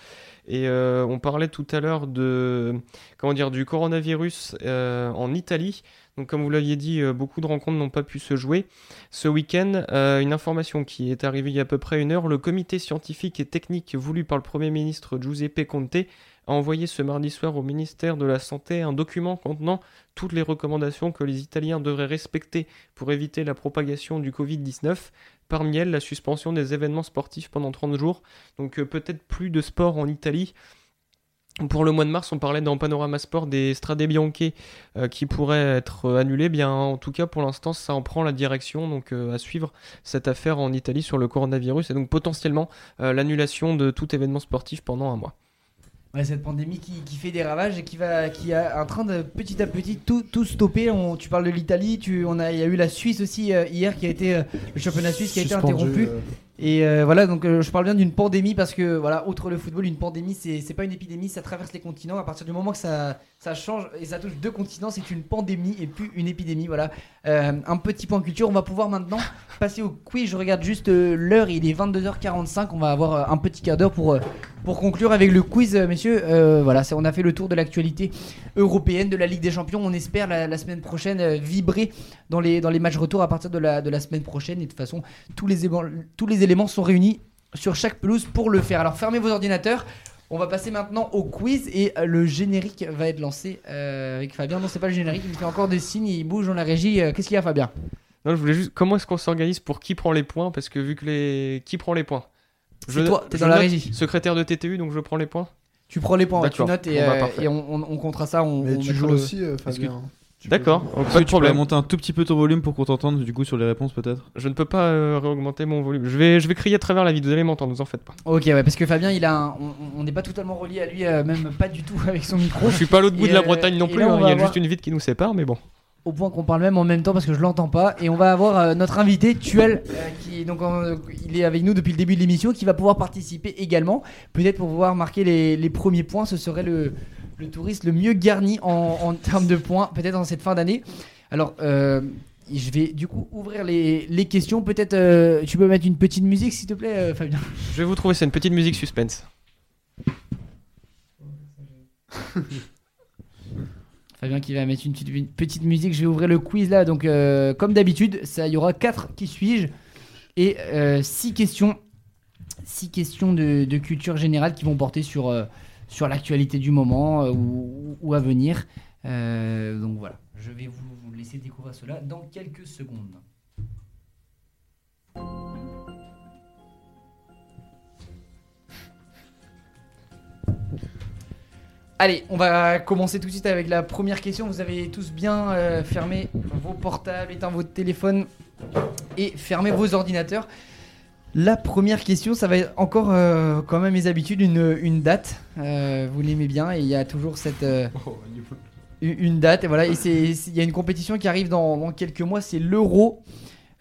Et on parlait tout à l'heure de comment dire du coronavirus en Italie. Donc comme vous l'aviez dit, euh, beaucoup de rencontres n'ont pas pu se jouer. Ce week-end, euh, une information qui est arrivée il y a à peu près une heure, le comité scientifique et technique voulu par le Premier ministre Giuseppe Conte a envoyé ce mardi soir au ministère de la Santé un document contenant toutes les recommandations que les Italiens devraient respecter pour éviter la propagation du Covid-19. Parmi elles, la suspension des événements sportifs pendant 30 jours. Donc euh, peut-être plus de sport en Italie. Pour le mois de mars, on parlait dans Panorama Sport des Strade Bianche euh, qui pourraient être euh, annulés. Bien, en tout cas, pour l'instant, ça en prend la direction. Donc, euh, à suivre cette affaire en Italie sur le coronavirus et donc potentiellement euh, l'annulation de tout événement sportif pendant un mois. Ouais, cette pandémie qui, qui fait des ravages et qui va, qui est en train de petit à petit tout, tout stopper. On- tu parles de l'Italie, tu, on a, il y a eu la Suisse aussi euh, hier qui a été euh, le championnat suisse qui a été interrompu. euh, Et euh, voilà, donc euh, je parle bien d'une pandémie parce que, voilà, outre le football, une pandémie, c'est pas une épidémie, ça traverse les continents. À partir du moment que ça, ça change et ça touche deux continents, c'est une pandémie et plus une épidémie. Voilà, Euh, un petit point culture. On va pouvoir maintenant passer au quiz. Je regarde juste l'heure, il est 22h45. On va avoir un petit quart d'heure pour, pour conclure avec le quiz, messieurs. Voilà, on a fait le tour de l'actualité européenne, de la Ligue des Champions. On espère la, la semaine prochaine vibrer dans les, dans les matchs retour à partir de la, de la semaine prochaine. Et de toute façon, tous les, tous éléments sont réunis sur chaque pelouse pour le faire. Alors fermez vos ordinateurs. On va passer maintenant au quiz et euh, le générique va être lancé euh, avec Fabien. Non, c'est pas le générique, il me fait encore des signes, il bouge dans la régie. Euh, Qu'est-ce qu'il y a, Fabien? Non, je voulais juste. Comment est-ce qu'on s'organise pour qui prend les points? Parce que vu que les. Qui prend les points? C'est toi, t'es je dans la régie. Secrétaire de TTU, donc je prends les points? Tu prends les points, tu notes et, Bon, bah, euh, et on, on- on comptera ça. On, Mais on tu joues le- aussi, euh, Fabien. Tu D'accord, peux pas que de tu pourrais problème. monter un tout petit peu ton volume pour qu'on t'entende du coup sur les réponses peut-être Je ne peux pas euh, réaugmenter mon volume. Je vais, je vais crier à travers la vidéo, vous allez m'entendre, vous en faites pas. Ok, ouais, parce que Fabien, il a un- on- n'est pas totalement relié à lui, euh, même pas du tout avec son micro. Je suis pas à l'autre bout de la euh, Bretagne non plus, là, on hein, il y a avoir- juste une vitre qui nous sépare, mais bon. au point qu'on parle même en même temps parce que je l'entends pas et on va avoir euh, notre invité Tuel euh, qui donc en- il est avec nous depuis le début de l'émission qui va pouvoir participer également peut-être pour pouvoir marquer les, les premiers points ce serait le, le touriste le mieux garni en, en termes de points peut-être en cette fin d'année alors euh, je vais du coup ouvrir les, les questions peut-être euh, tu peux mettre une petite musique s'il te plaît euh, Fabien Je vais vous trouver, c'est une petite musique suspense. Fabien qui va mettre une petite, une petite musique. Je vais ouvrir le quiz là. Donc, comme d'habitude, ça, il y aura 4 qui suis-je et 6 questions. Six questions de, de culture générale qui vont porter sur, sur l'actualité du moment euh, ou, à venir. Euh, donc voilà, je vais vous laisser découvrir cela dans quelques secondes. Allez, on va commencer tout de suite avec la première question. Vous avez tous bien euh, fermé vos portables, éteint votre téléphone et fermé vos ordinateurs. La première question, ça va être encore, euh, quand même mes habitudes, une, une date. Euh, vous l'aimez bien et il y a toujours cette euh, une une date. Et voilà, et il y a une compétition qui arrive dans, dans quelques mois, c'est l'Euro,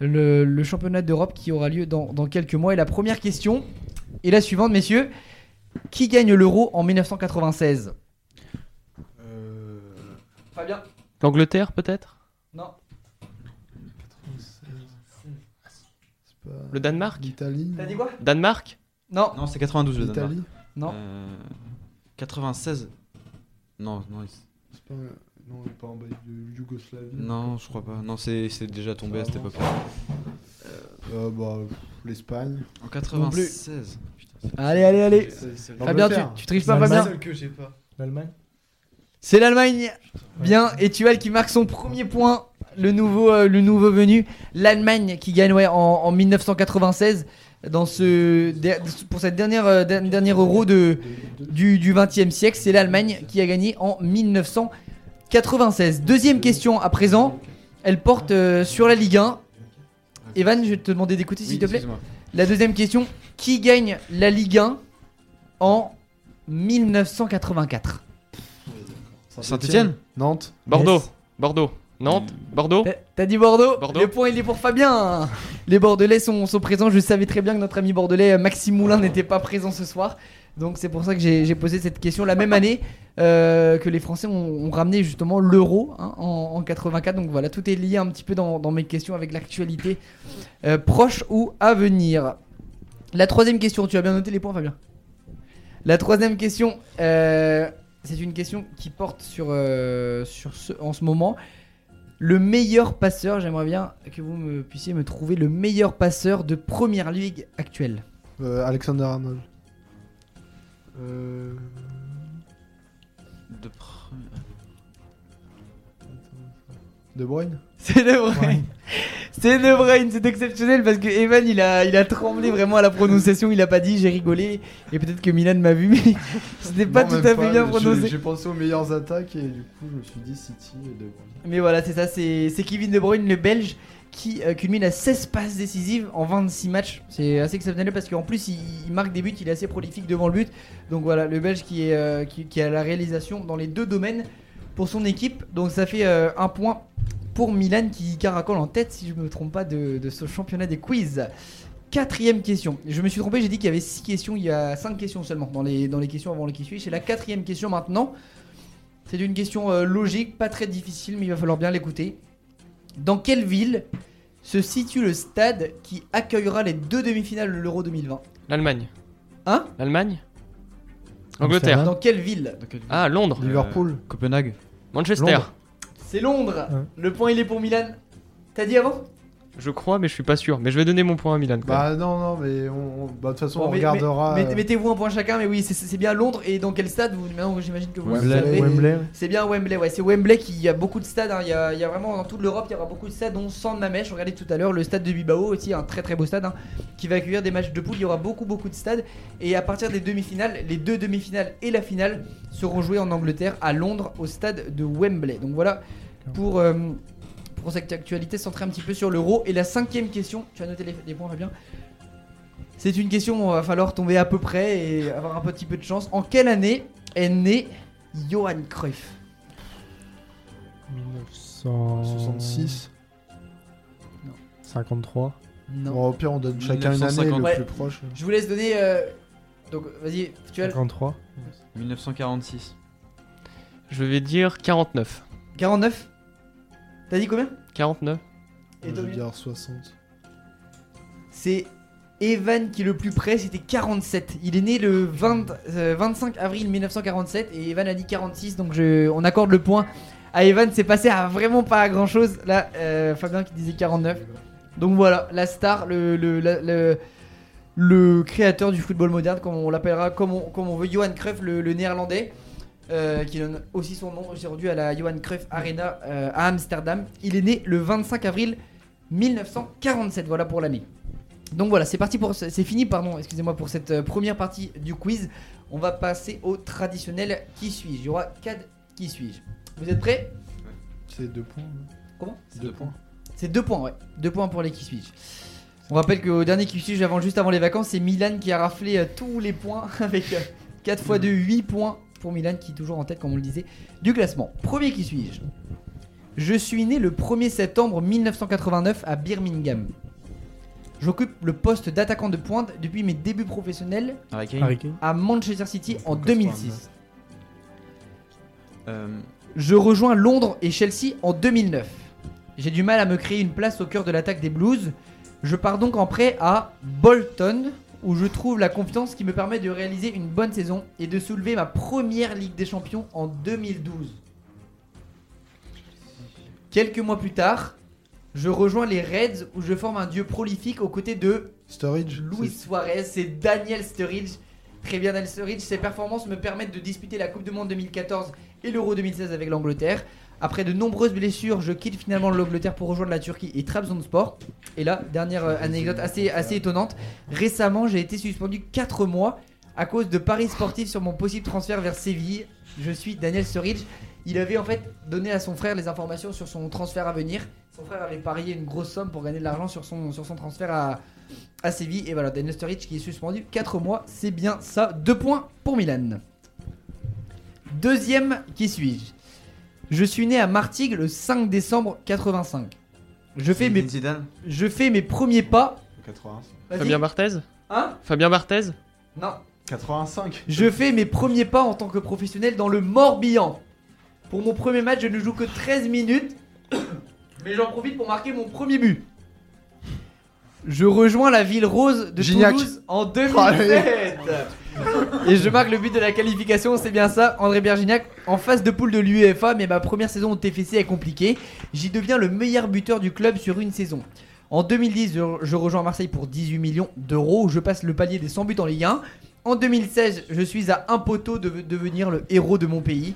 le, le championnat d'Europe qui aura lieu dans, dans quelques mois. Et la première question, Et la suivante, messieurs. Qui gagne l'euro en 1996 Euh, Fabien L'Angleterre peut-être Non. c'est pas- Le Danemark L'Italie T'as dit quoi Danemark Non. Non, c'est 92 le Danemark. L'Italie Non. Euh, 96. Non, non, il- C'est pas. Non, on est pas en bas de Yougoslavie. non, je crois pas. Non, c'est c'est déjà tombé à cette non. époque-là. Euh, bah, l'Espagne. En 96. Putain, c'est- Allez, allez, allez. Fabien, tu, tu triches pas. Fabien seul que j'ai pas. L'Allemagne C'est l'Allemagne. Bien. Et Tuval qui marque son premier point. Le nouveau, euh, le nouveau venu. L'Allemagne qui gagne ouais, en, en 1996 dans ce, pour cette dernière, euh, dernière euro de, du, du 20e siècle. C'est l'Allemagne qui a gagné en 1996. Deuxième question à présent. Elle porte euh, sur la Ligue 1. Evan, je vais te demander d'écouter s'il Oui, te plaît. La deuxième question. Qui gagne la Ligue 1 en 1984 Saint-Etienne Nantes? Bordeaux. Yes. Bordeaux. Nantes. Bordeaux. T'as- dit Bordeaux Bordeaux. Le point il est pour Fabien Les Bordelais sont, sont présents. Je savais très bien que notre ami Bordelais, euh, Maxime Moulin, n'était pas présent ce soir. Donc c'est pour ça que j'ai posé cette question la même année euh, que les Français ont, ont ramené justement l'euro hein, en, en 84. Donc voilà, tout est lié un petit peu dans, dans mes questions avec l'actualité euh, proche ou à venir. La troisième question, tu as bien noté les points Fabien? La troisième question, euh, c'est une question qui porte sur, euh, sur ce, en ce moment. Le meilleur passeur, j'aimerais bien que vous me puissiez me trouver le meilleur passeur de première ligue actuelle. Euh, Alexander Arnold. Euh... De pre- De Bruyne C'est De Bruyne. C'est De Bruyne, c'est exceptionnel parce que Evan il a, il a tremblé vraiment à la prononciation, il a pas dit, j'ai rigolé et peut-être que Milan m'a vu mais c'était pas Non, tout à fait bien prononcé. J'ai pensé aux meilleures attaques et du coup je me suis dit City et De Bruyne. Mais voilà, c'est ça, c'est c'est Kevin De Bruyne, le Belge, qui euh, culmine à 16 passes décisives en 26 matchs. C'est assez exceptionnel parce qu'en plus, il, il marque des buts, il est assez prolifique devant le but. Donc voilà, le Belge qui, est, euh, qui, qui a la réalisation dans les deux domaines pour son équipe. Donc ça fait euh, un point pour Milan qui caracole en tête, si je me trompe pas, de, de ce championnat des quiz. Quatrième question. Je me suis trompé, j'ai dit qu'il y avait 6 questions, il y a 5 questions seulement dans les, dans les questions avant les qui suivent. C'est la quatrième question maintenant. C'est une question euh, logique, pas très difficile, mais il va falloir bien l'écouter. Dans quelle ville se situe le stade qui accueillera les deux demi-finales de l'Euro 2020 L'Allemagne. Hein? L'Allemagne? Amsterdam. Angleterre. Dans quelle ville? Ah, Londres. Liverpool. Euh, Copenhague. Manchester. Londres. C'est Londres. Ouais. Le point il est pour Milan. T'as dit avant? Je crois, mais je suis pas sûr. Mais je vais donner mon point à Milan. quand même. Bah non, non, mais on, on- bah, de toute façon Bon, on mais- regardera. mais- euh, Mettez-vous un point chacun, mais oui, c'est- c'est bien Londres. Et dans quel stade vous, Maintenant, j'imagine que vous le Wembley. savez. Wembley. C'est bien Wembley, ouais, c'est Wembley qui il y a beaucoup de stades. hein. Il, y a, il y a vraiment dans toute l'Europe, il y aura beaucoup de stades, dont San Mamés. Je regardais tout à l'heure le stade de Bilbao aussi, un très très beau stade hein, qui va accueillir des matchs de poule. Il y aura beaucoup beaucoup de stades. Et à partir des demi-finales, les deux demi-finales et la finale seront jouées en Angleterre, à Londres, au stade de Wembley. Donc voilà pour, euh, pour cette actualité centrée un petit peu sur l'euro. Et la cinquième question, tu as noté les, les points, Fabien C'est une question où il va falloir tomber à peu près et avoir un petit peu de chance. En quelle année est né Johan Cruyff? 66. 53. Non. Bon, au pire, on donne chacun une année 1950. le Ouais. plus proche. Je vous laisse donner. euh, Donc vas-y, tu as 53. 1946. Je vais dire 49. 49 T'as dit combien 49 Et je toi, vais dire 60. C'est Evan qui est le plus près, c'était 47. Il est né le 20, euh, 25 avril 1947 et Evan a dit 46, donc je, on accorde le point à Evan. C'est passé à vraiment pas à grand chose. Là, euh, Fabien qui disait 49. Donc voilà, la star, le, le, la- le, le créateur du football moderne, comme on l'appellera, comme on, comme on veut, Johan Cruyff, le, le néerlandais. Euh, qui donne aussi son nom aujourd'hui à la Johan Cruyff Arena euh, à Amsterdam. Il est né le 25 avril 1947. Voilà pour l'année. Donc voilà, c'est parti pour, c'est fini, pardon, excusez-moi pour cette euh, première partie du quiz. On va passer au traditionnel qui suis-je? Il y aura 4 qui suis-je? Vous êtes prêts? C'est deux points. hein. Comment? Deux points. C'est deux points, ouais. Deux points pour les qui suis-je. On rappelle qu'au dernier qui suis-je, avant, juste avant les vacances, c'est Milan qui a raflé tous les points avec 4 fois 2, 8 points pour Milan qui est toujours en tête, comme on le disait, du classement. Premier qui suis-je? Je suis né le 1er septembre 1989 à Birmingham. J'occupe le poste d'attaquant de pointe depuis mes débuts professionnels Harry Kane. Harry Kane. à Manchester City en Lucas 2006. Euh, Je rejoins Londres et Chelsea en 2009. J'ai du mal à me créer une place au cœur de l'attaque des Blues. Je pars donc en prêt à Bolton, où je trouve la confiance qui me permet de réaliser une bonne saison et de soulever ma première Ligue des Champions en 2012. Quelques mois plus tard, je rejoins les Reds où je forme un dieu prolifique aux côtés de Sturridge. Luis Suarez, c'est Daniel Sturridge. Très bien Daniel Sturridge, ses performances me permettent de disputer la Coupe du Monde 2014 et l'Euro 2016 avec l'Angleterre. Après de nombreuses blessures, je quitte finalement l'Angleterre pour rejoindre la Turquie et Trabzonspor. Et là, dernière euh, anecdote assez, assez étonnante, récemment j'ai été suspendu 4 mois à cause de paris sportifs sur mon possible transfert vers Séville. Je suis Daniel Sturridge. Il avait en fait donné à son frère les informations sur son transfert à venir. Son frère avait parié une grosse somme pour gagner de l'argent sur son, sur son transfert à, à Séville. Et voilà, Daniel Sturridge qui est suspendu 4 mois, c'est bien ça. 2 points pour Milan. Deuxième, qui suis-je? Je suis né à Martigues le 5 décembre 85. Je fais, mes, Zidane je fais mes premiers pas. 80. Vas-y. Fabien Barthez Hein Fabien Barthez Non. 85. Je fais mes premiers pas en tant que professionnel dans le Morbihan. Pour mon premier match, je ne joue que 13 minutes, mais j'en profite pour marquer mon premier but. Je rejoins la ville rose de Gignac. Toulouse en 2007. Et je marque le but de la qualification, c'est bien ça, André Bergignac en phase de poule de l'UEFA, mais ma première saison au TFC est compliquée. J'y deviens le meilleur buteur du club sur une saison. En 2010, je, rejoins Marseille pour 18 millions d'euros, je passe le palier des 100 buts en Ligue 1. En 2016, je suis à un poteau de devenir le héros de mon pays.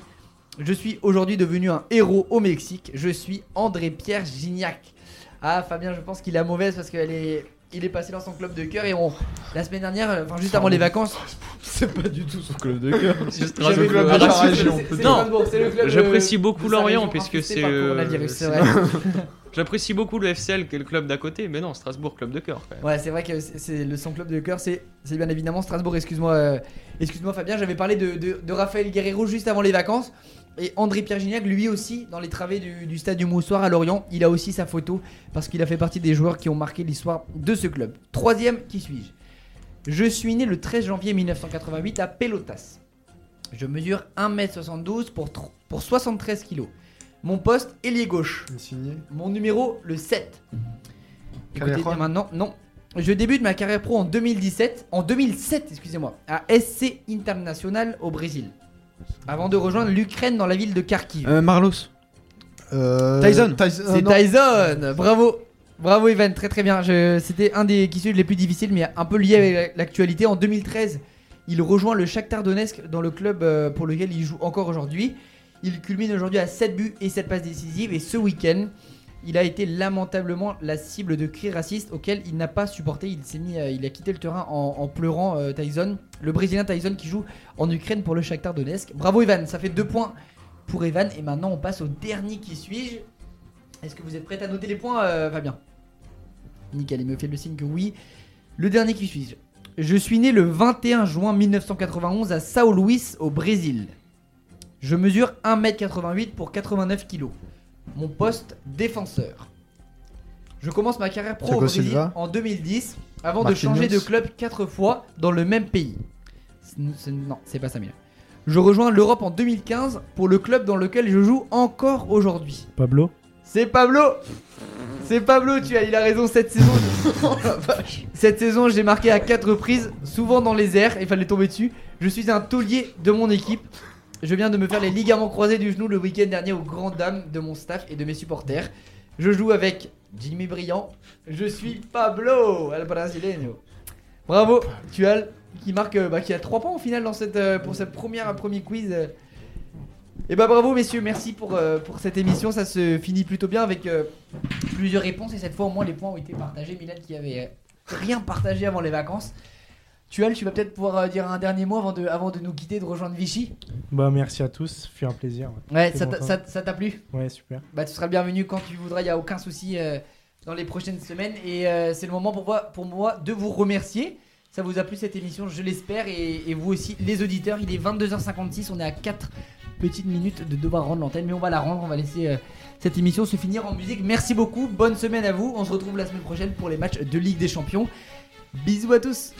Je suis aujourd'hui devenu un héros au Mexique. Je suis André-Pierre Gignac. Ah, Fabien, je pense qu'il est mauvaise parce qu'il est, il est passé dans son club de cœur et on, la semaine dernière, euh, enfin juste avant les vacances, C'est pas du tout son club de cœur. De la c'est- région, Non, le club, j'apprécie euh, beaucoup de Lorient, puisque c'est, euh. J'apprécie beaucoup le FCL, qui est le club d'à côté, mais non, Strasbourg, club de cœur. quand même. Ouais, c'est vrai que c'est le son club de cœur, c'est c'est bien évidemment Strasbourg. Excuse-moi, euh, excuse-moi Fabien, j'avais parlé de, de, de Raphaël Guerrero juste avant les vacances. Et André Pierre Gignac, lui aussi, dans les travées du, du stade du Moussoir à Lorient, il a aussi sa photo parce qu'il a fait partie des joueurs qui ont marqué l'histoire de ce club. Troisième, qui suis-je? Je suis né le 13 janvier 1988 à Pelotas. Je mesure 1m72 pour, tr- pour 73 kg. Mon poste, ailier gauche. Signé. Mon numéro, le 7. Écoutez maintenant, non. Je débute ma carrière pro en 2017, en 2007, excusez-moi, à SC International au Brésil. Avant de rejoindre l'Ukraine dans la ville de Kharkiv. Euh, Marlos. Euh, Tyson. Tyson. C'est non. Tyson, bravo. Bravo Ivan, très très bien. Je- C'était un des qui les plus difficiles, mais un peu lié avec l'actualité. En 2013, il rejoint le Shakhtar Donetsk dans le club euh, pour lequel il joue encore aujourd'hui. Il culmine aujourd'hui à 7 buts et 7 passes décisives. Et ce week-end, il a été lamentablement la cible de cris racistes auxquels il n'a pas supporté. Il s'est mis, euh, il a quitté le terrain en, pleurant. euh, Tyson, le Brésilien Tyson qui joue en Ukraine pour le Shakhtar Donetsk. Bravo Ivan, ça fait 2 points pour Evan. Et maintenant, on passe au dernier qui suis-je? Est-ce que vous êtes prêt à noter les points, euh, Fabien? Nickel, il me fait le signe que oui. Le dernier qui suis-je? Je suis né le 21 juin 1991 à Sao Luís, au Brésil. Je mesure 1m88 pour 89 kg. Mon poste, défenseur. Je commence ma carrière pro Thiago au Brésil Silva. en 2010 avant de changer de club 4 fois dans le même pays. Non, c'est pas ça, Mila. Je rejoins l'Europe en 2015 pour le club dans lequel je joue encore aujourd'hui. Pablo C'est Pablo C'est Pablo, tu as, il a raison, cette saison. Cette saison, j'ai marqué à 4 reprises, souvent dans les airs, il fallait tomber dessus. Je suis un taulier de mon équipe. Je viens de me faire les ligaments croisés du genou le week-end dernier aux grandes dames de mon staff et de mes supporters. Je joue avec Jimmy Briand. Je suis Pablo, el brasileño. Bravo, tu as qui marque, euh, bah, qui a 3 points au final dans cette, euh, pour cette première premier quiz. Et bah bravo messieurs, merci pour, euh, pour cette émission. Ça se finit plutôt bien avec plusieurs réponses et cette fois au moins les points ont été partagés. Milan qui avait rien partagé avant les vacances. Tual, tu vas peut-être pouvoir euh, dire un dernier mot avant de, avant de nous quitter, de rejoindre Vichy. Bah merci à tous, fait un plaisir. Ouais, ça bon, t'a- ça. ça ça t'a plu? Ouais, super. Bah tu seras bienvenu quand tu voudras, il n'y a aucun souci euh, dans les prochaines semaines. Et euh, c'est le moment pour moi, pour moi de vous remercier. Ça vous a plu cette émission, je l'espère, et, et vous aussi, les auditeurs. Il est 22h56, on est à 4 petite minute de devoir rendre l'antenne, mais on va la rendre. On va laisser euh, cette émission se finir en musique. Merci beaucoup. Bonne semaine à vous. On se retrouve la semaine prochaine pour les matchs de Ligue des Champions. Bisous à tous.